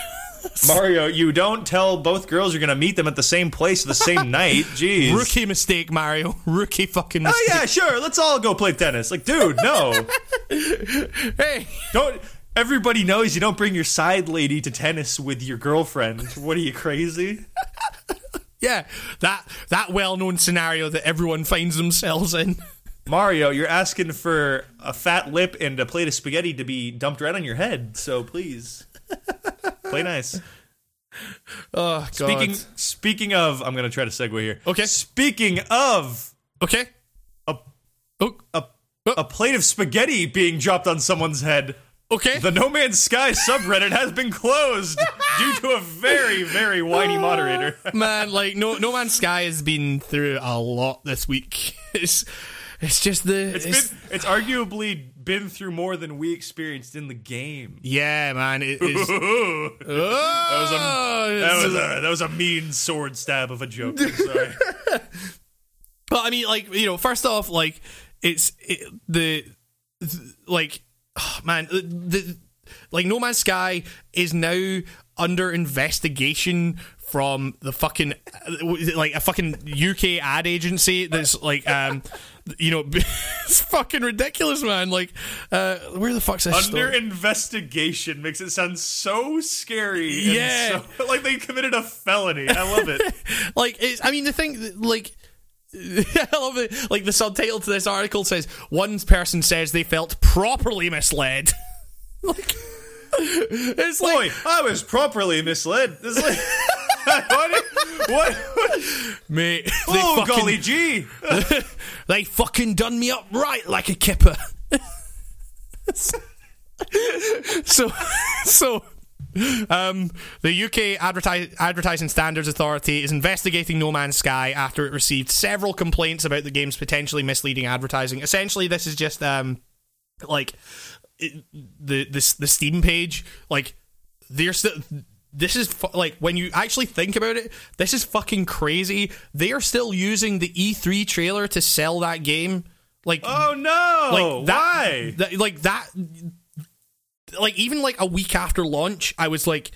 B: Mario, you don't tell both girls you're gonna meet them at the same place the same night. Jeez.
A: Rookie mistake, Mario. Rookie fucking mistake.
B: Oh yeah, sure. Let's all go play tennis. Like, dude, no.
A: Hey,
B: Don't. Everybody knows you don't bring your side lady to tennis with your girlfriend. What are you crazy?
A: yeah, that that well-known scenario that everyone finds themselves in.
B: Mario, you're asking for a fat lip and a plate of spaghetti to be dumped right on your head. So please, play nice.
A: Oh god.
B: Speaking speaking of, I'm gonna try to segue here.
A: Okay.
B: Speaking of
A: okay.
B: a
A: Oh,
B: a, a plate of spaghetti being dropped on someone's head,
A: okay.
B: the No Man's Sky subreddit has been closed due to a very very whiny moderator.
A: Oh, man, like no No Man's Sky has been through a lot this week. It's it's just the
B: It's
A: it's-
B: been it's arguably been through more than we experienced in the game.
A: yeah, man. It is.
B: that
A: Oh,
B: was a that was a that was a mean sword stab of a joke. I'm sorry.
A: But I mean, like you know, first off, like it's it, the, th- like oh, man, the, the like No Man's Sky is now under investigation from the fucking like a fucking UK ad agency that's like um you know it's fucking ridiculous man like uh where the fuck's this
B: Under
A: story?
B: investigation makes it sound so scary.
A: Yeah.
B: so- like they committed a felony. I love it.
A: like it's i mean the thing like I love it. Like the subtitle to this article says, "One person says they felt properly misled." like, it's like,
B: Boy, I was properly misled. It's like, what? What?
A: mate,
B: Oh,
A: fucking,
B: golly gee!
A: they fucking done me up right like a kipper. so, so, um, the UK Advertising Standards Authority is investigating No Man's Sky after it received several complaints about the game's potentially misleading advertising. Essentially, this is just um, like it, the this the Steam page, like they're still. This is fu- like when you actually think about it, this is fucking crazy. They are still using the E3 trailer to sell that game. Like,
B: Oh no!
A: like that,
B: Why?
A: that- like that, like even like a week after launch, I was like,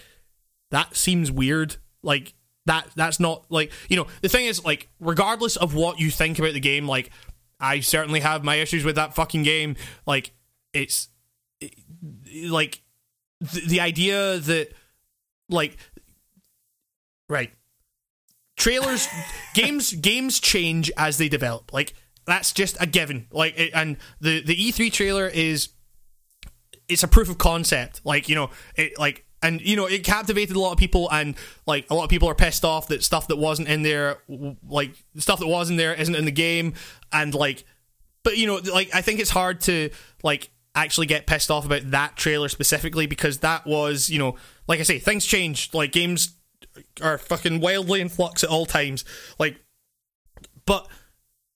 A: that seems weird. Like that, that's not like you know. The thing is, like, regardless of what you think about the game, like I certainly have my issues with that fucking game. Like it's it- like the, the idea that like right. Trailers games games change as they develop. Like that's just a given. Like it, and the the E3 trailer is it's a proof of concept. Like you know it like and you know it captivated a lot of people and like a lot of people are pissed off that stuff that wasn't in there like stuff that was in there isn't in the game. And like but you know like i think it's hard to like actually get pissed off about that trailer specifically because that was you know like i say things change. Like games are fucking wildly in flux at all times. Like but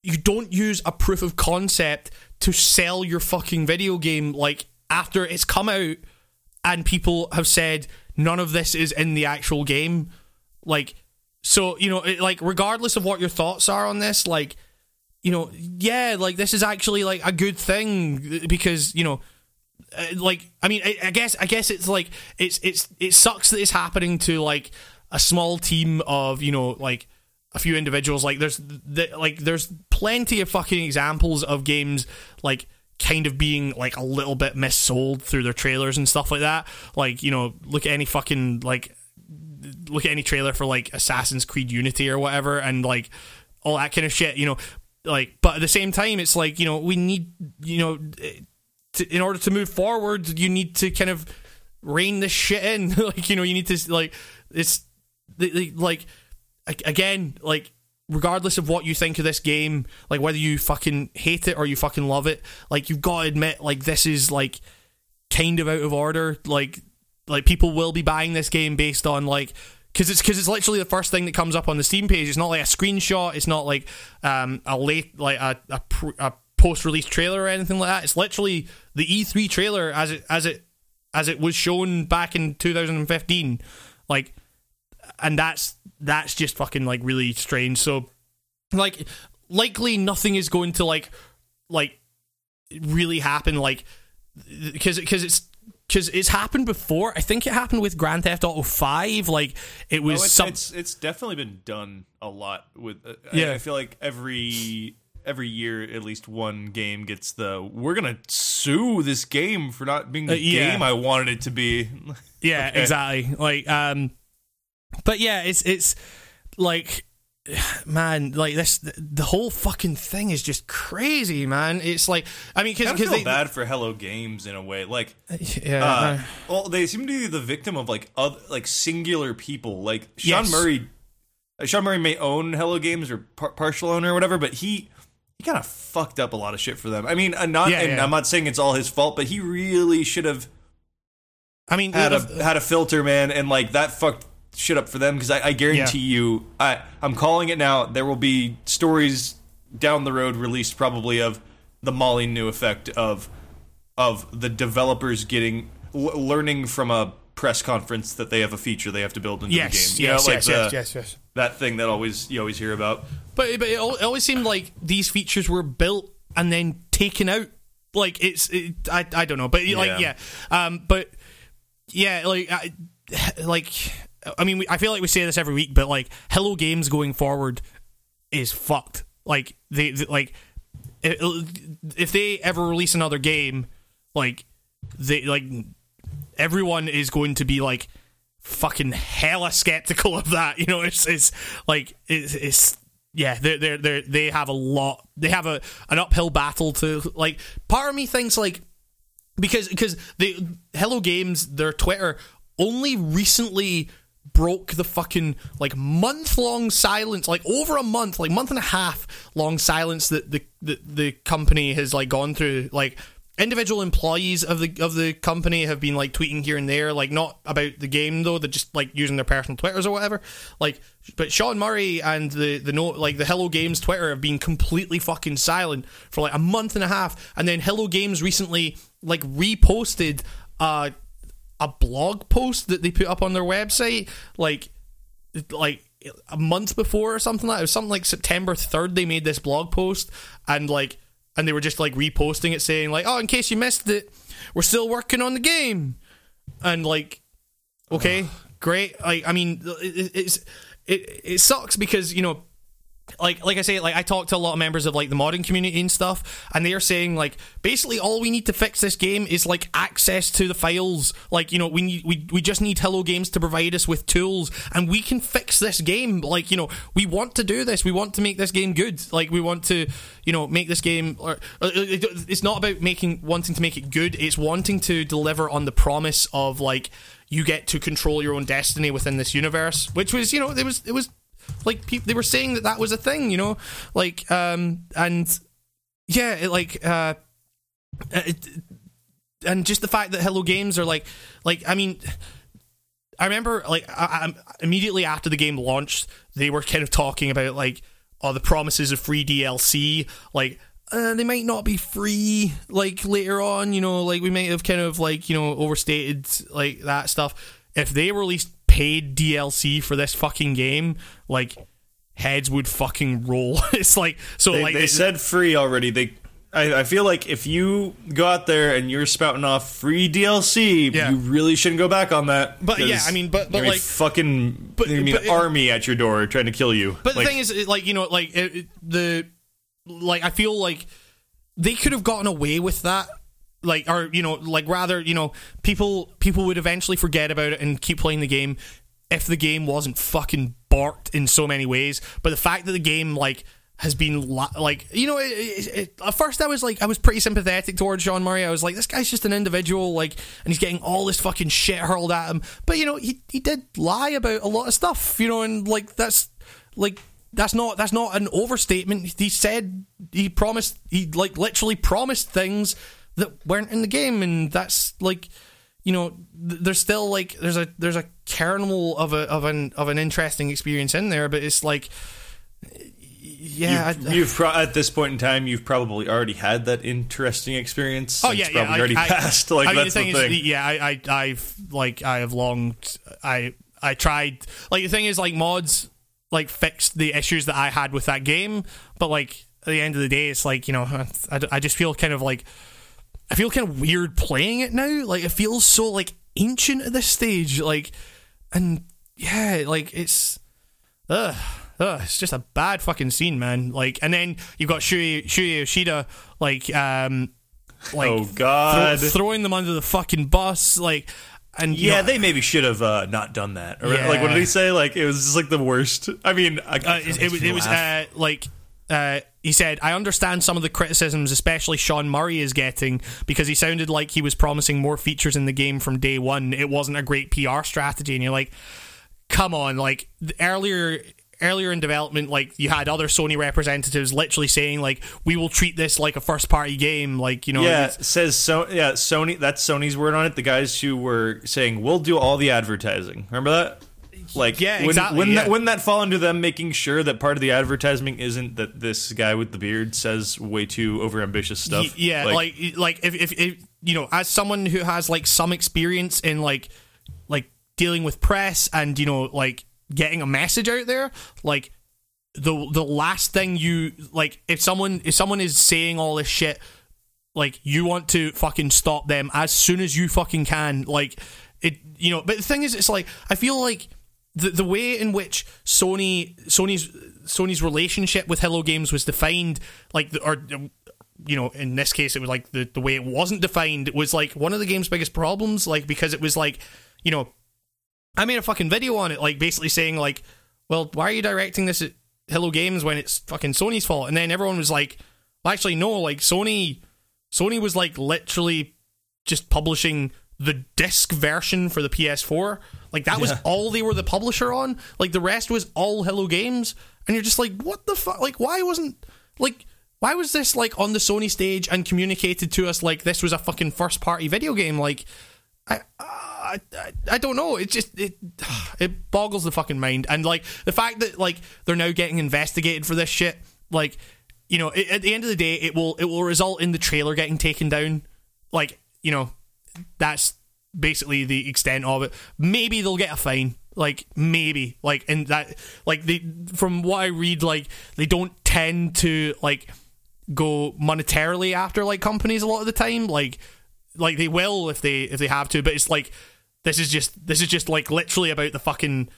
A: you don't use a proof of concept to sell your fucking video game like after it's come out and people have said none of this is in the actual game. Like so you know it, like regardless of what your thoughts are on this like you know yeah like this is actually like a good thing because you know uh, like I mean I, I guess I guess it's like it's it's it sucks that it's happening to like a small team of you know like a few individuals. Like there's the, like there's plenty of fucking examples of games like kind of being like a little bit missold through their trailers and stuff like that. Like you know look at any fucking like look at any trailer for like Assassin's Creed Unity or whatever and like all that kind of shit you know. Like but at the same time it's like you know we need you know to, in order to move forward you need to kind of rein this shit in like you know you need to like it's like again like regardless of what you think of this game like whether you fucking hate it or you fucking love it like you've got to admit like this is like kind of out of order like like people will be buying this game based on like because it's because it's literally the first thing that comes up on the Steam page. It's not like a screenshot. It's not like um, a late like a a, pr- a post release trailer or anything like that. It's literally the E3 trailer as it as it as it was shown back in 2015. Like, and that's that's just fucking like really strange. So, like, likely nothing is going to like like really happen like because because it's because it's happened before. I think it happened with Grand Theft Auto Five. Like it was
B: Oh, it's,
A: some,
B: it's it's definitely been done a lot with. Uh,
A: Yeah.
B: I, I feel like every every year at least one game gets the we're gonna sue this game for not being the
A: Uh, yeah.
B: game I wanted it to be.
A: Yeah,
B: Okay.
A: exactly. Like, um, but yeah, it's it's like, man, like this, the whole fucking thing is just crazy, man. It's like, I mean, because
B: feel
A: they,
B: bad for Hello Games in a way, like.
A: yeah,
B: Uh, well, they seem to be the victim of like other, like singular people. Like Sean
A: Yes.
B: Murray, uh, Sean Murray may own Hello Games or par- partial owner or whatever, but he he kind of fucked up a lot of shit for them. I mean, uh, not
A: Yeah,
B: and
A: yeah.
B: I'm not saying it's all his fault, but he really should have
A: I mean,
B: had
A: the-
B: a had a filter, man, and like that fucked shit up for them because I, I guarantee you, I I'm calling it now. There will be stories down the road released probably of the Molyneux effect of of the developers getting l- learning from a press conference that they have a feature they have to build into
A: yes,
B: the game. You
A: yes,
B: know, like
A: yes,
B: the,
A: yes, yes, yes.
B: That thing that always you always hear about.
A: But but it, always seemed like these features were built and then taken out. Like it's, it, I I don't know, but like yeah,
B: Yeah.
A: um, but yeah, like I, like I mean, we, I feel like we say this every week, but like Hello Games going forward is fucked. Like they, they- like if they ever release another game, like they like everyone is going to be like fucking hella skeptical of that. You know, it's it's like it's, it's yeah, they're they they they have a lot. They have a an uphill battle to like. Part of me thinks like because because they Hello Games their Twitter only recently broke the fucking like month long silence like over a month like month and a half long silence that the, the the company has like gone through like individual employees of the of the company have been like tweeting here and there like not about the game though they're just like using their personal twitters or whatever. Like but Sean Murray and the the note like the Hello Games Twitter have been completely fucking silent for like a month and a half. And then Hello Games recently like reposted uh a blog post that they put up on their website like like a month before or something like it was something like September 3rd they made this blog post. And like and they were just like reposting it saying like oh in case you missed it we're still working on the game. And like okay great. Like i mean it, it's it, it sucks because you know like like I say, like I talked to a lot of members of like the modding community and stuff, and they're saying like basically all we need to fix this game is like access to the files. Like you know we need we we just need Hello Games to provide us with tools, and we can fix this game. Like you know we want to do this. We want to make this game good. Like we want to you know make this game. Or uh, it's not about making wanting to make it good. It's wanting to deliver on the promise of like you get to control your own destiny within this universe, which was you know it was it was like pe- they were saying that that was a thing you know? Like um and yeah it, like uh it, and just the fact that hello games are like like i mean i remember like I, I, immediately after the game launched they were kind of talking about like oh the promises of free dlc like uh, they might not be free like later on you know? Like we might have kind of like you know overstated like that stuff. If they released paid DLC for this fucking game, like heads would fucking roll. it's like so
B: They,
A: like
B: they said free already. They, I, I feel like if you go out there and you're spouting off free DLC,
A: Yeah.
B: you really shouldn't go back on that.
A: But, yeah, I mean, but- but, like-
B: fucking,
A: but-
B: be
A: but
B: army at your door trying to kill you.
A: But
B: Like,
A: the thing is, like you know, like it, it- the like I feel like they could have gotten away with that. Like, or you know, like rather, you know, people people would eventually forget about it and keep playing the game if the game wasn't fucking barked in so many ways. But the fact that the game like has been like you know it, it, it, at first I was like I was pretty sympathetic towards Sean Murray. I was like this guy's just an individual like and he's getting all this fucking shit hurled at him. But you know he, he did lie about a lot of stuff you know and like that's like that's not that's not an overstatement. He said he promised he like literally promised things that weren't in the game and that's like you know th- there's still like there's a there's a kernel of a of an of an interesting experience in there but it's like yeah
B: You've,
A: I-
B: you've pro- at this point in time, you've probably already had that interesting experience.
A: Oh
B: It's
A: yeah, yeah.
B: probably
A: I-
B: already passed. Like
A: I mean,
B: that's
A: the thing,
B: the thing.
A: is, yeah, I, I, I've like, I have long, I, I tried. Like the thing is, like mods, like fixed the issues that I had with that game, but like at the end of the day, it's like you know, I, I just feel kind of like I feel kind of weird playing it now. Like it feels so like ancient at this stage. Like, and yeah, like it's, ugh, ugh, it's just a bad fucking scene, man. Like, and then you've got Shuya, Shuya Yoshida, like, um, like
B: Oh, God.
A: throw- throwing them under the fucking bus, like, and
B: Yeah,
A: know,
B: they maybe should have uh, not done that. Or,
A: Yeah.
B: Like, what did he say? Like, it was just like the worst. I mean, I,
A: uh, it, it was it was uh, like uh, he said, I understand some of the criticisms, especially Sean Murray is getting, because he sounded like he was promising more features in the game from day one. It wasn't a great PR strategy, and you're like, come on, like the earlier. Earlier in development, like you had other Sony representatives literally saying, like, we will treat this like a first party game, like, you know,
B: yeah, says so. Yeah, Sony. That's Sony's word on it. The guys who were saying we'll do all the advertising. Remember that? Like,
A: Yeah,
B: wouldn't-
A: exactly,
B: Wouldn't,
A: yeah.
B: that, wouldn't that fall under them making sure that part of the advertising isn't that this guy with the beard says way too overambitious stuff?
A: Y- yeah, like like, if, if if you know, as someone who has like some experience in like like dealing with press and you know like getting a message out there, like the the last thing you like if someone if someone is saying all this shit like you want to fucking stop them as soon as you fucking can like it you know but the thing is it's like i feel like the the way in which sony sony's sony's relationship with hello games was defined like the, or you know in this case it was like the, the way it wasn't defined was like one of the game's biggest problems like because it was like you know i made a fucking video on it like basically saying like well why are you directing this at hello games when it's fucking sony's fault and then everyone was like well, actually no like sony Sony was like literally just publishing the disc version for the PS4. Like that was
B: Yeah.
A: all they were the publisher on. Like the rest was all Hello Games, and you're just like, what the fuck? Like why wasn't like why was this like on the Sony stage and communicated to us like this was a fucking first party video game? Like I. I, I, I don't know. It just it it boggles the fucking mind, and like the fact that like they're now getting investigated for this shit. Like you know, it, at the end of the day, it will it will result in the trailer getting taken down. Like you know, that's basically the extent of it. Maybe they'll get a fine. Like maybe, like and that, like they from what I read, like they don't tend to like go monetarily after like companies a lot of the time. Like like they will if they if they have to, but it's like this is just this is just like literally about the fucking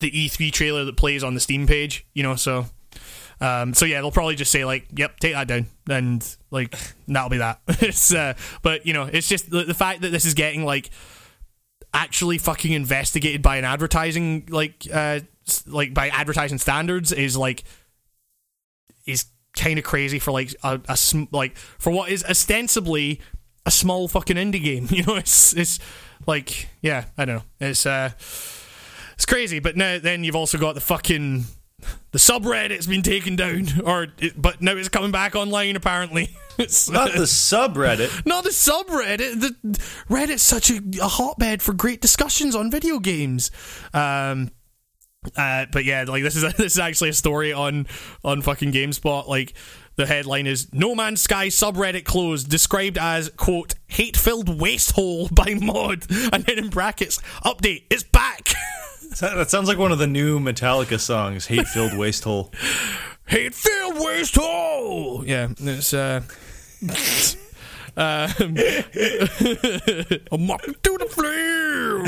A: the E3 trailer that plays on the Steam page, you know. So, um, so yeah, they'll probably just say like, "Yep, take that down," and like that'll be that. it's, uh, but you know, it's just the, the fact that this is getting like actually fucking investigated by an advertising like uh like by advertising standards is like is kind of crazy for like a, a sm- like for what is ostensibly a small fucking indie game. You know, it's it's like yeah, I don't know. It's uh it's crazy, but now then you've also got the fucking the subreddit's been taken down, or it, but now it's coming back online apparently. It's
B: not the subreddit.
A: not the subreddit. The Reddit's such a, a hotbed for great discussions on video games. Um, uh, but yeah, like this is a, this is actually a story on on fucking Gamespot. Like the headline is "No Man's Sky subreddit closed, described as quote hate filled waste hole by mod," and then in brackets update it's back.
B: That sounds like one of the new Metallica songs, "Hate Filled Waste Hole."
A: hate filled waste hole. Yeah, it's uh. um, I'm walking to the flame.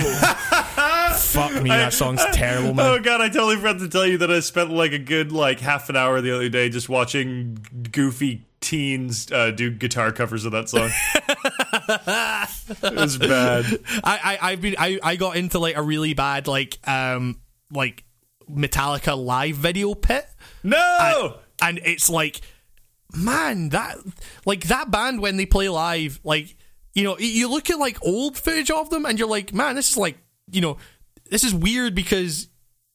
A: Fuck me, that song's terrible, man.
B: Oh god, I totally forgot to tell you that I spent like a good like half an hour the other day just watching goofy teens uh, do guitar covers of that song. it was bad.
A: I, I I've been I, I got into like a really bad like um like Metallica live video pit.
B: No.
A: and it's like man that like that band when they play live like you know you look at like old footage of them and you're like man this is like you know this is weird because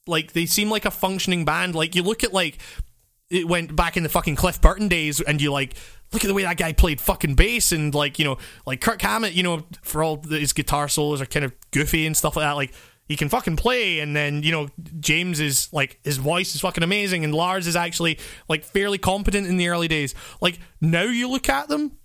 A: like they seem like a functioning band like you look at like it went back in the fucking Cliff Burton days and you like look at the way that guy played fucking bass and like you know like Kirk Hammett you know for all his guitar solos are kind of goofy and stuff like that like he can fucking play and then you know James is like his voice is fucking amazing and Lars is actually like fairly competent in the early days like now you look at them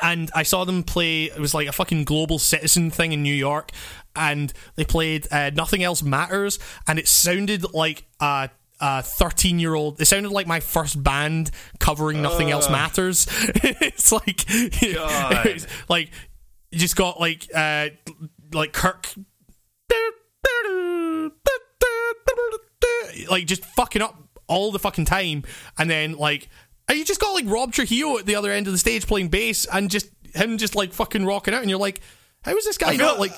A: and I saw them play. It was like a fucking global citizen thing in New York, and they played uh, "Nothing Else Matters," and it sounded like a a 13 year old. It sounded like my first band covering Nothing Else Matters. it's like,
B: God.
A: like you just got like uh like Kirk like just fucking up all the fucking time and then like and you just got like Rob Trujillo at the other end of the stage playing bass and just him just like fucking rocking out and you're like how is this guy not like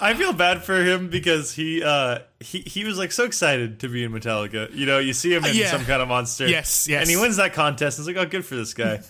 B: I feel bad for him because he uh he he was like so excited to be in Metallica. You know, you see him in
A: Yeah.
B: some kind of monster.
A: Yes, yes.
B: And he wins that contest. It's like, oh, good for this guy.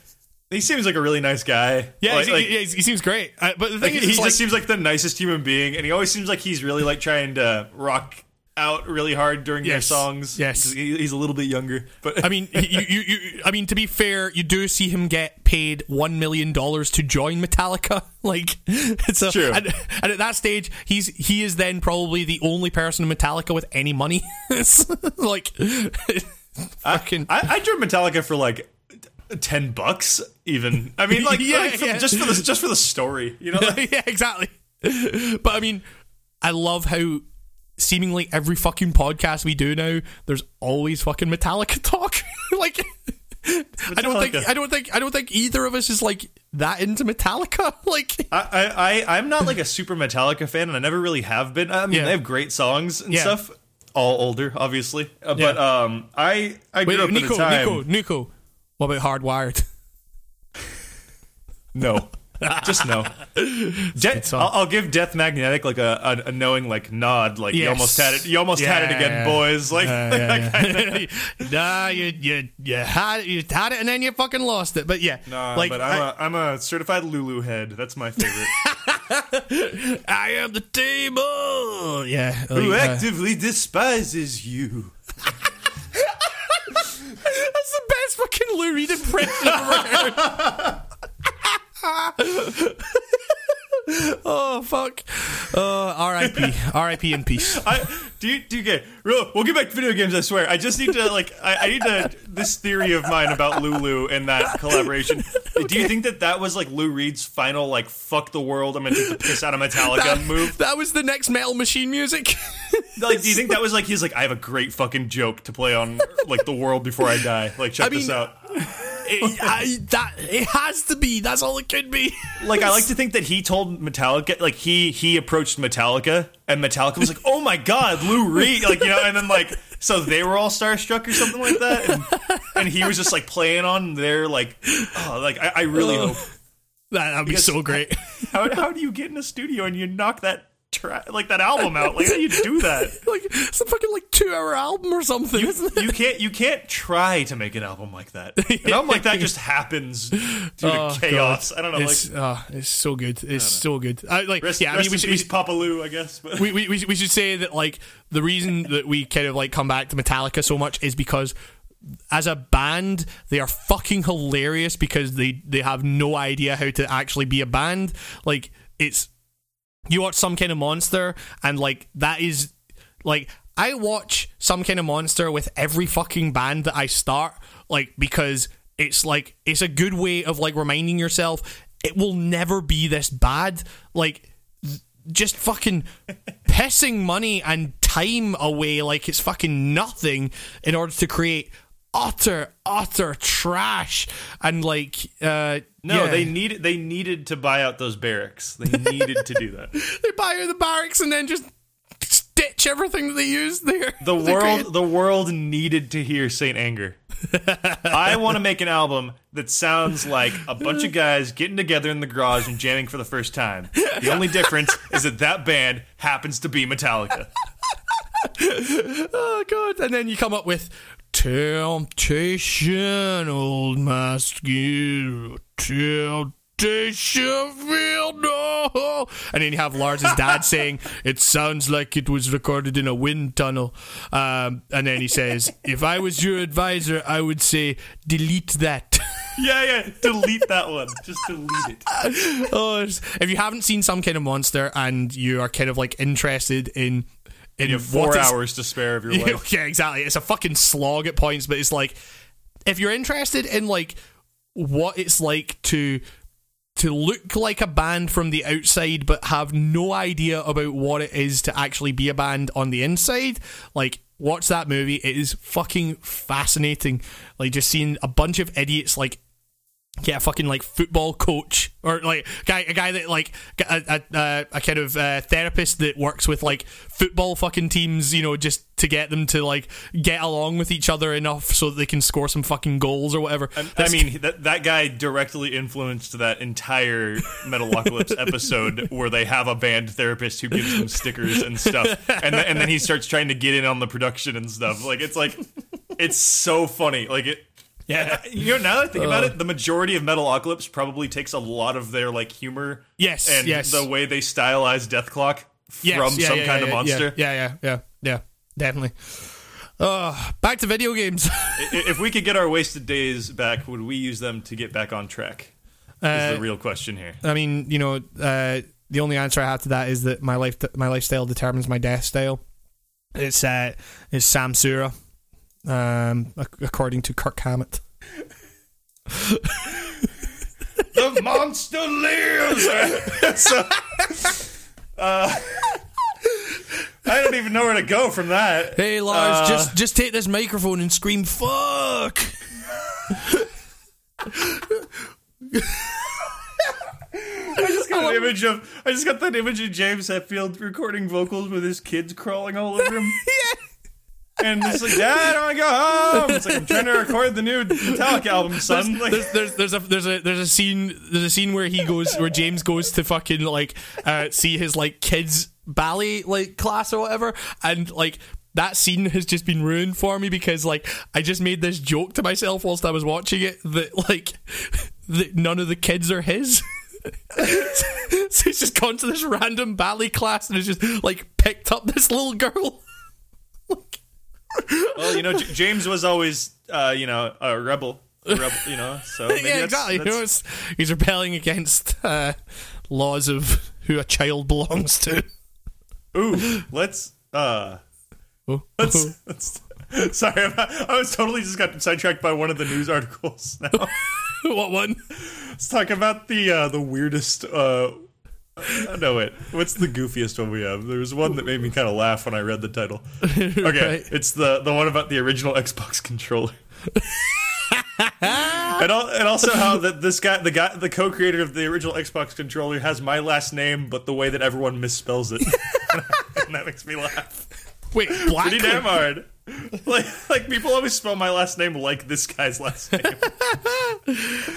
B: he seems like a really nice guy.
A: yeah,
B: like,
A: he,
B: like-
A: yeah, he seems great uh, but the
B: like,
A: thing is
B: he just
A: like,
B: seems like the nicest human being, and he always seems like he's really like trying to rock out really hard during their songs.
A: yes.
B: He's a little bit younger, but
A: I mean, you, you, you, I mean, to be fair, you do see him get paid one million dollars to join Metallica. Like, it's a,
B: True.
A: And, and at that stage, he's he is then probably the only person in Metallica with any money. Like, fucking.
B: I, I drew Metallica for like ten bucks, even. I mean, like,
A: Yeah,
B: like, for-
A: yeah.
B: just for the just for the story, you know. Like,
A: yeah, exactly. But I mean, I love how seemingly every fucking podcast we do now, there's always fucking Metallica talk. like, I don't think, I don't think, I don't think either of us is like that into Metallica. Like,
B: I, I, I'm not like a super Metallica fan, and I never really have been. I mean,
A: Yeah.
B: they have great songs and
A: Yeah.
B: stuff. All older, obviously, uh,
A: Yeah.
B: but um, I I grew
A: Wait,
B: up
A: Nico,
B: at a time.
A: Nico, Nico. What about Hardwired?
B: No, just no. De- I'll, I'll give Death Magnetic like a, a, a knowing like nod, like you almost had it. You almost had it again,
A: yeah.
B: boys. Like,
A: nah, you, you, you had it, you had it, and then you fucking lost it. But yeah,
B: Nah,
A: like
B: but I'm
A: I,
B: a I'm a certified Lulu head. That's my favorite.
A: I am the table. Yeah,
B: Who
A: like, uh,
B: actively despises you?
A: That's the best fucking Lou Reed impression I've ever heard. oh fuck! Uh, R.I.P. R.I.P. in peace.
B: I do you do you get real? We'll get back to video games. I swear. I just need to like. I, I need to this theory of mine about Lulu and that collaboration. Do you think that that was like Lou Reed's final like fuck the world? I'm gonna take the piss out of Metallica move.
A: That was the next Metal Machine music.
B: Like, do you think that was like he's like I have a great fucking joke to play on like the world before I die? Like check
A: I mean-
B: this out.
A: It, I, that it has to be. That's all it could be.
B: Like I like to think that he told Metallica, like he he approached Metallica, and Metallica was like, "Oh my god, Lou Reed!" Like you know, and then like so they were all starstruck or something like that, and, and he was just like playing on their like, oh, like I, I really
A: Oh.
B: hope.
A: That would be
B: Because-
A: so great.
B: How how do you get in a studio and you knock that tra- like that album out? Like how do you do that?
A: like it's a fucking like two hour album or something, it?
B: You can't you can't try to make an album like that. An album like that just happens due to
A: Oh,
B: chaos. I don't know.
A: It's
B: like
A: uh, it's so good. It's so good. I, like
B: rest,
A: yeah, I mean we should, we,
B: Papa Lou, I guess. But
A: we, we, we should- we should say that like the reason that we kind of like come back to Metallica so much is because as a band they are fucking hilarious because they they have no idea how to actually be a band like it's you watch some kind of monster and like that is like I watch some kind of monster with every fucking band that I start like because it's like it's a good way of like reminding yourself it will never be this bad. Like just fucking pissing money and time away like it's fucking nothing in order to create utter utter trash and like uh
B: No,
A: yeah.
B: they needed they needed to buy out those barracks. They needed to do that.
A: they buy out the barracks and then just stitch everything that they use there
B: The world the world needed to hear Saint Anger. I want to make an album that sounds like a bunch of guys getting together in the garage and jamming for the first time. The only difference is that that band happens to be Metallica.
A: oh god and then you come up with temptation old master temptation feel no and then you have Lars's dad saying it sounds like it was recorded in a wind tunnel um, and then he says if I was your advisor I would say delete that
B: Yeah, yeah. Delete that one. Just delete it.
A: oh, if you haven't seen some kind of monster and you are kind of like interested in in
B: You have four
A: what is-
B: hours to spare of your life.
A: yeah, exactly. It's a fucking slog at points, but it's like if you're interested in like what it's like to to look like a band from the outside but have no idea about what it is to actually be a band on the inside, like watch that movie. It is fucking fascinating. Like just seeing a bunch of idiots like get a fucking like football coach. Or like guy a guy that like a, a, a kind of uh, therapist that works with like football fucking teams you know just to get them to like get along with each other enough so that they can score some fucking goals or whatever.
B: I, I mean that that guy directly influenced that entire Metalocalypse episode where they have a band therapist who gives them stickers and stuff and th- and then he starts trying to get in on the production and stuff. Like it's like it's so funny. Like it
A: yeah,
B: you know. Now that I think uh, about it, the majority of Metalocalypse probably takes a lot of their like humor,
A: yes,
B: and
A: yes.
B: the way they stylize Dethklok
A: yes,
B: from
A: yeah,
B: some
A: yeah,
B: kind
A: yeah,
B: of monster.
A: Yeah, yeah, yeah, yeah, definitely. Uh, back to video games.
B: if we could get our wasted days back, would we use them to get back on track? Is uh, the real question here.
A: I mean, you know, uh, the only answer I have to that is that my life, my lifestyle determines my death style. It's uh, it's Samsura, um, according to Kirk Hammett
B: the monster lives. so, uh, I don't even know where to go from that.
A: Hey Lars, uh, just just take this microphone and scream "fuck."
B: I just got an image of I just got that image of James Hetfield recording vocals with his kids crawling all over him. yeah and it's like, Dad, I want to go home. It's like I'm trying to record the new Metallica album, son. Like,
A: there's, there's, there's a there's a there's a scene there's a scene where he goes where James goes to fucking like uh, see his like kids ballet like class or whatever, and like that scene has just been ruined for me because like I just made this joke to myself whilst I was watching it that like that none of the kids are his. so he's just gone to this random ballet class and has just like picked up this little girl.
B: Well, you know, J- James was always, uh, you know, a rebel. A rebel, you know, so maybe
A: yeah,
B: that's,
A: exactly.
B: That's...
A: He's rebelling against uh, laws of who a child belongs to.
B: Ooh, let's uh, oh. let's, let's Sorry, I was totally just got sidetracked by one of the news articles. Now,
A: what one?
B: Let's talk about the uh, the weirdest uh, I know it. What's the goofiest one we have? There was one that made me kind of laugh when I read the title. Okay, right. it's the the one about the original Xbox controller. and, al- and also how that this guy, the guy, the co-creator of the original Xbox controller, has my last name, but the way that everyone misspells it, and that makes me laugh.
A: Wait, Black?
B: Pretty damn hard. Like, like people always spell my last name like this guy's last name.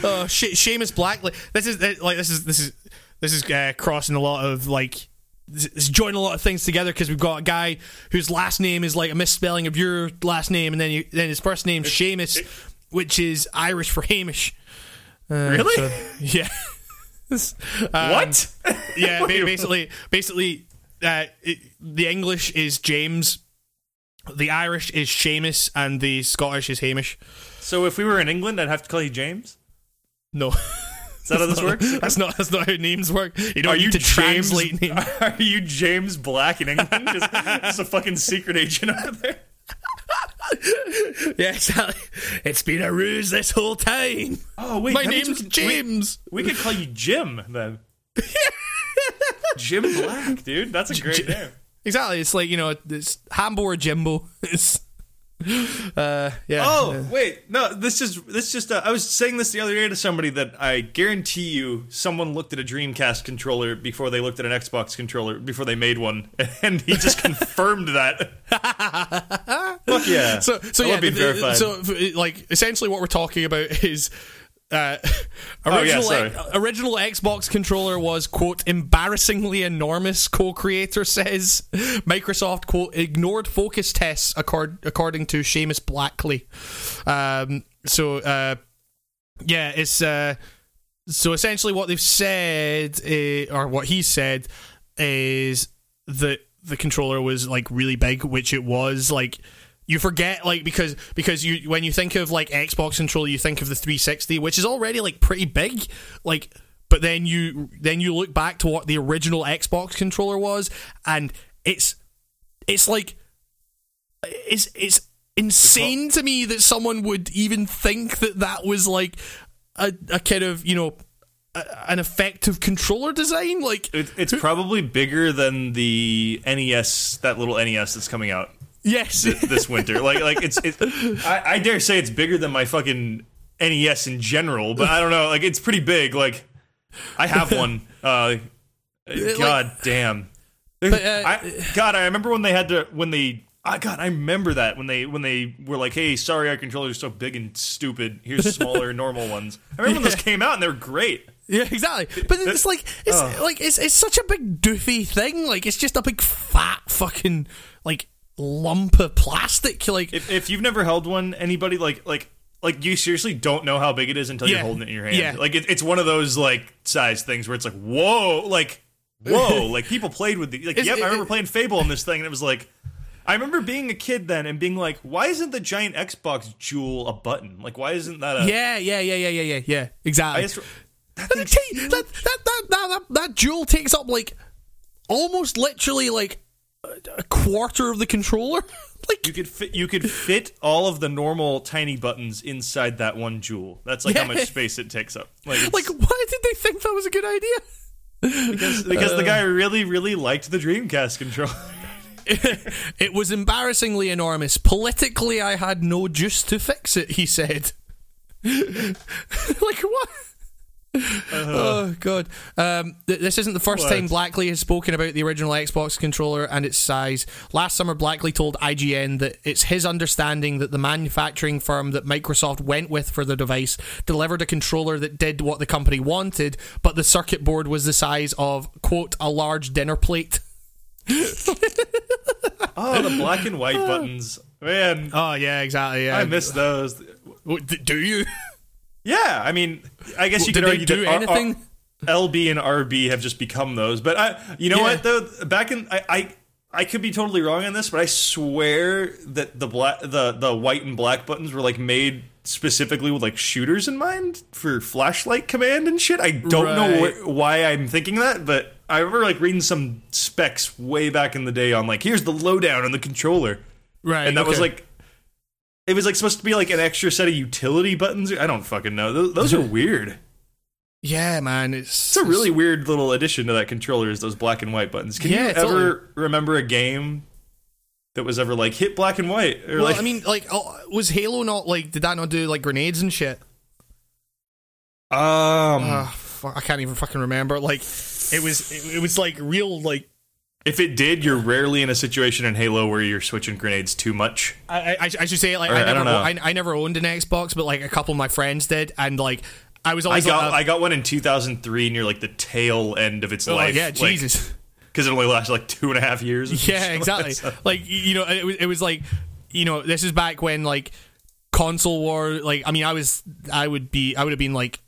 A: oh, Sh- Seamus Blackley. This is like this is this is this is uh, crossing a lot of like it's joining a lot of things together because we've got a guy whose last name is like a misspelling of your last name, and then you, then his first name's Seamus, which is Irish for Hamish.
B: Uh, really?
A: So, yeah.
B: um, what?
A: yeah, basically, basically, uh, it, the English is James, the Irish is Seamus, and the Scottish is Hamish.
B: So if we were in England, I'd have to call you James.
A: No.
B: Is that how this works?
A: That's not that's not how names work. You don't
B: are you
A: to
B: James,
A: translate names.
B: Are you James Black in England? just, just a fucking secret agent over there.
A: yeah, exactly. It's been a ruse this whole time.
B: Oh wait,
A: my name's James.
B: We, we, could call you Jim then. Jim Black, dude. That's a great J- name.
A: Exactly. It's like you know, it's Hambo or Jimbo. It's uh, yeah.
B: Oh wait, no. This is this just. Uh, I was saying this the other day to somebody that I guarantee you, someone looked at a Dreamcast controller before they looked at an Xbox controller before they made one, and he just confirmed that. Fuck yeah!
A: So so I yeah. So like essentially, what we're talking about is uh, original,
B: oh, yeah,
A: original Xbox controller was quote embarrassingly enormous. Co-creator says Microsoft quote ignored focus tests accord, according to Seamus Blackley. Um, so uh, yeah, it's uh, so essentially what they've said uh, or what he said is that the controller was like really big, which it was like you forget like because because you when you think of like Xbox controller, you think of the 360, which is already like pretty big, like. But then you then you look back to what the original Xbox controller was, and it's it's like it's it's insane to me that someone would even think that that was like a, a kind of you know an effective controller design like
B: it, it's probably bigger than the NES that little NES that's coming out
A: Yes.
B: th- this winter. Like like it's it, I, I dare say it's bigger than my fucking NES in general, but I don't know. Like it's pretty big. Like I have one. Uh, God damn.
A: But, uh,
B: I, God, I remember when they had to when they. I God, I remember that when they when they were like, "Hey, sorry, our controllers are so big and stupid. Here's smaller, normal ones." I remember when those came out and they were great.
A: Yeah, exactly. But it's like it's like it's it's such a big doofy thing. Like it's just a big fat fucking like lump of plastic. Like
B: If if you've never held one, anybody like like like you seriously don't know how big it is until
A: Yeah.
B: you're holding it in your hand.
A: Yeah.
B: Like it, it's one of those like size things where it's like, whoa, like whoa, like people played with the like.
A: Is-
B: yep, I
A: it-
B: remember playing Fable on this thing, and it was like. I remember being a kid then and being like, "Why isn't the giant Xbox jewel a button? Like, why isn't that a?"
A: yeah, yeah, yeah, yeah, yeah, yeah, yeah. Exactly.
B: Just that
A: And it
B: thing's
A: ta- that, that, that, that, that, that jewel takes up like almost literally like a quarter of the controller. like
B: You could fit you could fit all of the normal tiny buttons inside that one jewel. That's like how much space it takes up. Like,
A: like why did they think that was a good idea?
B: because, because the guy really really liked the Dreamcast controller.
A: it was embarrassingly enormous. Politically, I had no juice to fix it, he said. like, what? Oh god! Um, th- this isn't the first
B: What?
A: time Blackley has spoken about the original Xbox controller and its size. Last summer, Blackley told IGN that it's his understanding that the manufacturing firm that Microsoft went with for the device delivered a controller that did what the company wanted, but the circuit board was the size of quote a large dinner plate.
B: Oh, the black and white buttons, man!
A: Oh yeah, exactly. Yeah.
B: I miss those.
A: Do you?
B: Yeah, I mean, I guess you could argue
A: do
B: that
A: anything?
B: R- LB and RB have just become those. But I, you know
A: Yeah.
B: what though? Back in I, I I could be totally wrong on this, but I swear that the black the the white and black buttons were like made specifically with like shooters in mind for flashlight command and shit. I don't know wh- why I'm thinking that, but I remember like reading some specs way back in the day on like here's the lowdown on the controller,
A: Right.
B: and that was like. It was like supposed to be like an extra set of utility buttons. I don't fucking know. Those, those are weird.
A: yeah, man. It's
B: It's a really weird little addition to that controller is those black and white buttons. Can
A: Yeah,
B: you ever
A: totally.
B: remember a game that was ever like hit black and white? Or
A: Well,
B: like
A: I mean, like, oh, was Halo not like? Did that not do like grenades and shit?
B: um
A: Ah, fuck, I can't even fucking remember. Like, it was, it, it was like real, like.
B: If it did, you're rarely in a situation in Halo where you're switching grenades too much.
A: I, I, I should say like
B: Or,
A: I
B: I
A: never,
B: don't know.
A: I, I never owned an Xbox, but like a couple of my friends did, and like I was
B: I
A: always
B: got
A: like,
B: I got one in 2003 near like the tail end of its
A: oh
B: life.
A: yeah, Jesus.
B: Because it only lasted like two and a half years.
A: Yeah,
B: something.
A: exactly.
B: So-
A: like you know, it was, it was like you know, this is back when like console war. Like, I mean, I was, I would be, I would have been like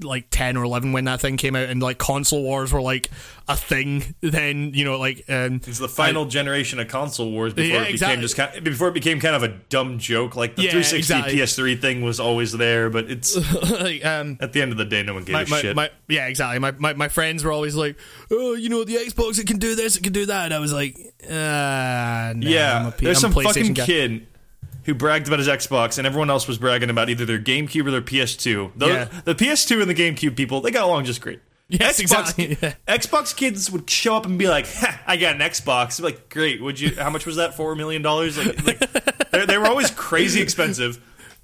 A: like 10 or 11 when that thing came out and like console wars were like a thing then you know like um
B: It's the final generation of console wars before
A: Yeah,
B: it became just kind before it became kind of a dumb joke. Like the
A: Yeah,
B: 360
A: exactly.
B: PS3 thing was always there, but it's
A: like um
B: at the end of the day, no one gave
A: my,
B: a
A: my,
B: shit.
A: my, yeah, exactly. My, my my friends were always like, "Oh, you know, the Xbox it can do this, it can do that." And I was like, "Ah, nah,
B: Yeah,
A: I'm a P-
B: there's
A: I'm a
B: some fucking
A: guy."
B: kid who bragged about his Xbox, and everyone else was bragging about either their GameCube or their PS2. The,
A: Yeah.
B: the PS2 and the GameCube people, they got along just great.
A: Yes,
B: Xbox,
A: exactly, yeah.
B: Xbox kids would show up and be like, "I got an Xbox." Like, great. Would you? How much was that? Four million dollars. Like, like they, they were always crazy expensive.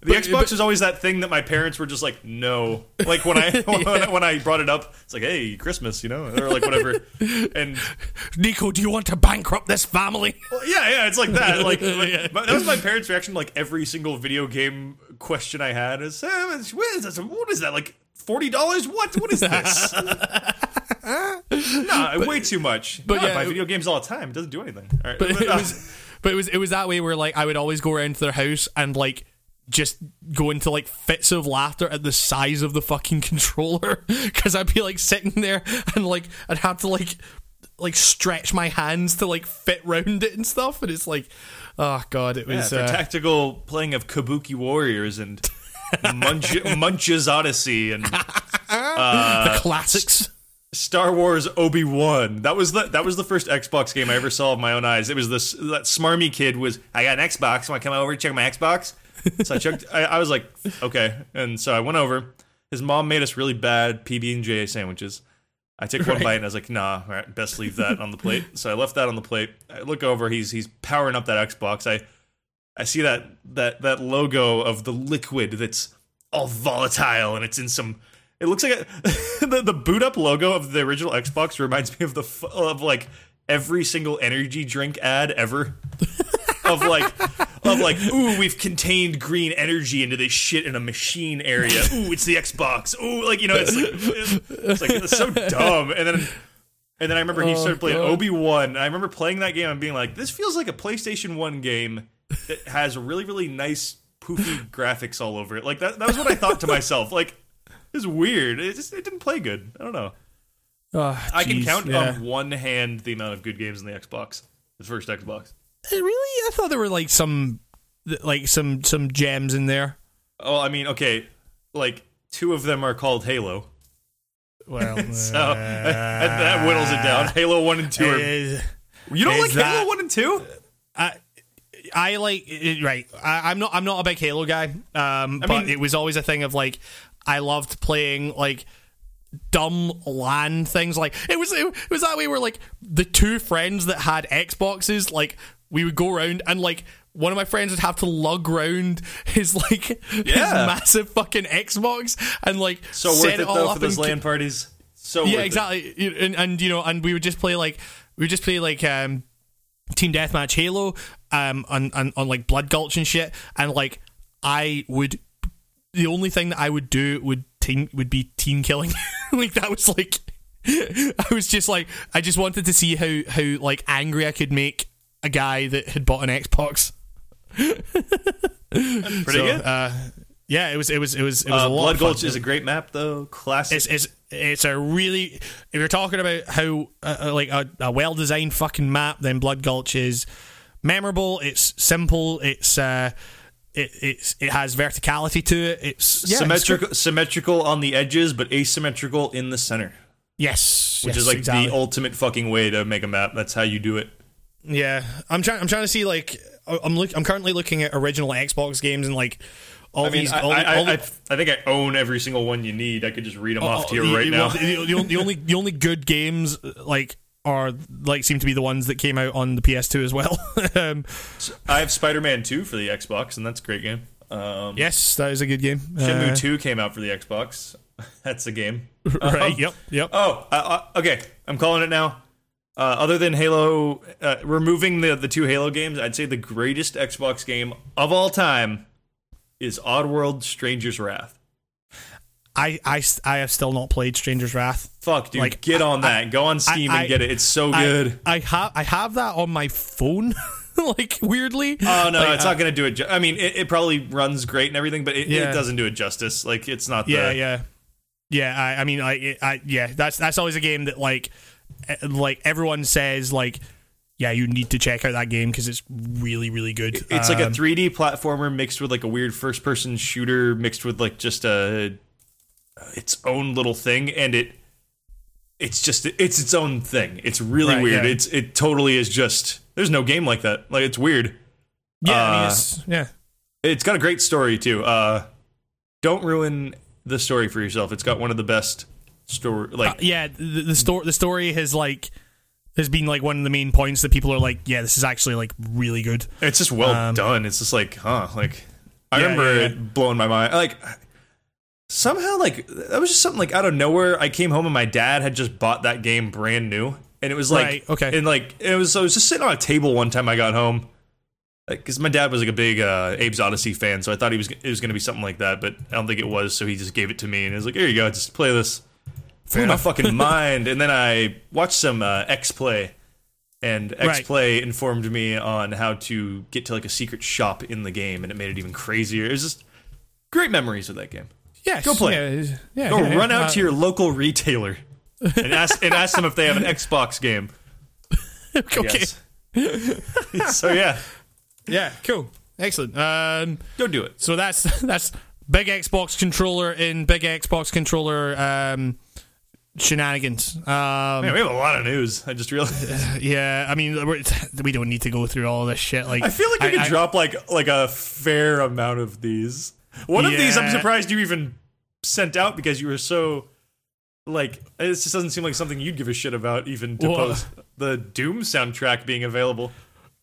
B: The
A: But-
B: Xbox
A: but-
B: was always that thing that my parents were just like, "No." Like when I when, I- when I brought it up, it's like, "Hey, Christmas," you know, or like whatever. And
A: Nico, do you want to bankrupt this family?
B: well, yeah, yeah, it's like that. Like,
A: Yeah.
B: that was my parents' reaction. to, Like every single video game question I had is, eh, what is this? What is that? Like forty dollars? What? What is this? nah, way too much.
A: but
B: yeah,
A: yeah,
B: I buy video games all the time. It doesn't do anything. Right,
A: But it was, but it was, it was that way where like I would always go around to their house and like just go into like fits of laughter at the size of the fucking controller because I'd be like sitting there and like I'd have to like like stretch my hands to like fit round it and stuff, and it's like, oh god, it
B: yeah,
A: was.
B: for
A: uh,
B: tactical playing of Kabuki Warriors and Munch- Munch's Oddysee and
A: the classics.
B: Star Wars Obi Wan. That was the that was the first Xbox game I ever saw with my own eyes. It was this that smarmy kid was I got an Xbox. Want to come over and check my Xbox? So I checked. I, I was like, okay, and so I went over. His mom made us really bad PB and J sandwiches, I took one
A: Right.
B: bite and I was like, nah, all right, best leave that on the plate. So I left that on the plate. I look over, he's he's powering up that Xbox. I I see that that that logo of the liquid that's all volatile and it's in some it looks like a, the, the boot up logo of the original Xbox reminds me of the f- of like every single energy drink ad ever of like of like ooh we've contained green energy into this shit in a machine area. Ooh it's the Xbox. Ooh like you know it's like it's like it's so dumb. And then and then I remember he
A: Oh,
B: started playing. Obi Wan I remember playing that game and being like this feels like a PlayStation One game that has really really nice poofy graphics all over it. Like that that was what I thought to myself. Like it's weird. It just it didn't play good. I don't know.
A: Oh,
B: I can count
A: yeah.
B: on one hand the amount of good games in the Xbox the first Xbox
A: Really, I thought there were like some, like some some gems in there.
B: Oh, I mean, okay, like two of them are called Halo,
A: Well,
B: so that, that whittles it down. Halo one and two. Are,
A: uh,
B: you don't like
A: that-
B: Halo one and two?
A: I, I like it- right. I, I'm not. I'm not a big Halo guy. Um, but
B: mean-
A: it was always a thing of like, I loved playing like dumb LAN things. Like it was. It, was that way where like the two friends that had Xboxes, like we would go around and like. One of my friends would have to lug round his like his massive fucking Xbox and like
B: So
A: set
B: worth it
A: all
B: though
A: up
B: for those LAN parties. So
A: yeah,
B: it.
A: exactly. You- And, and you know, and we would just play like we would just play like um, Team Deathmatch Halo, um, on, on on like Blood Gulch and shit. And like I would, the only thing that I would do would team would be team killing. like that was like, I was just like, I just wanted to see how how like angry I could make a guy that had bought an Xbox.
B: Pretty
A: So,
B: good.
A: Uh, yeah, it was it was it was it was
B: Uh,
A: a lot.
B: Blood. Gulch is a great map though. Classic.
A: it's, it's it's a really if you're talking about how uh, uh, like a, a well designed fucking map, then Blood Gulch is memorable. It's simple. It's uh, it it's it has verticality to it. It's yeah,
B: symmetrical,
A: good.
B: symmetrical on the edges, but asymmetrical in the center,
A: yes,
B: which
A: yes,
B: is like
A: exactly.
B: the ultimate fucking way to make a map. That's how you do it.
A: Yeah, I'm trying. I'm trying to see like I'm look. I'm currently looking at original Xbox games and like all
B: I mean,
A: these.
B: I,
A: all,
B: I,
A: all
B: I,
A: the,
B: I think I own every single one you need. I could just read them off to you
A: Oh,
B: right
A: the,
B: now.
A: The, the, the only the only good games like are like seem to be the ones that came out on the PS2 as well. um,
B: I have Spider-Man 2 for the Xbox, and that's a great game. Um,
A: yes, that is a good game.
B: Shenmue
A: Uh,
B: 2 came out for the Xbox. That's a game.
A: right?
B: Um,
A: yep. Yep.
B: Oh, uh, uh, okay. I'm calling it now. Uh, other than Halo, uh, removing the the two Halo games, I'd say the greatest Xbox game of all time is Oddworld: Stranger's Wrath.
A: I, I, I have still not played Stranger's Wrath.
B: Fuck, dude,
A: Like,
B: get on that. Go on Steam
A: I-
B: and get it. It's so good.
A: I, have I have that on my phone. like weirdly.
B: oh no,
A: Like,
B: it's not gonna do it. Ju- I mean, it, it probably runs great and everything, but it,
A: Yeah.
B: it doesn't do it justice. Like, it's not. That.
A: Yeah,
B: the,
A: yeah, yeah. I, I mean, I, I, yeah. That's that's always a game that like, like everyone says like, yeah, you need to check out that game because it's really, really good.
B: It's like a
A: Um,
B: 3D platformer mixed with like a weird first person shooter mixed with like just a its own little thing and it it's just it's its own thing. It's really
A: Right,
B: weird.
A: yeah.
B: It's it totally is just there's no game like that. Like it's weird.
A: yeah, I mean,
B: uh,
A: it's, yeah.
B: It's got a great story too. Uh don't ruin the story for yourself. It's got one of the best story like
A: Uh, yeah, the, the story the story has like has been like one of the main points that people are like, yeah, this is actually like really good.
B: It's just well
A: Um,
B: done. It's just like, huh? Like, I
A: Yeah,
B: remember
A: yeah, yeah.
B: it blowing my mind. Like, somehow, like that was just something like out of nowhere. I came home and my dad had just bought that game brand new, and it was like,
A: Right, okay.
B: and like it was. I was just sitting on a table one time. I got home. Because my dad was like a big uh, Abe's Oddysee fan, so I thought he was it was going to be something like that, but I don't think it was. So he just gave it to me, and he was like, "Here you go, just play this." Blew my fucking mind. And then I watched some uh, X Play, and X. Play informed me on how to get to like a secret shop in the game, and it made it even crazier. It was just great memories of that game.
A: Yeah,
B: Go play.
A: Yeah, yeah,
B: Go
A: yeah,
B: run out
A: uh,
B: to your local retailer and ask and ask them if they have an Xbox game.
A: Okay.
B: So yeah,
A: Yeah, cool. Excellent. Um,
B: go do it.
A: so that's that's big Xbox controller in big Xbox controller um, shenanigans. Um,
B: Man, we have a lot of news. I just realized.
A: yeah, I mean we're, we don't need to go through all this shit. Like
B: I feel like I, could
A: I-
B: drop like like a fair amount of these. One of these, I'm surprised you even sent out because you were so like it just doesn't seem like something you'd give a shit about even to
A: What?
B: post the Doom soundtrack being available.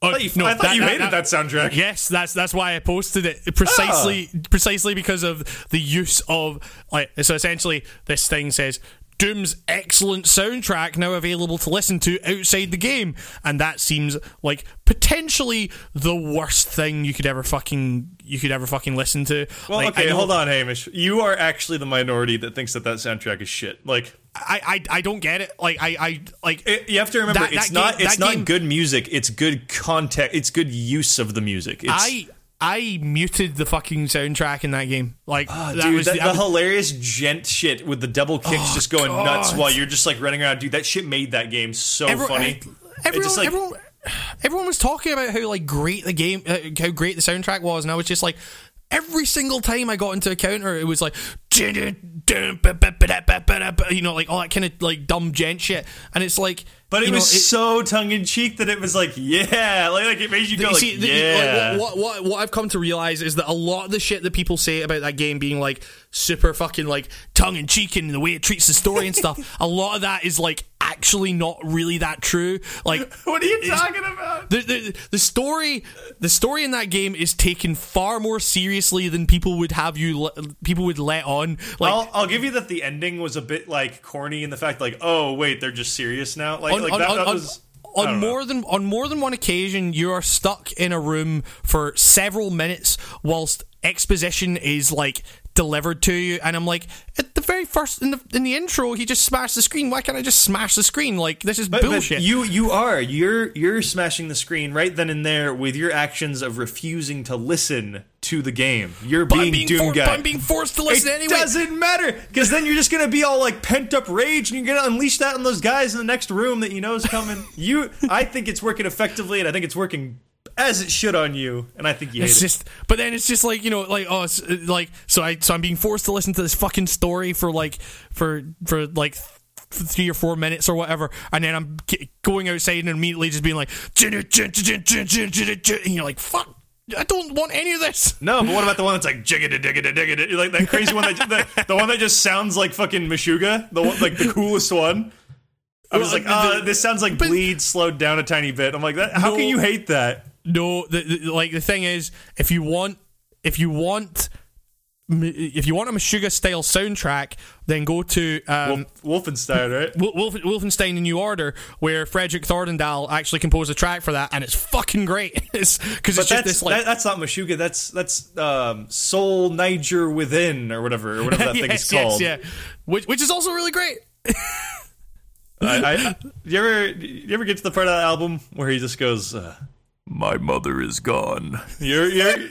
A: Oh,
B: I thought you,
A: no,
B: I thought
A: that-
B: you
A: that-
B: hated that, soundtrack.
A: Yes, that's that's why I posted it precisely precisely because of the use of like so essentially this thing says Doom's excellent soundtrack now available to listen to outside the game and that seems like potentially the worst thing you could ever fucking you could ever fucking listen to.
B: Well,
A: Like,
B: okay, hold on, Hamish. You are actually the minority that thinks that that soundtrack is shit. Like,
A: I, I I don't get it. Like I I like
B: it, you have to remember,
A: That-
B: it's
A: that
B: not
A: game-
B: it's not
A: game-
B: good music. It's good context. It's good use of the music. It's,
A: I I muted the fucking soundtrack in that game. Like that
B: Ah, dude,
A: was
B: that,
A: the,
B: the
A: was-
B: hilarious djent shit with the double kicks just going nuts while you're just like running around. Dude, that shit made that game so
A: Everyone-
B: funny.
A: Everyone,
B: just, like-
A: everyone, everyone was talking about how like great the game, uh, how great the soundtrack was, and I was just like, every single time I got into a counter, it was like, you know, like all that kind of like dumb djent shit, and it's like,
B: But it
A: you know,
B: was so tongue in cheek that it was like, yeah, like, like it made you go like,
A: see, the-
B: yeah.
A: like, what, what, what, what I've come to realize is that a lot of the shit that people say about that game being like super fucking like tongue in cheek and the way it treats the story and stuff, a lot of that is like actually not really that true. Like,
B: what are you talking about?
A: the, the the story the story in that game is taken far more seriously than people would have you people would let on. Like
B: I'll, I'll give you that the ending was a bit like corny in the fact like, oh wait, they're just serious now. Like, like
A: on-
B: that,
A: on-
B: that
A: on-
B: was.
A: On
B: don't know.
A: more than on more than one occasion, you are stuck in a room for several minutes whilst exposition is like delivered to you, and I'm like, at the very first in the in the intro, he just smashed the screen. Why can't I just smash the screen? Like this is
B: But, but
A: bullshit.
B: you you are you're you're smashing the screen right then and there with your actions of refusing to listen to the game. You're
A: But
B: being,
A: being
B: Doom
A: for-
B: guy.
A: but I'm being forced to listen
B: it
A: anyway.
B: doesn't matter because then you're just gonna be all like pent up rage and you're gonna unleash that on those guys in the next room that you know is coming. you, I think it's working effectively and I think it's working as it should on you, and I think you hate
A: It's
B: it.
A: just, but then it's just like you know, like oh, it's, uh, like so I so I'm being forced to listen to this fucking story for like for for like th- three or four minutes or whatever, and then I'm going outside and immediately just being like, and you're like, fuck, I don't want any of this.
B: No, but what about the one that's like jiggity diggity diggity, like that crazy one that the, the one that just sounds like fucking Meshuggah, the one like the coolest one. I was
A: Well,
B: like,
A: the-
B: oh, this sounds like bleed slowed down a tiny bit. I'm like, that. How
A: No.
B: can you hate that?
A: No, the, the, like the thing is, if you want, if you want. If you want a Meshuggah style soundtrack, then go to um,
B: Wolf, Wolfenstein, right?
A: Wolf, Wolf, Wolfenstein: The New Order, where Fredrik Thordendal actually composed a track for that, and it's fucking great. Because
B: But
A: it's just this like
B: that, that's not Meshuggah. That's that's um, Sol Niger Within or whatever or whatever that thing is called.
A: yes, yeah, which which is also really great.
B: I, I, you ever you ever get to the part of that album where he just goes, uh, "My mother is gone." You're you're.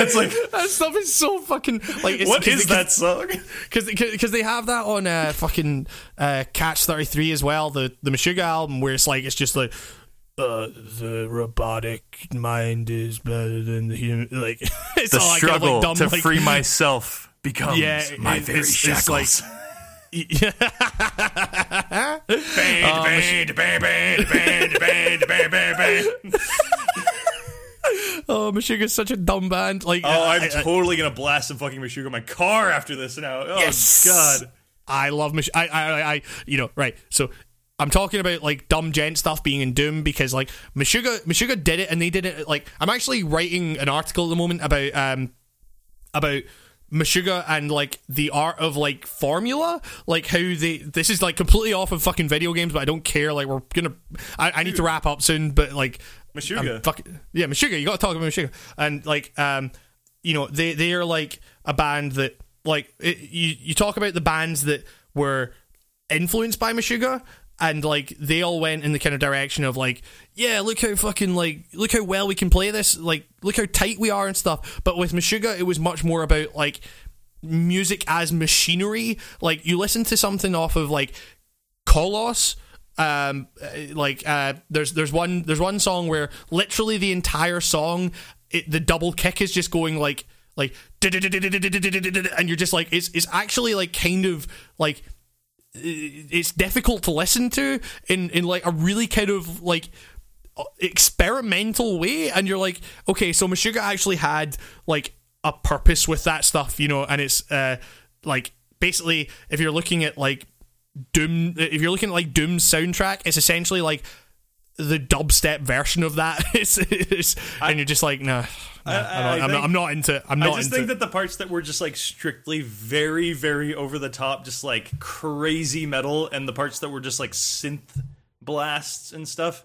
B: It's like
A: That stuff is so fucking like. It's,
B: what is that song?
A: Because because they have that on uh, fucking uh, Catch Thirty Three as well, the the Meshuggah album, where it's like it's just like. Uh, the robotic mind is better than the human. Like it's all that kind of, like, dumb, to like,
B: myself becomes
A: Yeah, it- it's- it's like- Oh, Meshuggah's such a dumb band. Like,
B: Oh, I'm
A: I, I-
B: totally gonna blast some fucking Meshuggah in my car after this now. Oh
A: Yes.
B: god.
A: I love Mich- I, I, I, I, you know, right. So I'm talking about like dumb djent stuff being in Doom because like Meshuggah, Meshuggah did it and they did it like I'm actually writing an article at the moment about um about Meshuggah and like the art of like formula, like how they this is like completely off of fucking video games, but I don't care. Like we're gonna, I, I need to wrap up soon, but like fuck, yeah, Meshuggah. You got to talk about Meshuggah, and like, um, you know, they they are like a band that like it, you you talk about the bands that were influenced by Meshuggah. And like they all went in the kind of direction of like, yeah, look how fucking like, look how well we can play this, like, look how tight we are and stuff. But with Meshuggah, it was much more about like music as machinery. Like you listen to something off of like Koloss. Um, uh, like uh, there's there's one there's one song where literally the entire song, it, the double kick is just going like like and you're just like it's it's actually like kind of like it's difficult to listen to in in like a really kind of like experimental way and you're like okay so Meshuggah actually had like a purpose with that stuff you know and it's uh like basically if you're looking at like Doom. If you're looking at like Doom's soundtrack, it's essentially like the dubstep version of that. it's, it's, and you're just like, nah, nah
B: I-
A: I'm, not,
B: I
A: I'm, not, I'm not into. I'm
B: I just think that the parts that were just like strictly very, very over the top, just like crazy metal, and the parts that were just like synth blasts and stuff,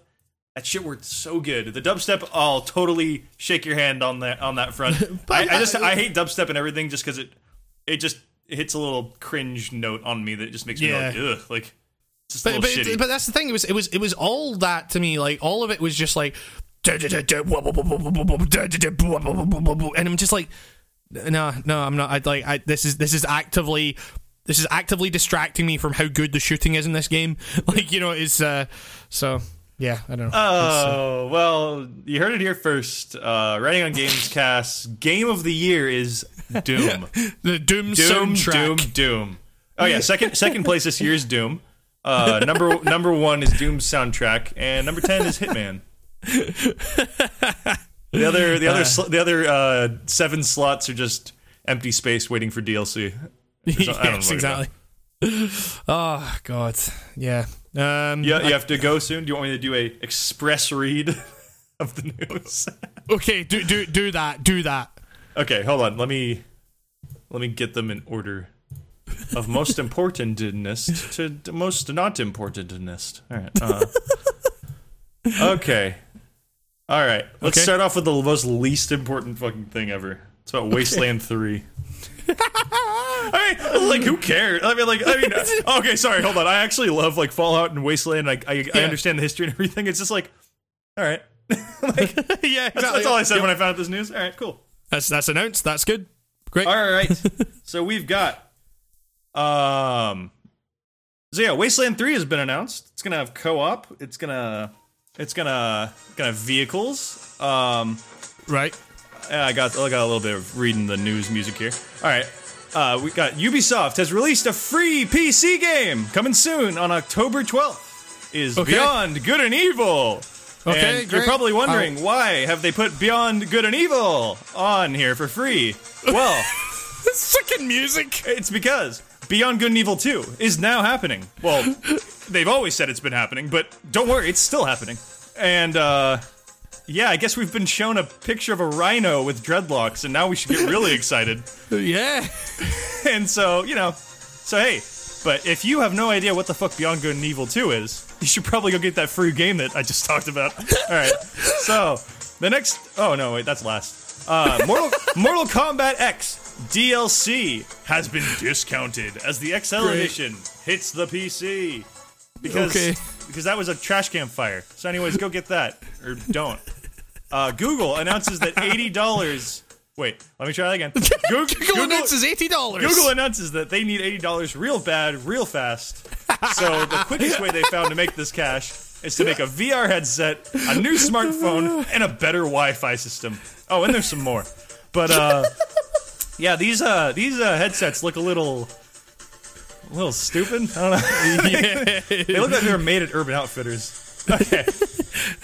B: that shit worked so good. The dubstep, I'll totally shake your hand on that on that front. I, I just I hate dubstep and everything just because it it just hits a little cringe note on me that just makes me
A: Yeah.
B: like ugh, like it's just a
A: but, but, but that's the thing. It was it was it was all that to me. Like all of it was just like, and I'm just like, no, no, I'm not. I like I, this is this is actively. This is actively distracting me from how good the shooting is in this game. Like you know, it's uh, so yeah, I don't know.
B: Oh well, you heard it here first. Uh, writing on Games Cast, game of the year is Doom.
A: the Doom,
B: Doom,
A: soundtrack.
B: Doom, Doom. Oh yeah, second second place this year is Doom. Uh, number number one is Doom's soundtrack, and number ten is Hitman. The other the other sl- the other uh, seven slots are just empty space waiting for DLC. I
A: yes, exactly. Oh God, yeah. Um,
B: Yeah, you have to go soon. Do you want me to do a express read of the news?
A: Okay, do do do that. Do that.
B: Okay, hold on. Let me let me get them in order of most importantness to most not importantness. All right. Uh, okay. All right. Let's
A: Okay.
B: start off with the most least important fucking thing ever. It's about Wasteland Three. I mean, like, who cares? I mean, like, I mean, okay, sorry, hold on. I actually love like Fallout and Wasteland. Like, I, I
A: Yeah.
B: understand the history and everything. It's just like, all right, like,
A: yeah,
B: that's, that's all I said when I found out this news. All right, cool.
A: That's that's announced. That's good. Great.
B: All right. so we've got um so yeah, Wasteland 3 has been announced. It's to have co-op. It's to it's going to have vehicles. Um
A: Right.
B: I got I got a little bit of reading the news music here. All right. Uh, we got Ubisoft has released a free PC game coming soon on October 12th. Is
A: Okay.
B: Beyond Good and Evil.
A: Okay,
B: and you're probably wondering why have they put Beyond Good and Evil on here for free? Well,
A: Freaking music.
B: it's because Beyond Good and Evil 2 is now happening. Well, they've always said it's been happening, but don't worry, it's still happening. And uh yeah, I guess we've been shown a picture of a rhino with dreadlocks, and now we should get really excited.
A: Yeah.
B: And so, you know, so hey, but if you have no idea what the fuck Beyond Good and Evil 2 is, you should probably go get that free game that I just talked about. All right. So, the next Oh no, wait, that's last. Uh Mortal Mortal Kombat X DLC has been discounted as the XL
A: Great.
B: edition hits the PC. Because
A: Okay.
B: because that was a trash can fire. So anyways, go get that or don't. Uh, Google announces that eighty dollars. Wait, let me try that again. Google,
A: Google announces eighty dollars.
B: Google announces that they need eighty dollars real bad, real fast. So the quickest way they found to make this cash is to make a VR headset, a new smartphone, and a better Wi-Fi system. Oh, and there's some more. But uh, yeah, these uh these uh, headsets look a little, a little stupid. I don't know.
A: yeah.
B: They look like they were made at Urban Outfitters. Okay,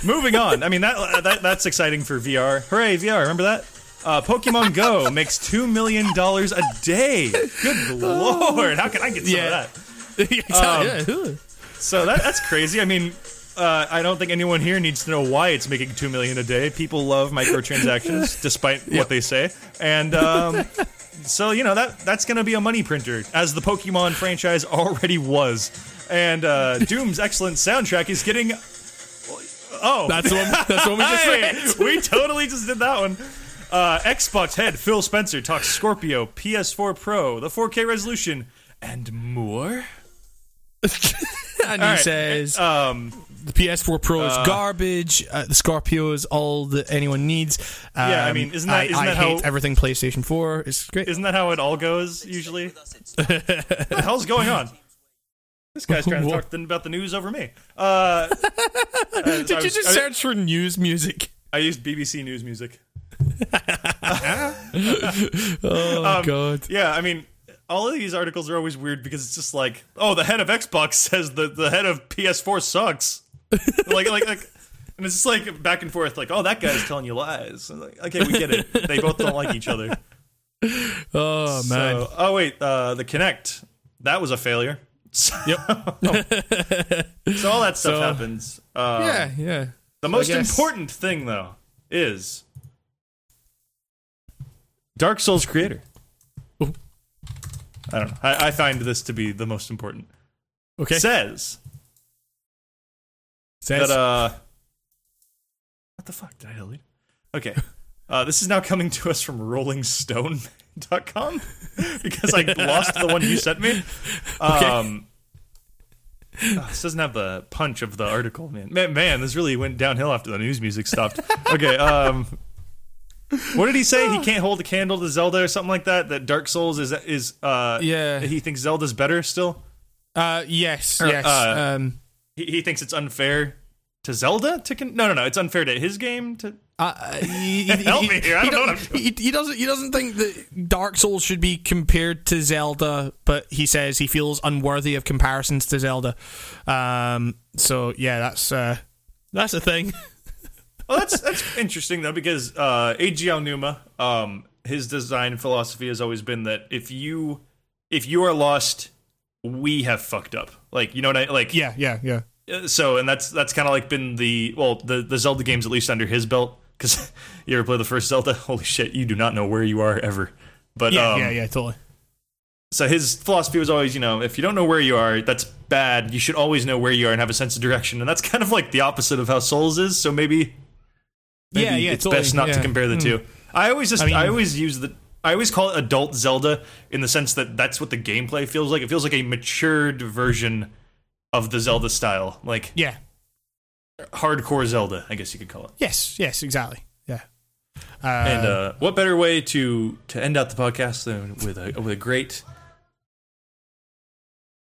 B: moving on. I mean that, that that's exciting for VR. Hooray, VR! Remember that? Uh, Pokemon Go makes two million dollars a day. Good lord! How can I get some
A: Yeah.
B: of that?
A: yeah.
B: So that, that's crazy. I mean, uh, I don't think anyone here needs to know why it's making two million a day. People love microtransactions, despite what they say, and um, so you know that that's going to be a money printer, as the Pokemon franchise already was. And uh, Doom's excellent soundtrack is getting. Oh,
A: That's the one. That's one we just
B: Hey, we totally just did that one. Uh, Xbox head Phil Spencer talks Scorpio, PS4 Pro, the 4K resolution, and more.
A: And he
B: right.
A: says
B: Um,
A: the PS4 Pro is garbage. Uh, the Scorpio is all that anyone needs. Um,
B: Yeah, I mean, isn't that-
A: I,
B: isn't
A: I
B: that
A: hate
B: how-
A: everything PlayStation 4. It's great.
B: Isn't that how it all goes usually? what the hell's going on? This guy's trying to talk about the news over me. Uh, uh,
A: Did
B: I
A: you just
B: I,
A: search for news music?
B: I used BBC News music.
A: Oh
B: Um,
A: God.
B: Yeah, I mean, all of these articles are always weird because it's just like, oh, the head of Xbox says the the head of PS4 sucks. like, like, like, and it's just like back and forth. Like, oh, that guy's telling you lies. Like, okay, we get it. They both don't like each other.
A: Oh man.
B: So, oh wait, uh, the Kinect that was a failure. So,
A: Yep.
B: so all that stuff
A: So-
B: happens. Um,
A: yeah, yeah.
B: The most important thing, though, is Dark Souls creator.
A: Ooh.
B: I don't know. I, I find this to be the most important.
A: Okay.
B: Says
A: Says,
B: that uh, what the fuck did I delete? Okay, uh, this is now coming to us from RollingStone.com because I lost the one you sent me. Um, ah, this doesn't have the punch of the article, man. man. Man, this really went downhill after the news music stopped. Okay, um, what did he say? He can't hold a candle to Zelda or something like that. That Dark Souls is is uh,
A: Yeah.
B: He thinks Zelda's better still.
A: uh, yes,
B: or,
A: yes.
B: uh,
A: um,
B: He, he thinks it's unfair to Zelda to con- no no no. It's unfair to his game to
A: uh, he, he-
B: Help
A: he-
B: me here, I
A: he
B: don't know what I'm
A: He, he doesn't. He doesn't think that Dark Souls should be compared to Zelda, but he says he feels unworthy of comparisons to Zelda. Um. So yeah, that's uh, that's a thing.
B: Well, that's that's interesting though because uh, Eiji Aonuma, um, his design philosophy has always been that if you if you are lost, we have fucked up. Like you know what I like.
A: Yeah, yeah, yeah.
B: So and that's that's kind of like been the well the the Zelda games at least under his belt because you ever play the first Zelda? Holy shit, you do not know where you are ever. But
A: Yeah,
B: um,
A: yeah, yeah, totally.
B: So his philosophy was always, you know, if you don't know where you are, that's bad. You should always know where you are and have a sense of direction. And that's kind of like the opposite of how Souls is. So maybe, maybe
A: Yeah, yeah,
B: it's
A: totally,
B: best not to compare the
A: Hmm.
B: two. I always just,
A: I mean-
B: I always use the, I always call it adult Zelda in the sense that that's what the gameplay feels like. It feels like a matured version of the Zelda style, like
A: Yeah.
B: hardcore Zelda, I guess you could call it.
A: Yes. Yes. Exactly. Yeah. Uh,
B: And uh, what better way to to end out the podcast than with a with a great.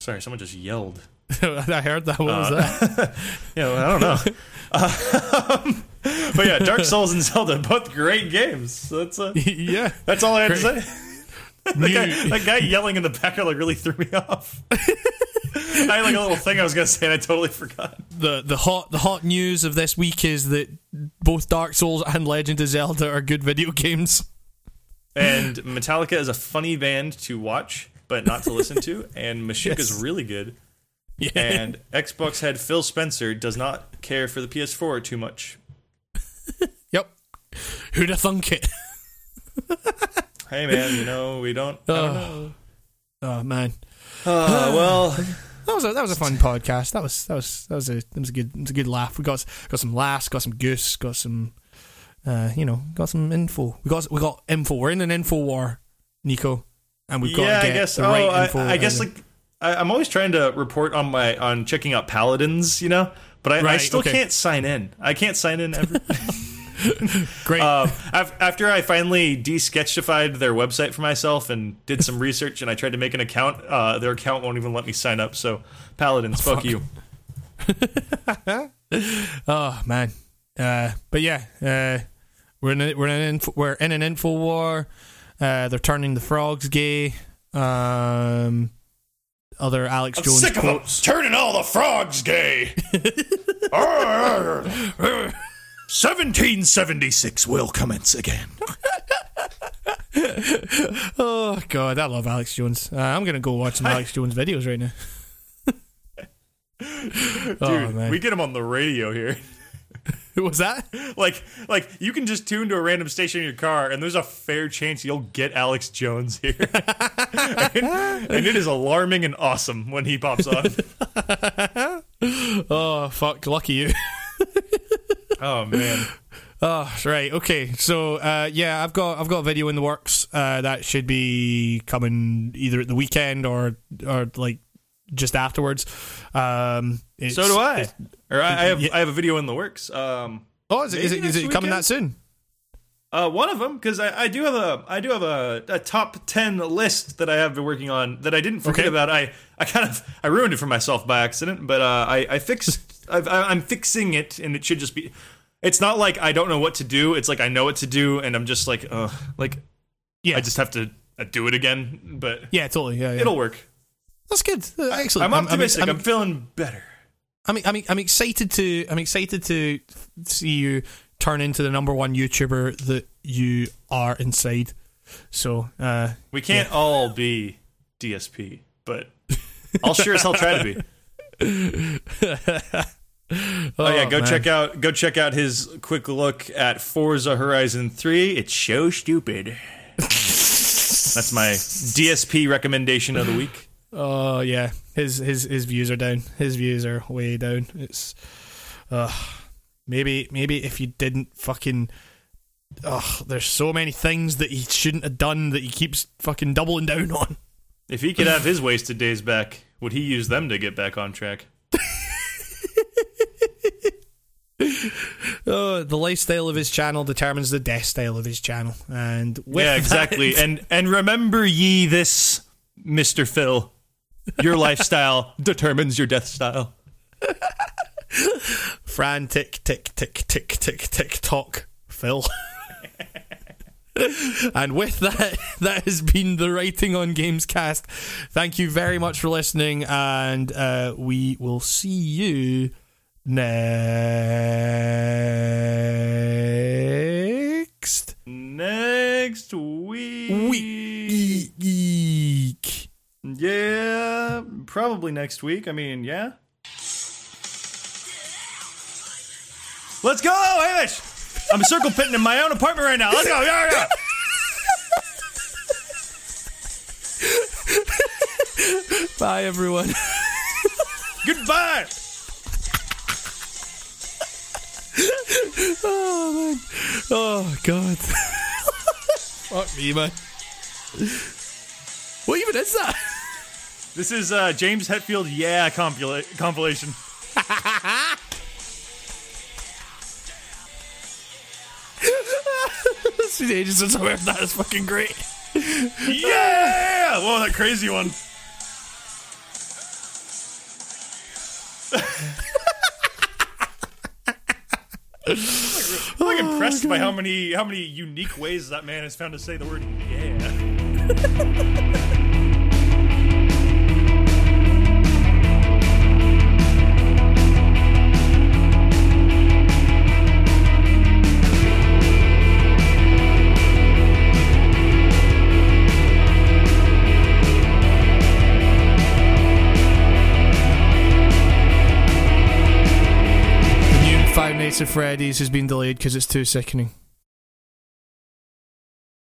B: Sorry, someone just yelled.
A: I heard that. What was
B: Uh,
A: that?
B: yeah, well, I don't know. Um, but yeah, Dark Souls and Zelda, both great games. So that's uh,
A: yeah.
B: that's all I have to say. that, guy, that guy yelling in the background like really threw me off. I had like a little thing I was gonna say and I totally forgot.
A: The the hot the hot news of this week is that both Dark Souls and Legend of Zelda are good video games.
B: And Metallica is a funny band to watch, but not to listen to. And Meshuggah's
A: Yes.
B: really good.
A: Yeah.
B: And Xbox head Phil Spencer does not care for the PS4 too much.
A: yep. Who'd have thunk it?
B: Hey man, you know we don't. I don't
A: Oh.
B: know.
A: Oh man.
B: Uh, well,
A: That was a that was a fun podcast. That was that was that was a that was a good it was a good laugh. We got got some laughs, got some goose, got some uh, you know, got some info. We got we got info. We're in an info war, Nico, and we've got
B: yeah, I guess. oh,
A: right
B: I,
A: info.
B: I guess like I, I'm always trying to report on my on checking out paladins, you know, but I, I still
A: okay.
B: can't sign in. I can't sign in ever.
A: great.
B: af- after I finally de-sketchified their website for myself and did some research, and I tried to make an account, uh, their account won't even let me sign up. So, paladins, fuck, you.
A: oh man. Uh, but yeah, uh, we're in a, we're in an info, we're in an info war. Uh, they're turning the frogs gay. Um, other Alex
B: I'm
A: Jones
B: sick of them
A: quotes.
B: turning all the frogs gay. 1776 will commence again.
A: Oh god, I love Alex Jones. Uh, I'm gonna go watch some Alex Jones videos right now.
B: Dude,
A: oh man,
B: we get him on the radio here.
A: was that?
B: like like you can just tune to a random station in your car and there's a fair chance you'll get Alex Jones here. and, and it is alarming and awesome when he pops on.
A: Oh fuck, lucky you.
B: Oh man.
A: Oh right, okay. So uh, yeah, I've got I've got a video in the works uh, that should be coming either at the weekend or or like just afterwards. Um,
B: So do I. Or I, I have
A: Yeah.
B: I have a video in the works. Um
A: Oh, is it, is it, it coming that soon?
B: uh, one of them because I, I do have a I do have a, a top ten list that I have been working on that I didn't forget
A: Okay.
B: about. I, I kind of I ruined it for myself by accident, but uh, I I fixed I- I'm fixing it, and it should just be. It's not like I don't know what to do. It's like I know what to do, and I'm just like, uh, like
A: Yeah,
B: I just have to uh, do it again. But
A: yeah, totally. Yeah, yeah.
B: it'll work.
A: That's good. Uh, excellent.
B: I'm optimistic. I'm,
A: I'm,
B: feeling better.
A: I'm, I'm, I'm excited to I'm excited to see you turn into the number one YouTuber that you are inside. So uh,
B: We can't all be DSP, but I'll sure as hell try to be. Oh, yeah, go
A: man.
B: check out go check out his quick look at Forza Horizon 3. It's so stupid. That's my DSP recommendation of the week.
A: Oh yeah, his his his views are down. His views are way down. It's, uh, maybe maybe if you didn't fucking, oh, there's so many things that he shouldn't have done that he keeps fucking doubling down on.
B: If he could have his wasted days back, would he use them to get back on track?
A: Uh, the lifestyle of his channel determines the death style of his channel, and
B: yeah,
A: that-
B: exactly. and and remember ye this, Mr. Phil. Your lifestyle determines your death style.
A: frantic tick tick tick tick tick tock Phil. And with that, that has been the writing on Gamescast. Thank you very much for listening, and uh, we will see you next
B: Next week.
A: week.
B: Yeah, probably next week. I mean, yeah. Let's go, Hamish! I'm circle pitting in my own apartment right now. Let's go. Yeah, yeah.
A: Bye, everyone.
B: Goodbye.
A: Oh man. Oh god. Fuck me, man. What even is that?
B: This is uh, James Hetfield. Yeah, compila- compilation.
A: Ages since I heard that. It's fucking great.
B: Yeah! Whoa, that crazy one. I'm like oh, impressed by how many how many unique ways that man has found to say the word yeah.
A: At Freddy's has been delayed because it's too sickening.